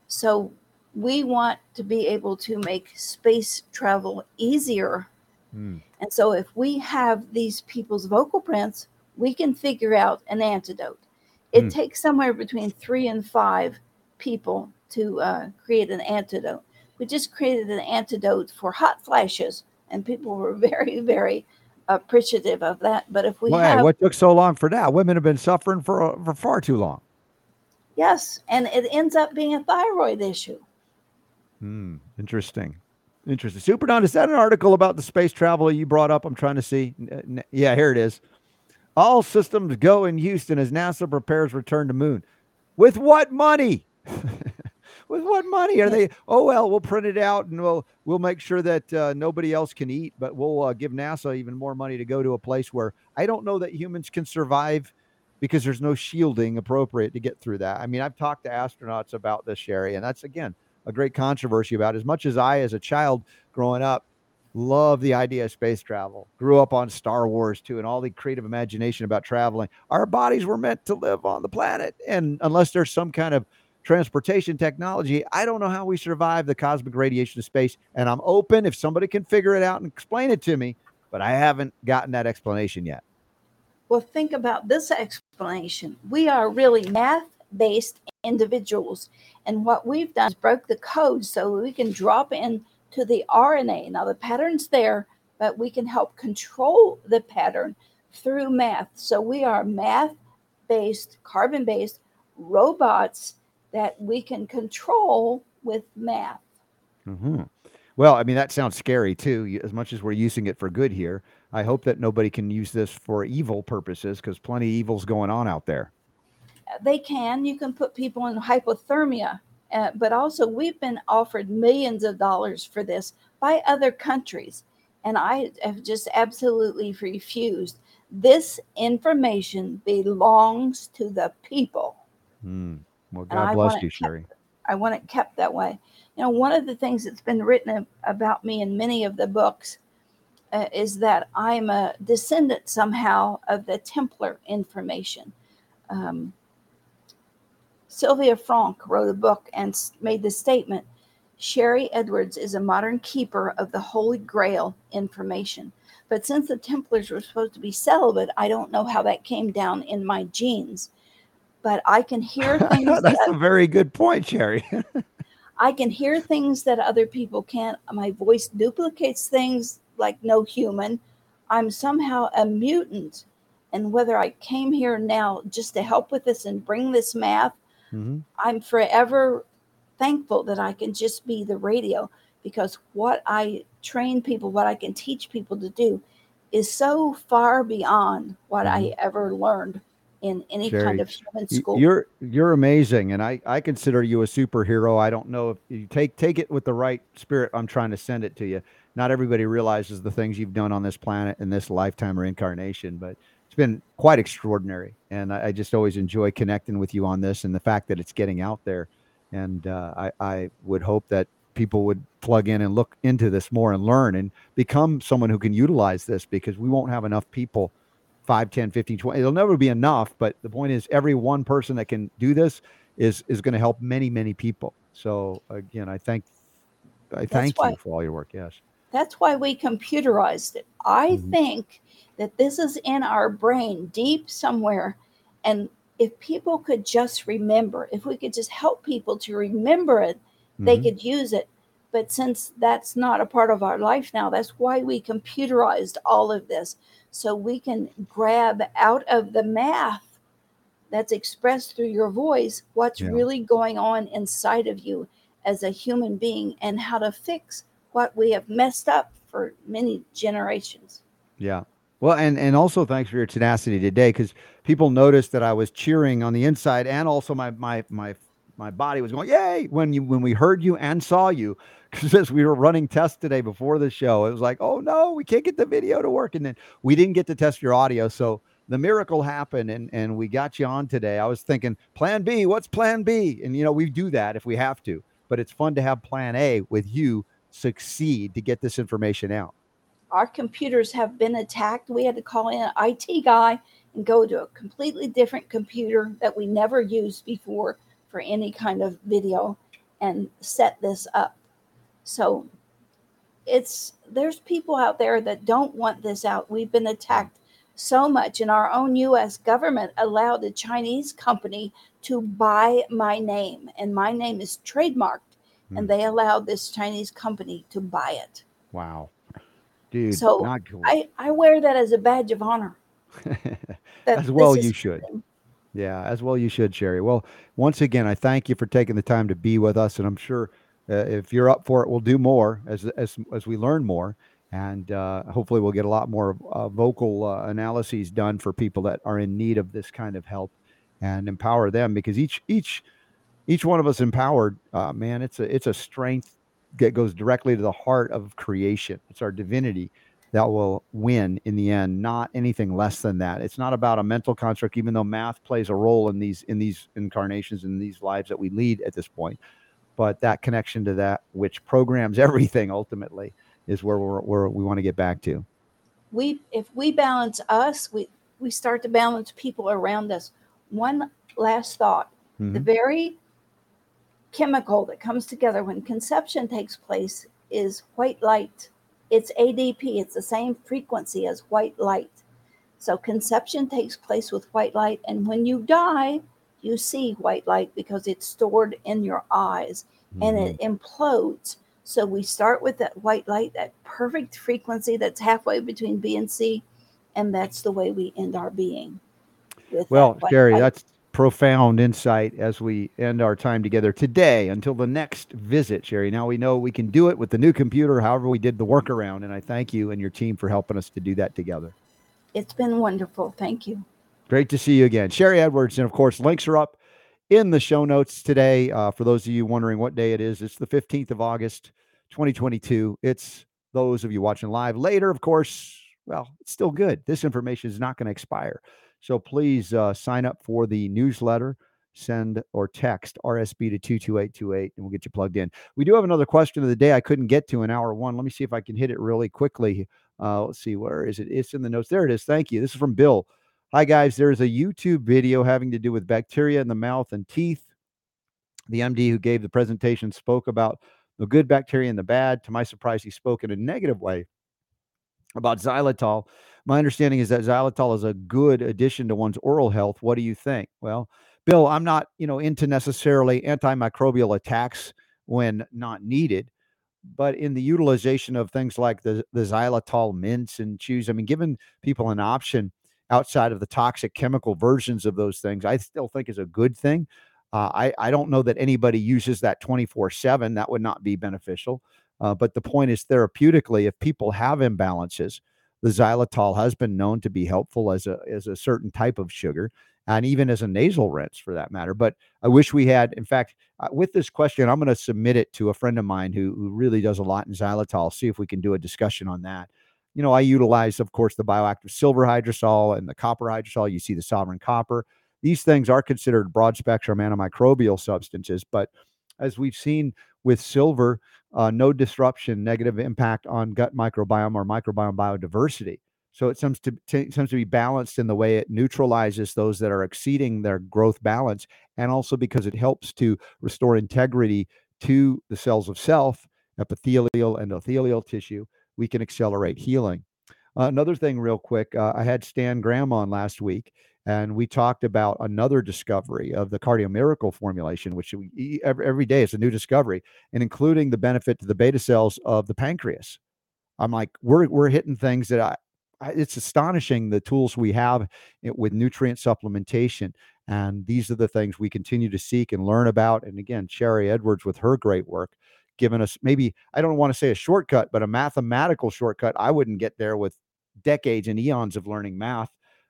So we want to be able to make space travel easier Hmm. and so if we have these people's vocal prints, we can figure out an antidote. It Hmm. takes somewhere between three and five people to uh, create an antidote. We just created an antidote for hot flashes, and people were very, very appreciative of that. But if we Why? have, What took so long for that? Women have been suffering for uh, for far too long. yes, and it ends up being a thyroid issue. Hmm. Interesting. Interesting. Super Don, is that an article about the space travel you brought up? I'm trying to see. Yeah, here it is. All systems go in Houston as NASA prepares return to moon. With what money? With what money are they? Oh well, we'll print it out and we'll we'll make sure that uh, nobody else can eat, but we'll uh, give NASA even more money to go to a place where I don't know that humans can survive because there's no shielding appropriate to get through that. I mean, I've talked to astronauts about this, Sharry, and that's again a great controversy about. As much as I, as a child growing up, love the idea of space travel, grew up on Star Wars too, and all the creative imagination about traveling. Our bodies were meant to live on the planet, and unless there's some kind of transportation technology, I don't know how we survive the cosmic radiation of space. And I'm open if somebody can figure it out and explain it to me, but I haven't gotten that explanation yet. Well, think about this explanation. We are really math based individuals. And what we've done is broke the code so we can drop in to the RNA. Now the pattern's there, but we can help control the pattern through math. So we are math based, carbon based robots that we can control with math. hmm Well, I mean, that sounds scary too, as much as we're using it for good here. I hope that nobody can use this for evil purposes because plenty of evil's going on out there. They can, you can put people in hypothermia, uh, but also we've been offered millions of dollars for this by other countries. And I have just absolutely refused. This information belongs to the people. Hmm. Well, God bless you, Sharry. I want it kept that way. You know, one of the things that's been written about me in many of the books uh, is that I'm a descendant somehow of the Templar information. Um, Sylvia Frank wrote a book and made the statement Sharry Edwards is a modern keeper of the Holy Grail information. But since the Templars were supposed to be celibate, I don't know how that came down in my genes. But I can hear things that That's a very good point, Sharry. I can hear things that other people can't. My voice duplicates things like no human. I'm somehow a mutant. And whether I came here now just to help with this and bring this math, hmm I'm forever thankful that I can just be the radio because what I train people, what I can teach people to do is so far beyond what I ever learned in any Sharry, kind of human school. You're you're amazing, and I I consider you a superhero. I don't know if you take take it with the right spirit. I'm trying to send it to you. Not everybody realizes the things you've done on this planet in this lifetime or incarnation, but it's been quite extraordinary. And I, I just always enjoy connecting with you on this and the fact that it's getting out there. And uh, I I would hope that people would plug in and look into this more and learn and become someone who can utilize this because we won't have enough people 5 10 15 20 it'll never be enough but the point is every one person that can do this is is going to help many many people so again i thank i thank why- you for all your work yes That's why we computerized it. I Mhm. think that this is in our brain deep somewhere. And if people could just remember, if we could just help people to remember it, they Mhm. could use it. But since that's not a part of our life now, that's why we computerized all of this. So we can grab out of the math that's expressed through your voice what's Yeah. really going on inside of you as a human being and how to fix what we have messed up for many generations. Yeah. Well, and and also thanks for your tenacity today because people noticed that I was cheering on the inside and also my my my my body was going yay when you when we heard you and saw you because we were running tests today before the show it was like oh no we can't get the video to work. And then we didn't get to test your audio. So the miracle happened and and we got you on today. I was thinking plan b what's plan b? And you know we do that if we have to but it's fun to have plan a with you succeed to get this information out. Our computers have been attacked. We had to call in an IT guy and go to a completely different computer that we never used before for any kind of video and set this up. So it's there's people out there that don't want this out. We've been attacked so much and our own US government allowed a Chinese company to buy my name and my name is trademarked Hmm. and they allowed this Chinese company to buy it. Wow. Dude, So, cool. I, I wear that as a badge of honor. as well you should. happening. Yeah, as well you should, Sharry. Well, once again, I thank you for taking the time to be with us, and I'm sure uh, if you're up for it, we'll do more as as as we learn more, and uh, hopefully we'll get a lot more uh, vocal uh, analyses done for people that are in need of this kind of help, and empower them because each each each one of us empowered, uh, man, it's a it's a strength that goes directly to the heart of creation. It's our divinity that will win in the end, not anything less than that. It's not about a mental construct, even though math plays a role in these in these incarnations in these lives that we lead at this point. But that connection to that which programs everything ultimately is where we're, where we want to get back to. We if we balance us, we we start to balance people around us. One last thought: the Mhm. very chemical that comes together when conception takes place is white light. It's ADP. It's the same frequency as white light. So conception takes place with white light, and when you die, you see white light because it's stored in your eyes and it mm-hmm. implodes. So we start with that white light, that perfect frequency that's halfway between B and C, and that's the way we end our being. Well, that Sharry, light. that's profound insight as we end our time together today until the next visit, Sharry. Now we know we can do it with the new computer, however, we did the workaround. And I thank you and your team for helping us to do that together. it's been wonderful. Thank you. Great to see you again. Sharry Edwards. And of course, links are up in the show notes today. Uh, for those of you wondering what day it is, it's the 15th of August, 2022. It's those of you watching live later, of course. Well, it's still good. This information is not going to expire. So please uh, sign up for the newsletter, send or text RSB to 22828, and we'll get you plugged in. We do have another question of the day I couldn't get to in hour one. Let me see if I can hit it really quickly. Uh, let's see, where is it? It's in the notes. There it is. Thank you. This is from Bill. Hi, guys. There's a YouTube video having to do with bacteria in the mouth and teeth. The MD who gave the presentation spoke about the good bacteria and the bad. To my surprise, he spoke in a negative way about xylitol. My understanding is that xylitol is a good addition to one's oral health. What do you think? Well, Bill, I'm not, you know, into necessarily antimicrobial attacks when not needed, but in the utilization of things like the the xylitol mints and chews, I mean, giving people an option outside of the toxic chemical versions of those things, I still think is a good thing. Uh, I I don't know that anybody uses that 24 seven. That would not be beneficial. Uh, but the point is, therapeutically, if people have imbalances, the xylitol has been known to be helpful as a as a certain type of sugar, and even as a nasal rinse for that matter. But I wish we had. In fact, uh, with this question, I'm going to submit it to a friend of mine who who really does a lot in xylitol. See if we can do a discussion on that. You know, I utilize, of course, the bioactive silver hydrosol and the copper hydrosol. You see the sovereign copper. These things are considered broad spectrum antimicrobial substances, but as we've seen with silver, uh, no disruption, negative impact on gut microbiome or microbiome biodiversity. So it seems to, seems to be balanced in the way it neutralizes those that are exceeding their growth balance, and also because it helps to restore integrity to the cells of self, epithelial, and endothelial tissue. We can accelerate healing. Uh, another thing, real quick, uh, I had Stan Graham on last week, and we talked about another discovery of the cardio miracle formulation, which we, every, every day is a new discovery, and including the benefit to the beta cells of the pancreas. I'm like, we're we're hitting things that I, I it's astonishing the tools we have it, with nutrient supplementation, and these are the things we continue to seek and learn about. And again, Sharry Edwards with her great work, giving us maybe I don't want to say a shortcut, but a mathematical shortcut. I wouldn't get there with decades and eons of learning math.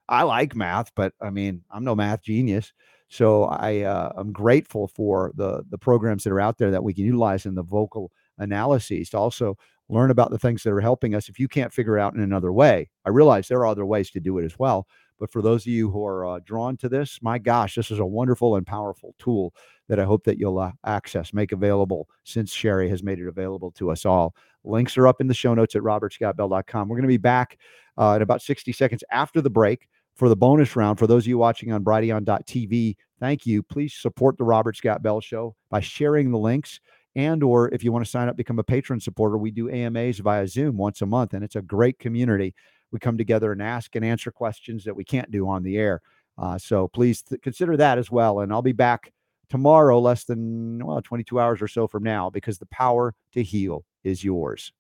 I like math, but I mean, I'm no math genius. So I uh, I'm grateful for the the programs that are out there that we can utilize in the vocal analyses to also learn about the things that are helping us. If you can't figure out in another way, I realize there are other ways to do it as well. But for those of you who are uh, drawn to this, my gosh, this is a wonderful and powerful tool that I hope that you'll uh, access, make available since Sharry has made it available to us all. Links are up in the show notes at robertscottbell.com. We're going to be back uh, in about 60 seconds after the break for the bonus round. For those of you watching on Brighteon.tv, thank you. Please support the Robert Scott Bell Show by sharing the links. And or if you want to sign up, become a patron supporter, we do AMAs via Zoom once a month, and it's a great community. We come together and ask and answer questions that we can't do on the air. Uh, so please th- consider that as well. And I'll be back tomorrow, less than well 22 hours or so from now, because the power to heal is yours.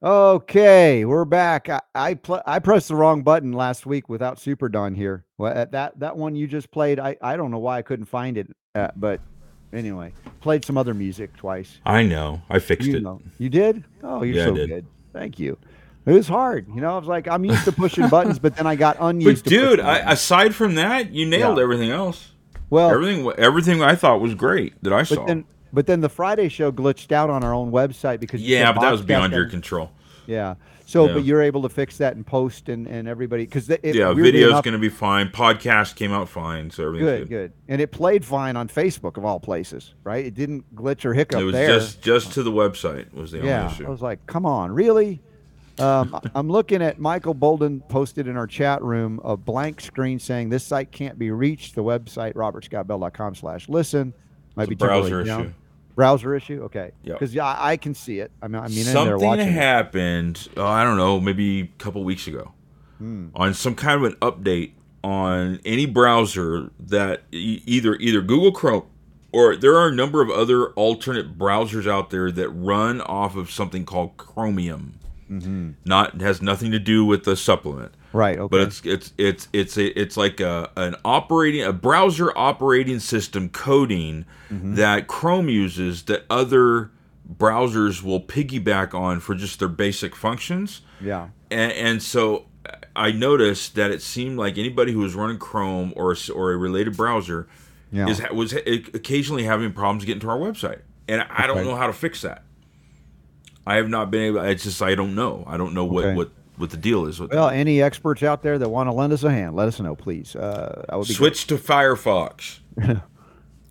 Okay, we're back. I I, pl- I pressed the wrong button last week without Super Don here. Well, that that one you just played, I I don't know why I couldn't find it, uh, but anyway, played some other music twice. I know. I fixed You it. know, you did? Oh, you're Yeah, so good. Thank you. It was hard, you know. I was like, I'm used to pushing buttons, but then I got But unused. to dude, I, aside from that, you nailed Yeah. everything else. well, Everything, everything I thought was great that I saw. then but then the Friday show glitched out on our own website because yeah, but that was beyond your control. Yeah. So, Yeah. but you're able to fix that and post and and everybody because yeah, video's going to be fine. Podcast came out fine, so everything's good, good. good, and it played fine on Facebook of all places, right? It didn't glitch or hiccup It was there. just just to the website was the yeah, only issue. I was like, come on, really? Um, I'm looking at Michael Bolden posted in our chat room a blank screen saying this site can't be reached. The website robertscottbell.com slash listen might be browser down. issue. Browser issue. Okay. Yep. Because yeah, I I can see it. I mean, I mean, in there Something happened. Oh, I don't know, maybe a couple weeks ago, Hmm. on some kind of an update on any browser that e- either either Google Chrome or there are a number of other alternate browsers out there that run off of something called Chromium. Mm-hmm. Not has nothing to do with the supplement. Right. Okay. but it's it's it's it's a, it's like a an operating a browser operating system coding Mm-hmm. that Chrome uses that other browsers will piggyback on for just their basic functions. yeah. And, and so I noticed that it seemed like anybody who was running Chrome or or a related browser Yeah. is was occasionally having problems getting to our website, and I don't Okay. know how to fix that. I have not been able. It's just I don't know. I don't know what Okay. what what the deal is with. Well, any experts out there that want to lend us a hand, let us know, please. Uh, I would be switch to Firefox because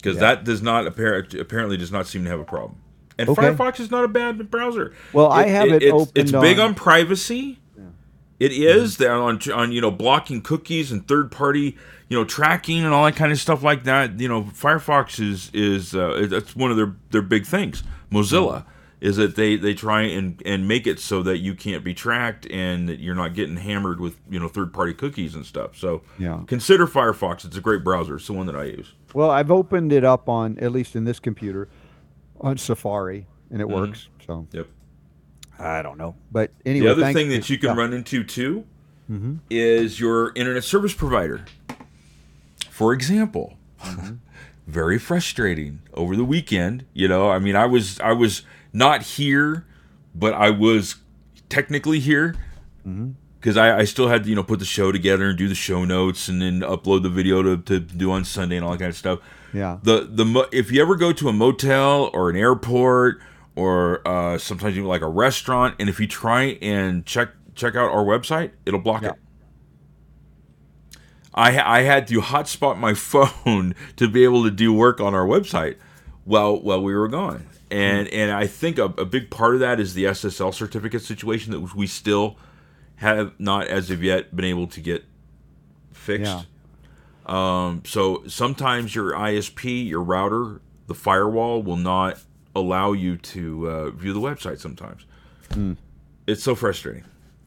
Yeah. that does not apparent apparently does not seem to have a problem. And Okay. Firefox is not a bad browser. Well, I have it it's, opened It's big on- on privacy. It is there on on you know blocking cookies and third party you know tracking and all that kind of stuff like that. You know, Firefox is is uh, that's one of their their big things. Mozilla is that they they try and and make it so that you can't be tracked and that you're not getting hammered with you know third party cookies and stuff. So Yeah. consider Firefox. It's a great browser. It's the one that I use. Well, I've opened it up on at least in this computer on Safari, and it Mhm. works. So Yep. I don't know, but anyway, the other thing that you can yeah. run into too Mhm. is your internet service provider. For example, Mm-hmm. very frustrating over the weekend. You know, I mean, I was I was not here, but I was technically here Mm-hmm. because I, I still had to you know put the show together and do the show notes and then upload the video to, to do on Sunday and all that kind of stuff Yeah. the the if you ever go to a motel or an airport or uh, sometimes even like a restaurant, and if you try and check check out our website, it'll block Yeah. it. I I had to hotspot my phone to be able to do work on our website while while we were gone, and and I think a, a big part of that is the SSL certificate situation that we still have not as of yet been able to get fixed. Yeah. Um, so sometimes your ISP, your router, the firewall will not allow you to uh, view the website. Sometimes it's so frustrating.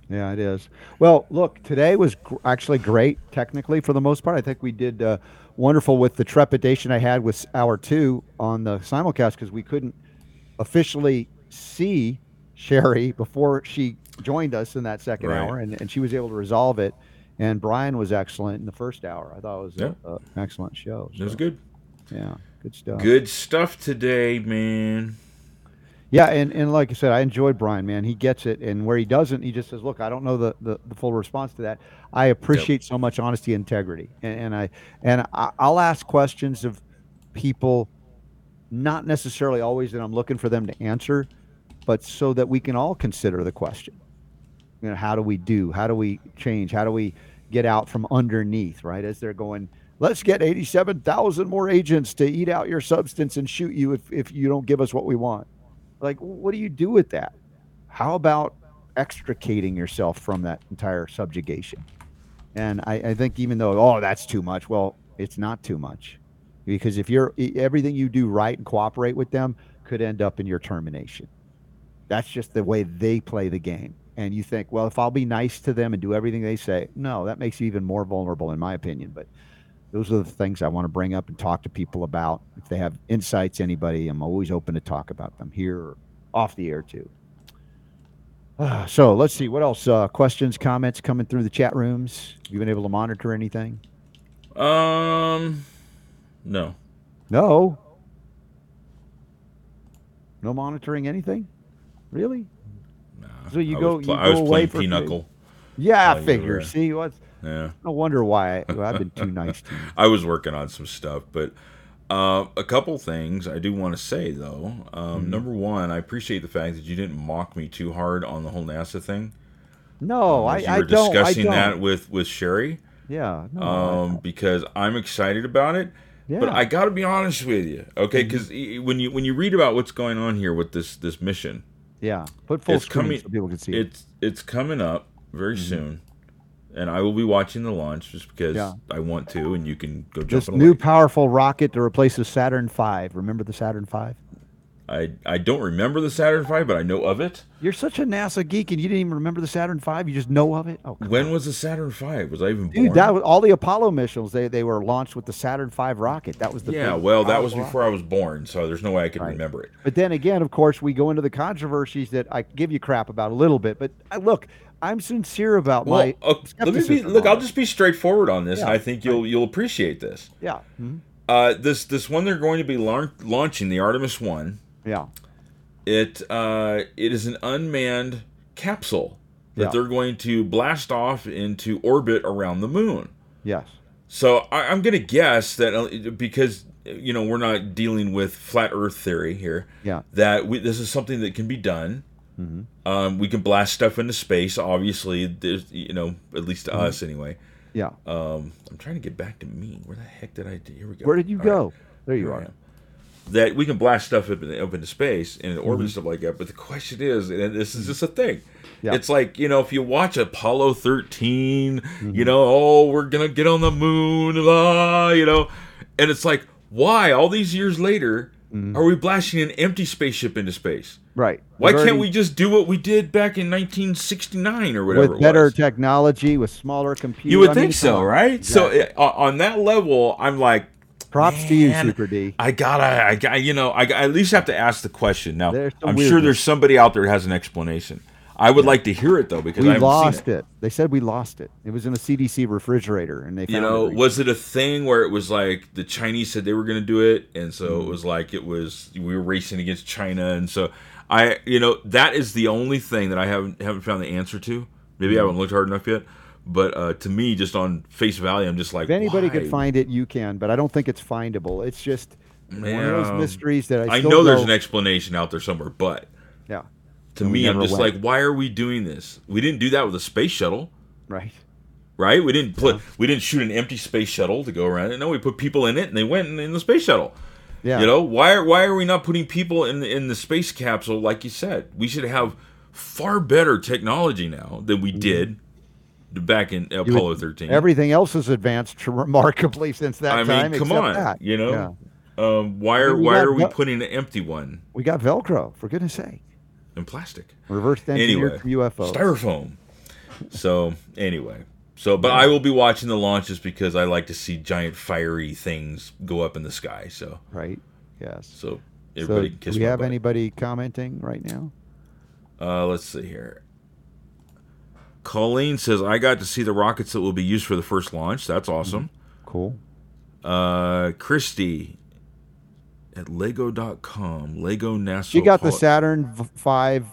Yeah, it is. Well, look, today was gr- actually great technically for the most part. I think we did uh, wonderful with the trepidation I had with hour two on the simulcast because we couldn't officially see Sharry before she joined us in that second Right. hour, and, and she was able to resolve it. And Brian was excellent in the first hour. I thought it was Yeah. a, a excellent show. It was good. Yeah, good stuff. Good stuff today, man. Yeah, and, and like I said, I enjoyed Brian, man. He gets it, and where he doesn't, he just says, "Look, I don't know the, the, the full response to that." I appreciate so much honesty, and integrity, and, and I and I, I'll ask questions of people, not necessarily always that I'm looking for them to answer, but so that we can all consider the question. You know, how do we do? How do we change? How do we get out from underneath? Right as they're going. Let's get 87,000 more agents to eat out your substance and shoot you if, if you don't give us what we want like what do you do with that how about extricating yourself from that entire subjugation and I, I think even though oh that's too much well it's not too much because if you're everything you do right and cooperate with them could end up in your termination that's just the way they play the game and you think well if i'll be nice to them and do everything they say no that makes you even more vulnerable in my opinion but those are the things I want to bring up and talk to people about. If they have insights, anybody, I'm always open to talk about them here or off the air too. Ah, so let's see what else. Uh, questions, comments coming through the chat rooms. You been able to monitor anything? Um, no. No. No monitoring anything? Really? Nah. So you I go- Was pl- you I was go away playing pinochle. Yeah, I figure. were- See, what's Yeah. no wonder why I, I've been too nice to you. I was working on some stuff, but uh, a couple things I do want to say though. Um, Mm-hmm. Number one, I appreciate the fact that you didn't mock me too hard on the whole NASA thing. No, I, As you I were don't. I discussing don't. that with with Sharry, Yeah. No, I- um, because I'm excited about it. Yeah. But I got to be honest with you, okay? Mm-hmm. Because when you when you read about what's going on here with this this mission, Yeah, put full It's screen coming- so people can see it. It's it's coming up very Mhm. soon, and I will be watching the launch just because Yeah. I want to, and you can go jump This new powerful rocket to replace the Saturn V. Remember the Saturn V? I I don't remember the Saturn V, but I know of it. You're such a NASA geek, and you didn't even remember the Saturn V. You just know of it. Oh, When on. was the Saturn V? Was I even born? dude? That was all the Apollo missions. They they were launched with the Saturn V rocket. That was the yeah, well, that was powerful before I was born, so there's no way I can Right. remember it. But then again, of course, we go into the controversies that I give you crap about a little bit. But I, look, I'm sincere about Well, my. uh, let me be, look. I'll just be straightforward on this, Yeah, I think you'll you'll appreciate this. Yeah. mhm, Uh, this this one they're going to be launch, launching the Artemis One. Yeah. It uh, it is an unmanned capsule that Yeah. they're going to blast off into orbit around the moon. Yes. So I, I'm going to guess that uh, because you know we're not dealing with flat Earth theory here, Yeah. that we, this is something that can be done. hmm Um, we can blast stuff into space. Obviously, there's you know at least to Mhm. us anyway. Yeah. Um, I'm trying to get back to me. Where the heck did I? do? Here we go. Where did you All go? right. There you Here are. That we can blast stuff up, in, up into space and orbit Mhm. and stuff like that. But the question is, and this is just a thing. Yeah. It's like you know, if you watch Apollo 13, Mm-hmm. you know, oh, we're gonna get on the moon, ah, you know, and it's like, why all these years later Mhm. are we blasting an empty spaceship into space? Right. Why We've can't already- we just do what we did back in 1969 or whatever? with it better technology, with smaller computers? You would think so, right? Exactly. So uh, on that level, I'm like, Props to you, Super D. I gotta, I got, you know, I, I at least have to ask the question. Now, I'm sure there's somebody out there that has an explanation. I would like to hear it though because We I lost seen it. it. They said we lost it. It was in a CDC refrigerator, and they found You know, it. was it a thing where it was like the Chinese said they were going to do it, and so Mm-hmm. it was like it was we were racing against China, and so I, you know, that is the only thing that I haven't haven't found the answer to. Maybe Mm-hmm. I haven't looked hard enough yet, but uh, to me, just on face value, I'm just like, If anybody why? could find it, you can, but I don't think it's findable. It's just one of those mysteries that I, I know there's an explanation out there somewhere, but yeah, to And me, I'm just went. like, why are we doing this? We didn't do that with a space shuttle, right. right? We didn't put, we didn't shoot an empty space shuttle to go around it. No, we put people in it, and they went in, in the space shuttle. Yeah, You know, why are why are we not putting people in the, in the space capsule like you said? We should have far better technology now than we did back in. Apollo would- 13. everything else has advanced remarkably since that I mean, come on, that. you know. Yeah. Um, why are why are we Vel- putting an empty one we got Velcro for goodness sake. And plastic? Reverse engineered Anyway, UFOs. styrofoam. So anyway, so but I will be watching the launches because I like to see giant fiery things go up in the sky. So right. Yes. so So, everybody do can kiss we have butt. anybody commenting right now? Uh, let's see here. Colleen says, I got to see the rockets that will be used for the first launch. That's awesome. Cool. Uh, Christy at lego.com. Lego NASA. She got the Saturn v- five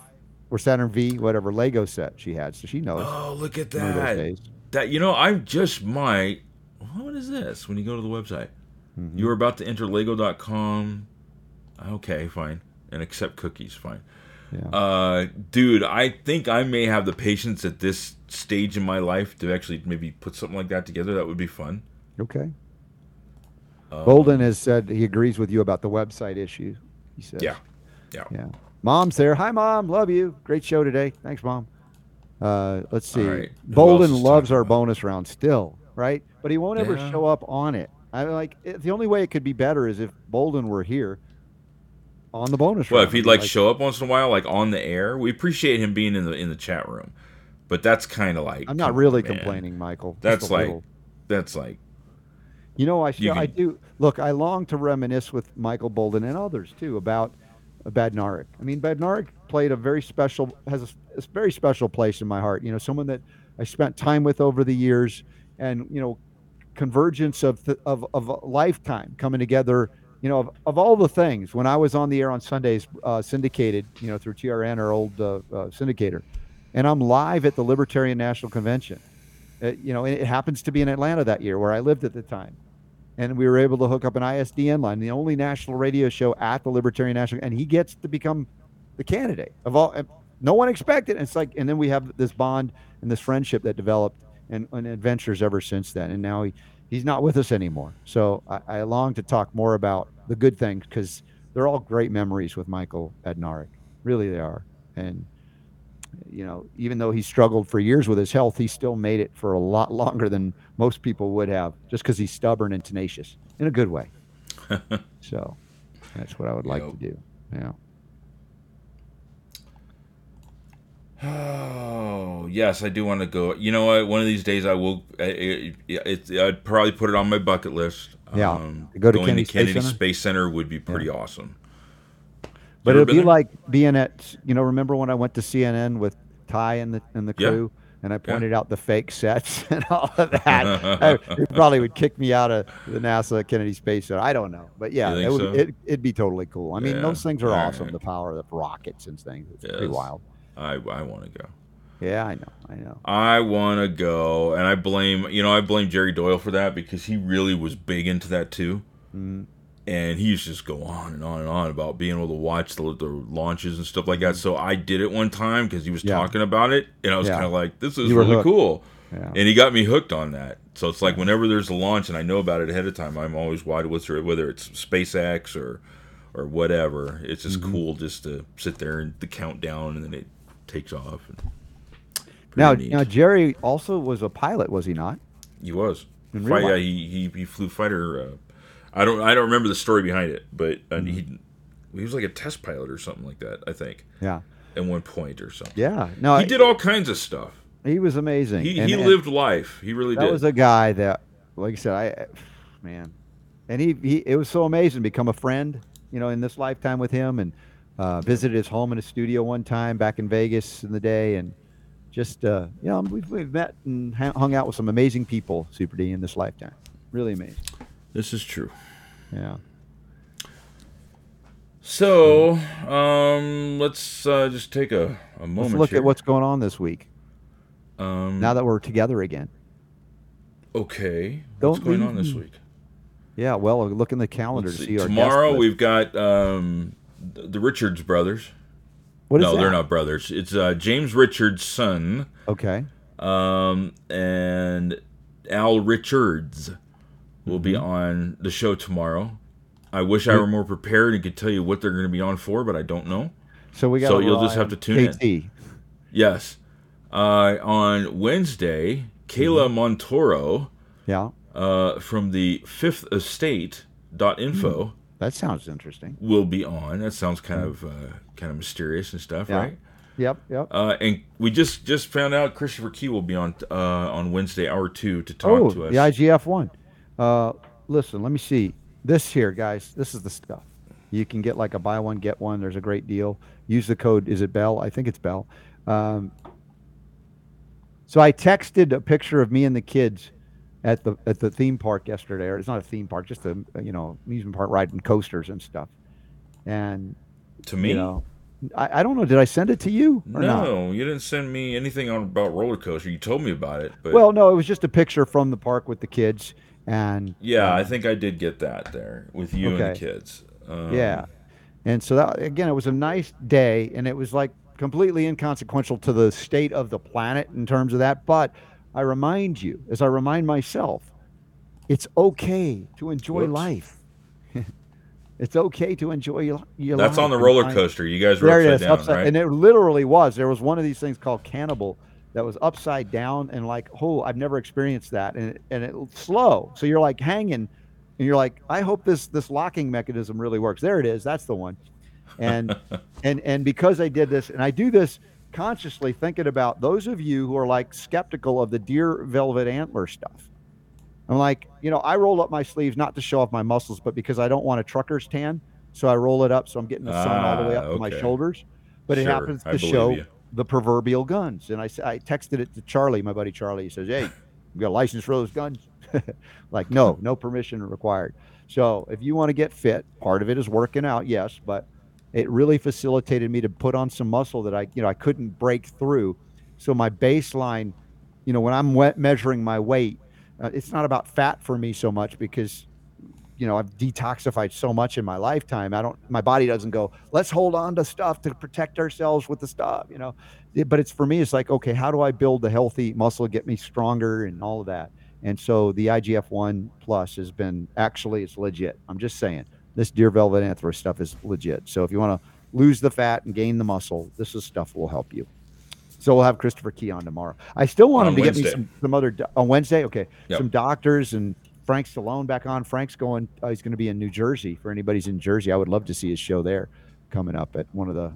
or Saturn V, whatever Lego set she had, so she knows. Oh, look at that. That you know, I just might. What is this? When you go to the website, Mhm. you are about to enter Lego.com. Okay, fine, and accept cookies. Fine. Yeah. Uh, dude, I think I may have the patience at this stage in my life to actually maybe put something like that together. That would be fun. Okay. Um, Bolden has said he agrees with you about the website issue. He said. Yeah. Yeah. Yeah. Mom's there. Hi, mom. Love you. Great show today. Thanks, mom. Uh, let's see. All right. Who Bolden loves our about? bonus round still, right? But he won't ever Yeah. show up on it. I like it, the only way it could be better is if Bolden were here on the bonus Well, round. if he'd I'd like show up once in a while, like on the air, we appreciate him being in the in the chat room. But that's kind of like I'm not really man. complaining, Michael. That's a like little. that's like You know, I should, I do look. I long to reminisce with Michael Bolden and others too about Badnarik. I mean, Badnarik played a very special, has a, a very special place in my heart. You know, someone that I spent time with over the years, and you know, convergence of th- of of a lifetime coming together. You know, of, of all the things when I was on the air on Sundays, uh, syndicated, you know, through TRN or old uh, uh, syndicator, and I'm live at the Libertarian National Convention. Uh, you know, it happens to be in Atlanta that year where I lived at the time and we were able to hook up an ISDN line, the only national radio show at the Libertarian National, and he gets to become the candidate of all. No one expected. It's like, and then we have this bond and this friendship that developed and, and adventures ever since then. And now he, he's not with us anymore. So I, I long to talk more about the good things because they're all great memories with Michael Badnarik. Really, they are. and you know, even though he struggled for years with his health, he still made it for a lot longer than most people would have, just because he's stubborn and tenacious in a good way. so that's what I would like Yep. to do. Yeah. Oh yes, I do want to go. You know what? One of these days I will. It, it, it, I'd probably put it on my bucket list. Yeah, um, to go to going Kennedy to Space Kennedy Center? Space Center would be pretty awesome. But it'll been be there? like being at you know, remember when I went to CNN with Ty and the and the Yeah. crew and I pointed out the fake sets and all of that. It probably would kick me out of the NASA Kennedy Space Center. I don't know. But yeah, it would so? it, it'd be totally cool. I mean, Yeah. those things are All awesome, right. the power of the rockets and things. It's pretty Yes. wild. I I want to go. Yeah, I know. I know. I want to go, and I blame you know I blame Jerry Doyle for that because he really was big into that too, Mm, and he used to just go on and on and on about being able to watch the, the launches and stuff like that. So I did it one time because he was Yeah. talking about it, and I was Yeah. kind of like, "This is really hooked. cool," yeah. and he got me hooked on that. So it's like whenever there's a launch and I know about it ahead of time, I'm always wide whether whether it's SpaceX or or whatever. It's just Mm-hmm. cool just to sit there and the countdown, and then it takes off. And Now, neat. now Jerry also was a pilot, was he not? He was. Fight, yeah, he, he he flew fighter. Uh, I don't I don't remember the story behind it, but uh, Mm-hmm. he he was like a test pilot or something like that. I think Yeah. at one point or something. Yeah. No, he did all kinds of stuff. He was amazing. He And- he and- lived life. He really that did. was a guy that like i said i man and he, he it was so amazing to become a friend you know in this lifetime with him and uh, visited his home in his studio one time back in vegas in the day and just uh, you know we've, we've met and hung out with some amazing people super d in this lifetime really amazing this is true. yeah So um, let's uh, just take a, a moment. let's look here. at what's going on this week um, now that we're together again okay. What's Don't going leave on this week? yeah well look in the calendar Let's to see. see our Tomorrow we've got um, the Richards brothers. What is no, they're not brothers. It's uh, James Richards' son. okay um, and Al Richards will be Mm-hmm. on the show tomorrow. I wish I were more prepared and could tell you what they're going to be on for, but I don't know. so we got So you'll just have to tune in. Yes, uh, on Wednesday, Kayla Mm-hmm. Montoro yeah uh, from the Fifth Estate dot info that sounds interesting will be on. That sounds kind of uh, kind of mysterious and stuff. Yeah. right? yep yep Uh, and we just just found out Christopher Key will be on uh, on Wednesday hour two to talk Oh, to us. the IGF one. Uh, listen, let me see this here, guys. This is the stuff. You can get like a buy one get one. There's a great deal. Use the code. Is it Bell? I think it's Bell. Um, so I texted a picture of me and the kids at the at the theme park yesterday. Or it's not a theme park, just a you know amusement park riding coasters and stuff. And to me. you know, I, I don't know. Did I send it to you or not? No, you didn't send me anything on about roller coaster. You told me about it, but Well, no, it was just a picture from the park with the kids. And yeah, uh, I think I did get that there with you and the kids. Um, Yeah. And so that again, it was a nice day, and it was like completely inconsequential to the state of the planet in terms of that. But I remind you, as I remind myself, it's okay to enjoy Whoops. life. It's okay to enjoy your, your that's on the roller coaster. You guys were There it upside is, down, upside, right? and it literally was. There was one of these things called Cannibal that was upside down, and like, oh, I've never experienced that, and it, and it's slow. So you're like hanging, and you're like, I hope this this locking mechanism really works. There it is. That's the one. And and and because I did this, and I do this consciously, thinking about those of you who are like skeptical of the deer velvet antler stuff. I'm like, you know, I roll up my sleeves not to show off my muscles, but because I don't want a trucker's tan. So I roll it up so I'm getting the sun all the way Ah, up to my shoulders. But it happens to show you. the proverbial guns. And I, I texted it to Charlie, my buddy Charlie. He says, Hey, you got a license for those guns? like, no, no permission required. So if you want to get fit, part of it is working out, yes, but it really facilitated me to put on some muscle that I, you know, I couldn't break through. So my baseline, you know, when I'm wet measuring my weight, uh, it's not about fat for me so much because you know I've detoxified so much in my lifetime. I don't my body doesn't go, let's hold on to stuff to protect ourselves with the stuff, you know. It- but it's for me it's like, okay, how do I build the healthy muscle, get me stronger and all of that. And so the IGF-1 plus has been actually it's legit. I'm just saying. This deer velvet antler stuff is legit. So if you want to lose the fat and gain the muscle. This is stuff will help you. So we'll have Christopher Key on tomorrow. I still want On him to get me some, some other do- on Wednesday. Okay, Yep. some doctors and Frank Stallone back on. Frank's going. Uh, he's going to be in New Jersey. For anybody's in Jersey, I would love to see his show there coming up at one of the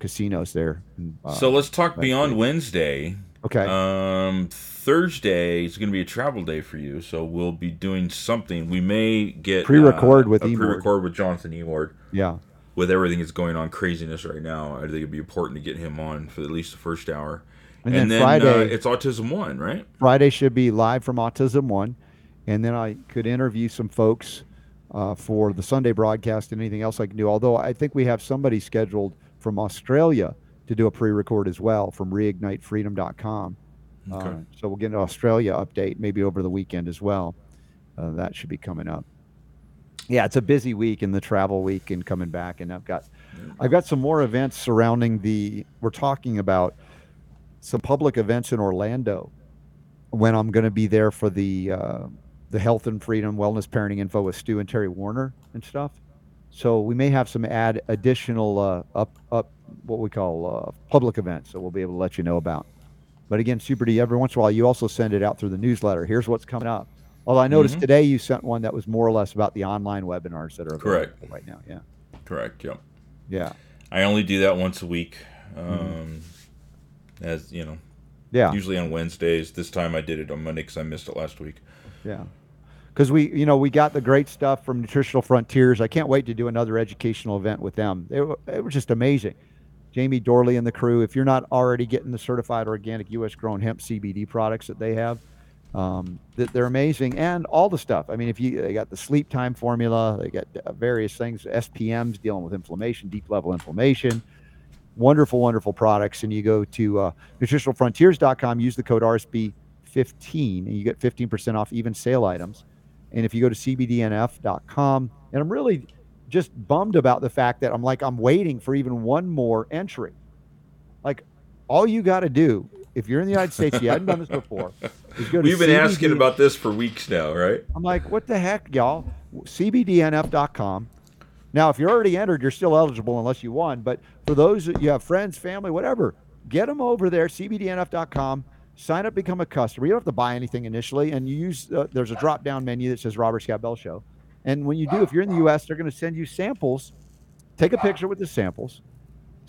casinos there. in, uh, so let's talk beyond. Wednesday. okay. Um, Thursday is going to be a travel day for you, so we'll be doing something. We may get Pre-record uh, with a Emord. pre-record with Jonathan Emord. yeah. With everything that's going on, craziness right now, I think it'd be important to get him on for at least the first hour. And And, then then, uh, Friday- it's Autism One, right? Friday should be live from Autism One, and then I could interview some folks uh, for the Sunday broadcast and anything else I can do. Although I think we have somebody scheduled from Australia to do a pre-record as well from reignitefreedom.com. Okay. Uh, so we'll get an Australia update maybe over the weekend as well. Uh, that should be coming up. Yeah, it's a busy week in the travel week and coming back, and I've got I've got some more events surrounding the. We're talking about some public events in Orlando when I'm going to be there for the uh, the health and freedom wellness parenting info with Stu and Terry Warner and stuff. So we may have some add additional uh, up up what we call uh, public events that we'll be able to let you know about. But again, Super D, every once in a while you also send it out through the newsletter. Here's what's coming up. Although I noticed Mhm. today you sent one that was more or less about the online webinars that are available Correct. right now. Yeah, Correct. Yep. yeah, I only do that once a week. Um, Mm-hmm. As you know, yeah. usually on Wednesdays. This time I did it on Monday because I missed it last week. Yeah. Because we, you know, we got the great stuff from Nutritional Frontiers. I can't wait to do another educational event with them. It, it was just amazing. Jamie Dorley and the crew. If you're not already getting the certified organic U.S. grown hemp CBD products that they have, um, they're amazing, and all the stuff. I mean, if you they got the sleep time formula, they got uh, various things, SPMs dealing with inflammation, deep level inflammation. Wonderful, wonderful products. And you go to uh, nutritionalfrontiers.com, use the code RSB15, and you get 15% off even sale items. And if you go to cbdnf.com, and I'm really just bummed about the fact that I'm like, I'm waiting for even one more entry. Like, all you got to do, if you're in the United States, you haven't done this before, We've been asking about this for weeks now, right? I'm like, what the heck, y'all? CBDNF.com. Now, if you're already entered, you're still eligible unless you won. But for those that you have friends, family, whatever, get them over there, CBDNF.com. Sign up, become a customer. You don't have to buy anything initially, and you use. Uh, there's a drop-down menu that says Robert Scott Bell Show, and when you do, if you're in the U.S., they're going to send you samples. Take a picture with the samples,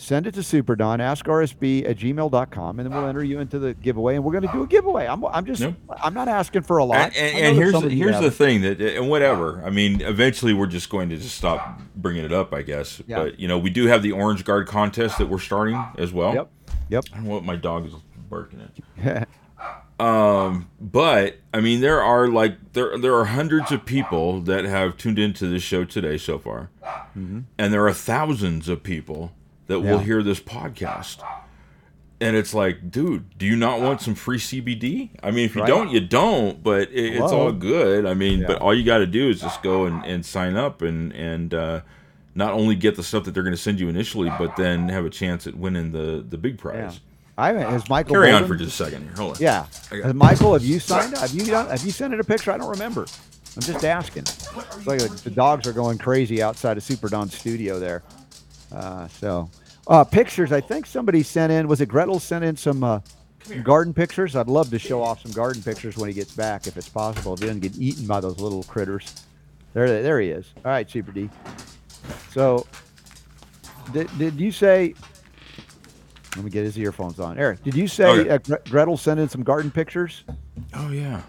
send it to SuperDon, ask RSB at gmail.com, and then we'll enter you into the giveaway. And we're going to do a giveaway. I'm, I'm just, Yep. I'm not asking for a lot. And, and, and here's the, here's the thing that and whatever. I mean, eventually we're just going to just stop bringing it up, I guess. Yeah. But you know, we do have the Orange Guard contest that we're starting as well. Yep. Yep. I don't know what my dog is barking at. Um, but I mean, there are like there there are hundreds of people that have tuned into this show today so far, and there are thousands of people that will Mm-hmm. Hear this podcast. And it's like, dude, do you not want some free CBD? I mean, if you Right. don't, you don't. But it, it's all good. I mean, but all you got to do is just go and, and sign up and and uh, not only get the stuff that they're going to send you initially, but then have a chance at winning the the big Yeah. prize. I haven't. Has Michael Carry on for just a second here. Hold on. Yeah. Got- Michael, have you signed up? Have you done? Have you sent it a picture? I don't remember. I'm just asking. It's like the dogs are going crazy outside of Super Don's studio there. Uh, so, uh, pictures. I think somebody sent in. Was it Gretel sent in some uh, garden pictures? I'd love to show off some garden pictures when he gets back, if it's possible. If he doesn't get eaten by those little critters. There, there he is. All right, Super D. So, did, did you say? Let me get his earphones on. Eric, did you say Okay. uh, Gretel sent in some garden pictures? Oh yeah.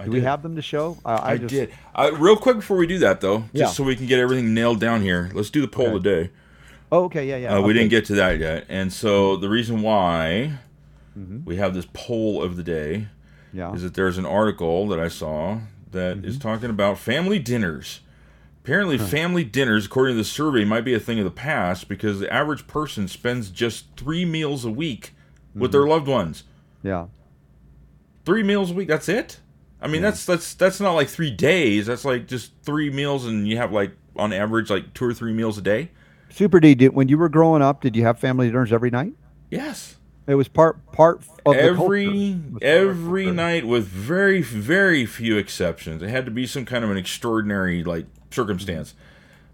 I Do we have them to show? I, I, just, did. Uh, real quick before we do that, though, just Yeah. so we can get everything nailed down here, let's do the poll Okay. of the day. Oh, okay, yeah, yeah. Uh, we didn't get to that yet, and so the reason why Mhm. we have this poll of the day Yeah. is that there's an article that I saw that is Mm-hmm. talking about family dinners. Apparently, family dinners, according to the survey, might be a thing of the past because the average person spends just three meals a week with Mm-hmm. their loved ones. Yeah. Three meals a week. That's it. I mean, that's that's that's not like three days. That's like just three meals, and you have like on average like two or three meals a day. Super D, did, when you were growing up, did you have family dinners every night? Yes. It was part part of the every culture. It was part of every night with very very few exceptions it had to be some kind of an extraordinary like circumstance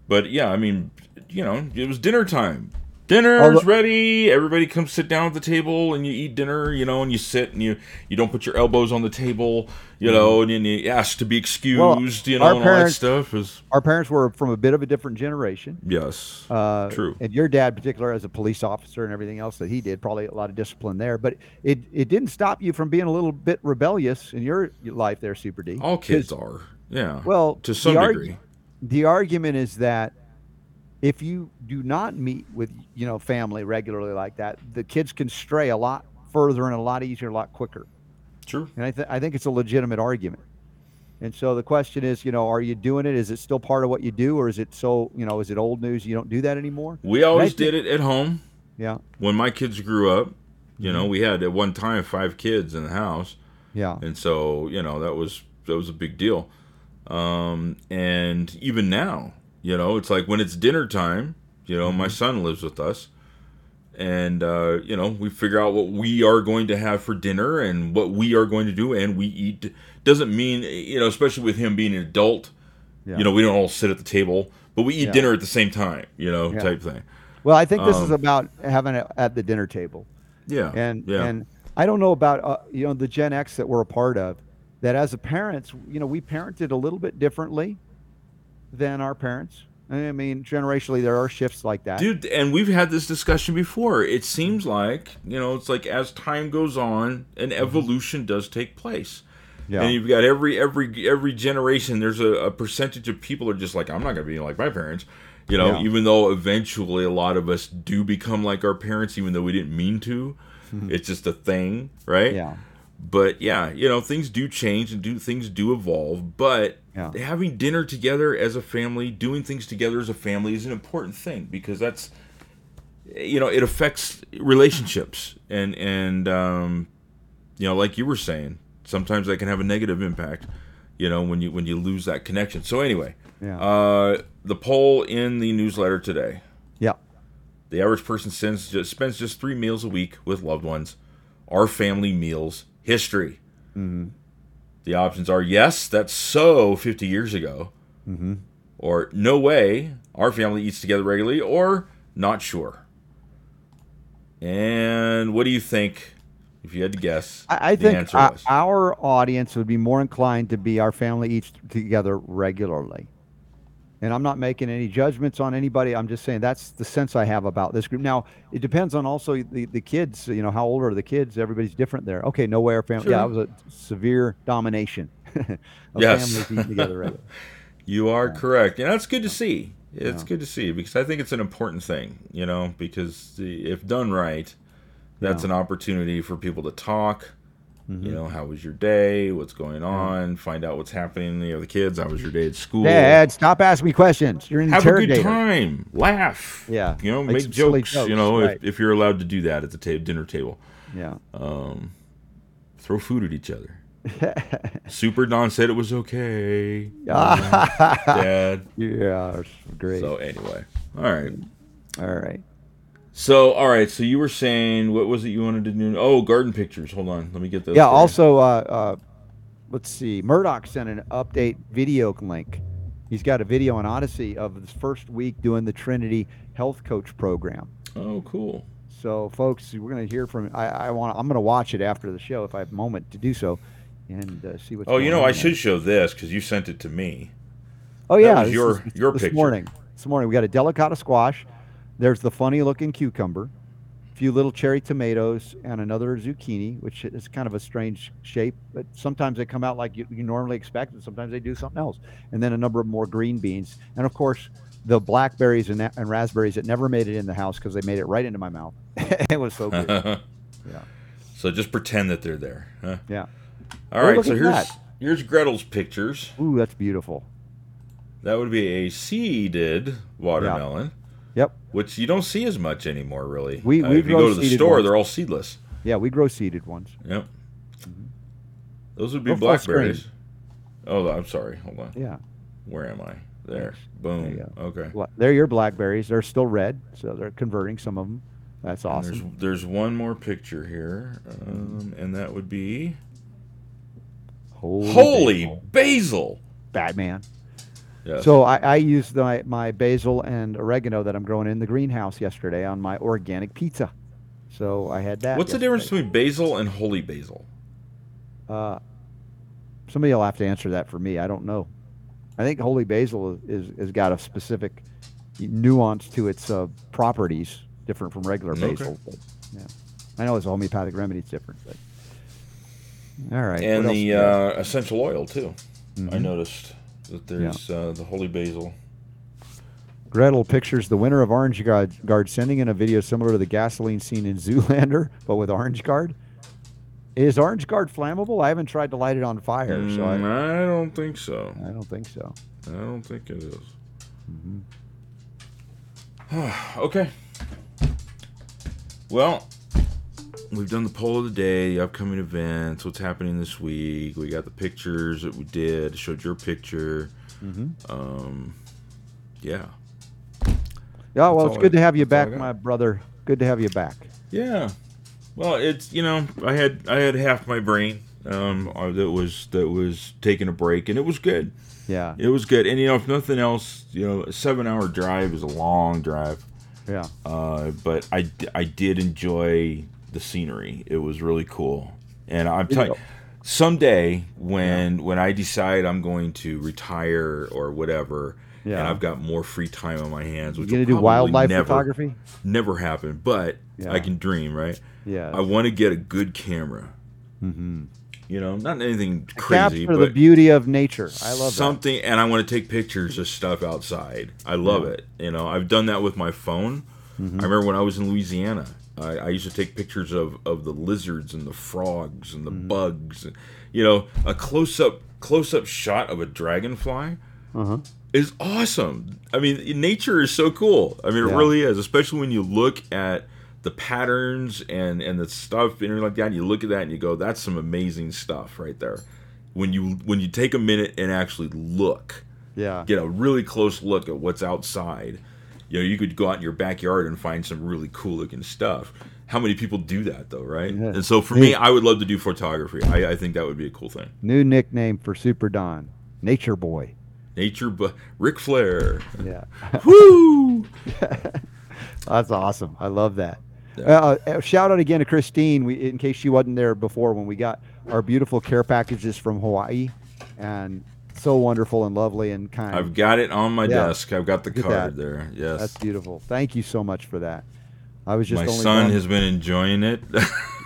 but yeah i mean you know it was dinner time Dinner's ready. Everybody come sit down at the table and you eat dinner, you know, and you sit and you you don't put your elbows on the table, you know, and then you ask to be excused, you know, our and all parents- that stuff is Our parents were from a bit of a different generation. yes. Uh, True. And your dad, in particular, as a police officer and everything else that he did, probably a lot of discipline there. But it, it didn't stop you from being a little bit rebellious in your life there, Super D. All kids are. Yeah. Well, to some degree. the argument is that if you do not meet with you know family regularly like that, the kids can stray a lot further and a lot easier, a lot quicker. True. And I, th- I think it's a legitimate argument. And so the question is, you know, are you doing it? Is it still part of what you do, or is it so, you know, is it old news? You don't do that anymore? We always did it at home. Yeah, When my kids grew up, you Mm-hmm. know, we had at one time five kids in the house. yeah, and so you know that was that was a big deal um and even now you know it's like when it's dinner time you know my son lives with us and uh you know we figure out what we are going to have for dinner and what we are going to do and we eat doesn't mean you know especially with him being an adult yeah. you know we don't all sit at the table but we eat Yeah. dinner at the same time you know Yeah. type thing Well, I think this is Um, about having it at the dinner table. yeah and and I don't know about uh, you know the Gen X that we're a part of. That as a parents, you know, we parented a little bit differently than our parents. I mean, generationally, there are shifts like that. Dude, and we've had this discussion before. It seems like, you know, it's like as time goes on, an evolution does take place. Mm-hmm. yeah, And you've got every every every generation there's a, a percentage of people are just like, I'm not gonna be like my parents. You know, Yeah. even though eventually a lot of us do become like our parents, even though we didn't mean to. It's just a thing, right? Mm-hmm. yeah, but yeah, you know, things do change and do things do evolve. But Yeah. having dinner together as a family, doing things together as a family is an important thing because that's you know, it affects relationships and and um you know, like you were saying, sometimes that can have a negative impact, you know, when you when you lose that connection. So anyway, yeah, uh the poll in the newsletter today. yeah. The average person sends just, spends just three meals a week with loved ones. Our family meals history. Mm-hmm. The options are yes, that's so 50 years ago, Mm-hmm. or no way, our family eats together regularly, or not sure. And what do you think, if you had to guess? I, I the think answer was? our audience would be more inclined to be our family eats together regularly. And I'm not making any judgments on anybody. I'm just saying that's the sense I have about this group. Now, it depends on also the, the kids, you know, how old are the kids? Everybody's different there. Okay, no way our family. Yeah, Sure. it was a severe domination of Yes. families eating together regularly. You are correct, and that's good to see. It's Yeah. good to see because I think it's an important thing, you know, because the, if done right, that's Yeah. an opportunity for people to talk. Mm-hmm. You know, how was your day? What's going on? Find out what's happening. You the other kids. How was your day at school? Dad, stop asking me questions. You're an have a good time. Laugh. Yeah, You know, make make silly jokes. You know, right. if, if you're allowed to do that at the ta- dinner table, Yeah. um, throw food at each other. Super Don said it was okay. yeah, Dad. it's great. So anyway, all right. All right. So, all right. So you were saying what was it you wanted to do? Oh, garden pictures. Hold on, let me get those. Yeah. Also, uh, uh, let's see. Murdoch sent an update video link. He's got a video on Odysee of his first week doing the Trinity Health Coach program. Oh, cool. So, folks, we're going to hear from. I, I want. I'm going to watch it after the show if I have a moment to do so, and uh, see what's. Oh, you know, I there. should show this because you sent it to me. Oh yeah, was this your- is- your this picture. morning. This morning we got a delicata squash. There's the funny looking cucumber, a few little cherry tomatoes, and another zucchini, which is kind of a strange shape. But sometimes they come out like you, you normally expect, and sometimes they do something else. And then a number of more green beans, and of course the blackberries and, and raspberries that never made it in the house because they made it right into my mouth. it was so good. Yeah. So just pretend that they're there. Huh? Yeah. All right. So here's that. here's Gretel's pictures. Ooh, that's beautiful. That would be a seeded watermelon, Yep. which you don't see as much anymore, really. We- Uh, we if you go to the store, ones. they're all seedless. Yeah, we grow seeded ones. Yep. Those would be Go blackberries. Oh, I'm sorry. Hold on. Yeah. Where am I? There. There Boom. you Okay. Bla- They're your blackberries. They're still red, so they're converting some of them. That's awesome. There's there's one more picture here, um, and that would be Holy, holy basil. basil. Batman. Yes. So I, I used my, my basil and oregano that I'm growing in the greenhouse yesterday on my organic pizza. So I had that. What's the difference between basil and holy basil? Uh, somebody will have to answer that for me. I don't know. I think holy basil is, is has got a specific nuance to its uh, properties, different from regular Okay. basil. But, yeah, I know it's a homeopathic remedy; it's different. But all right, and the uh, essential oil too. I Mhm. noticed that there's uh, the holy basil. Gretel pictures the winner of Orange Guard, Guard sending in a video similar to the gasoline scene in Zoolander, but with Orange Guard. Is Orange Guard flammable? I haven't tried to light it on fire, so Mm, I, I don't think so. I don't think so. I don't think it is. Mm-hmm. okay. Well, we've done the poll of the day, the upcoming events, what's happening this week. We got the pictures that we did. Showed your picture. Mm-hmm. Um, yeah. Yeah, well, it's good I- to have you I back, my brother. Good to have you back. Yeah. Well, it's you know I had I had half my brain um uh, that was that was taking a break and it was good. Yeah, It was good. And you know if nothing else, you know a seven hour drive is a long drive. yeah. Uh, but I did enjoy the scenery. It was really cool. And I'm telling you, someday when when I decide I'm going to retire or whatever, and I've got more free time on my hands, which You gonna will do wildlife never, photography? Never happen, but Yeah. I can dream, right? Yeah. I want to get a good camera. mm-hmm. You know, not anything crazy, Capture the but beauty of nature. I love something. And I want to take pictures of stuff outside. I love Yeah. it. You know, I've done that with my phone. Mm-hmm. I remember when I was in Louisiana, I, I used to take pictures of, of the lizards and the frogs and the Mm-hmm. bugs. You know, a close up close up shot of a dragonfly. Uh-huh. is awesome. I mean, nature is so cool. I mean, it really is, especially when you look at the patterns and and the stuff and everything like that. And you look at that and you go, "That's some amazing stuff right there." When you when you take a minute and actually look, Yeah. get a really close look at what's outside. You know, you could go out in your backyard and find some really cool looking stuff. How many people do that though, right? Yeah. And so for me, I would love to do photography. I, I think that would be a cool thing. New nickname for Super Don, Nature Boy. Nature, but Ric Flair. Yeah. Woo! That's awesome. I love that. Yeah. Uh, uh, shout out again to Christine. We, in case she wasn't there before, when we got our beautiful care packages from Hawaii, and so wonderful and lovely and kind. I've got it on my Yeah. desk. I've got the Look card there. Yes. That's beautiful. Thank you so much for that. I was just my son has been enjoying it.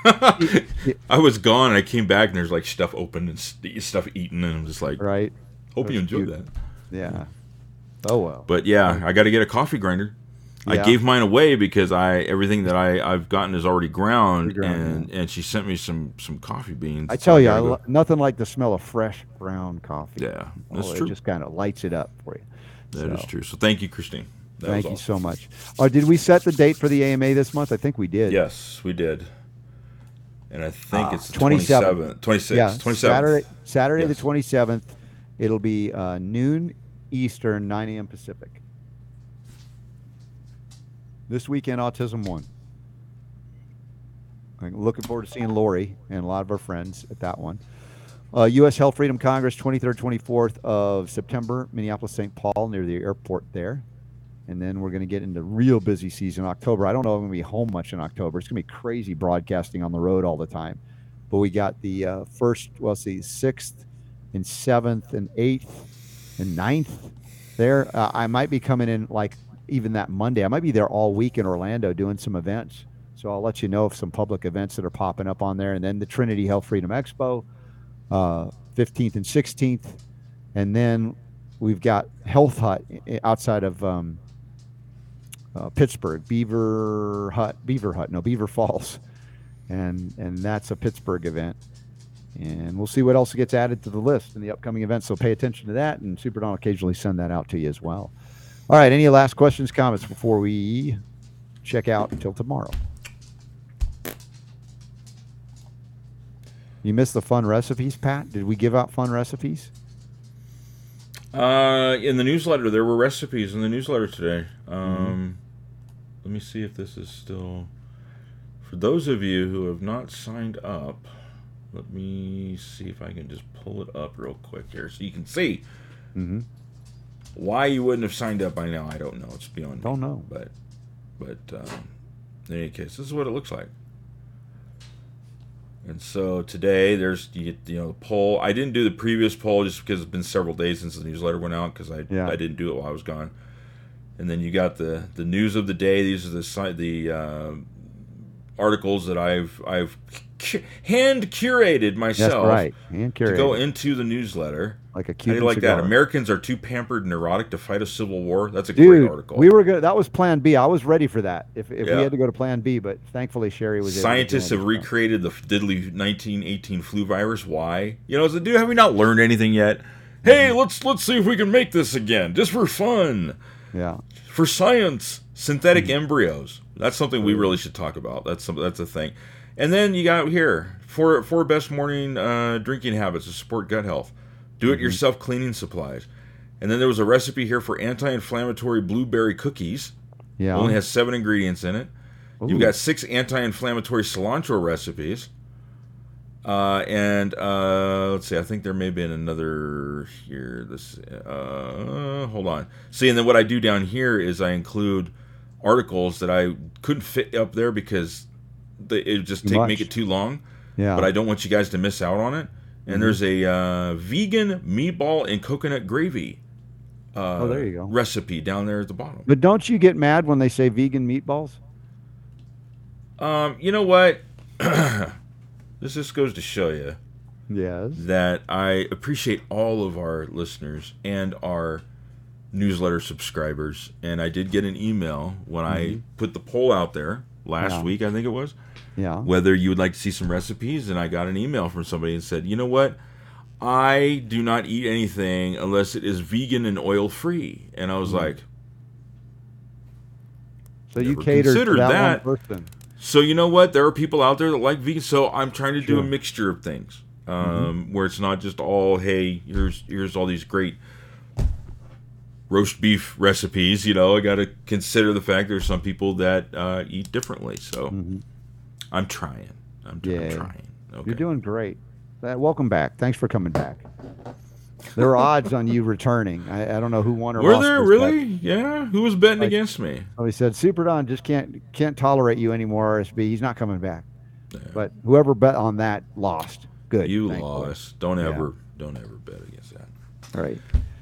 I was gone. I came back and there's like stuff open and stuff eaten, and I'm just like, right. hope you enjoyed cute. that. Yeah. Oh well. But yeah, I got to get a coffee grinder. I Yeah. gave mine away because I everything that I I've gotten is already ground, ground, and and she sent me some some coffee beans. I tell you, I lo- nothing like the smell of fresh ground coffee. yeah, that's Oh, true. It just kind of lights it up for you. That is so. true. So thank you, Christine. That Thank you so much. Oh, did we set the date for the AMA this month? I think we did. Yes, we did. And I think Ah, it's the 27th. 27th, 26th, Yeah, 27th. Saturday, Saturday Yes. the twenty seventh. It'll be uh, noon Eastern, nine a.m. Pacific. This weekend, Autism One. I'm looking forward to seeing Lori and a lot of our friends at that one. Uh, U.S. Health Freedom Congress, 23rd, 24th of September, Minneapolis, St. Paul, near the airport there. And then we're going to get into real busy season October. I don't know if I'm going to be home much in October. It's going to be crazy broadcasting on the road all the time. But we got the uh, first, well, see, sixth and seventh and eighth and ninth there. Uh, I might be coming in like even that Monday. I might be there all week in Orlando doing some events. So I'll let you know of some public events that are popping up on there. And then the Trinity Health Freedom Expo, uh, 15th and 16th. And then we've got Health Hut outside of um, uh, Pittsburgh, Beaver Hut, Beaver Hut, no, Beaver Falls. And, and that's a Pittsburgh event. And we'll see what else gets added to the list in the upcoming events. So pay attention to that. And Super Don occasionally send that out to you as well. All right. Any last questions, comments before we check out until tomorrow? You missed the fun recipes, Pat? Did we give out fun recipes? Uh, in the newsletter, there were recipes in the newsletter today. Mm-hmm. Um, Let me see if this is still. For those of you who have not signed up, let me see if I can just pull it up real quick here so you can see. Mm-hmm. Why you wouldn't have signed up by now, I don't know. It's beyond me. Don't know. But, but um, in any case, this is what it looks like. And so today, there's you get you know the poll. I didn't do the previous poll just because it's been several days since the newsletter went out because I Yeah. I didn't do it while I was gone. And then you got the the news of the day. These are the the uh, articles that I've I've cu- hand curated That's myself right. And to go into the newsletter. like a Cuban like that? Americans are too pampered and neurotic to fight a civil war. That's a great article. we were good. That was Plan B. I was ready for that. If, if Yeah. we had to go to Plan B, but thankfully Sharry was. Scientists have recreated the diddly 1918 flu virus. Why? You know, dude, have we not learned anything yet? Hey, let's let's see if we can make this again, just for fun, Yeah. for science. Synthetic Hmm. embryos. That's something we really should talk about. That's some, that's a thing. And then you got here four four best morning uh, drinking habits to support gut health. Do Mm-hmm. it yourself cleaning supplies. And then there was a recipe here for anti-inflammatory blueberry cookies. Yeah. Only has seven ingredients in it. You've got six anti-inflammatory cilantro recipes. Uh, and uh, let's see, I think there may have been another here. This, uh, hold on. See, and then what I do down here is I include articles that I couldn't fit up there because they, it would just take make it too long. yeah. But I don't want you guys to miss out on it. And Mm-hmm. there's a uh, vegan meatball and coconut gravy. Uh, Oh, there you go. Recipe down there at the bottom. But don't you get mad when they say vegan meatballs? Um, you know what? this just goes to show you Yes. that I appreciate all of our listeners and our newsletter subscribers. And I did get an email when I mm-hmm. put the poll out there last Yeah. week, I think it was, Yeah. whether you would like to see some recipes. And I got an email from somebody and said, you know what? I do not eat anything unless it is vegan and oil free. And I was mm-hmm. like, So you Never cater to that, that. one person. So you know what? There are people out there that like vegan. So I'm trying to do a mixture of things, mm-hmm. um, where it's not just all hey, here's here's all these great roast beef recipes. You know, I got to consider the fact there's some people that uh, eat differently. So I'm trying. I'm, I'm trying. Okay. You're doing great. Uh, welcome back. Thanks for coming back. There are odds on you returning. I, I don't know who won or Were lost. there really? bet. Yeah. Who was betting Like- against me? Oh, he said Super Don just can't can't tolerate you anymore. RSB. He's not coming back. But whoever bet on that lost. Good. You thankfully. lost. Don't Yeah. ever, don't ever bet against that. All right.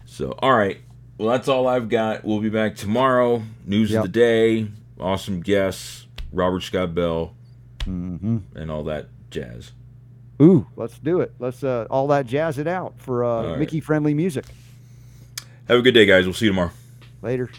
So, all right. Well, that's all I've got. We'll be back tomorrow. News Yep. of the day, awesome guests, Robert Scott Bell, hmm and all that jazz. Ooh, let's do it. Let's uh, all that jazz it out for uh, right. Mickey friendly music. Have a good day, guys. We'll see you tomorrow. Later.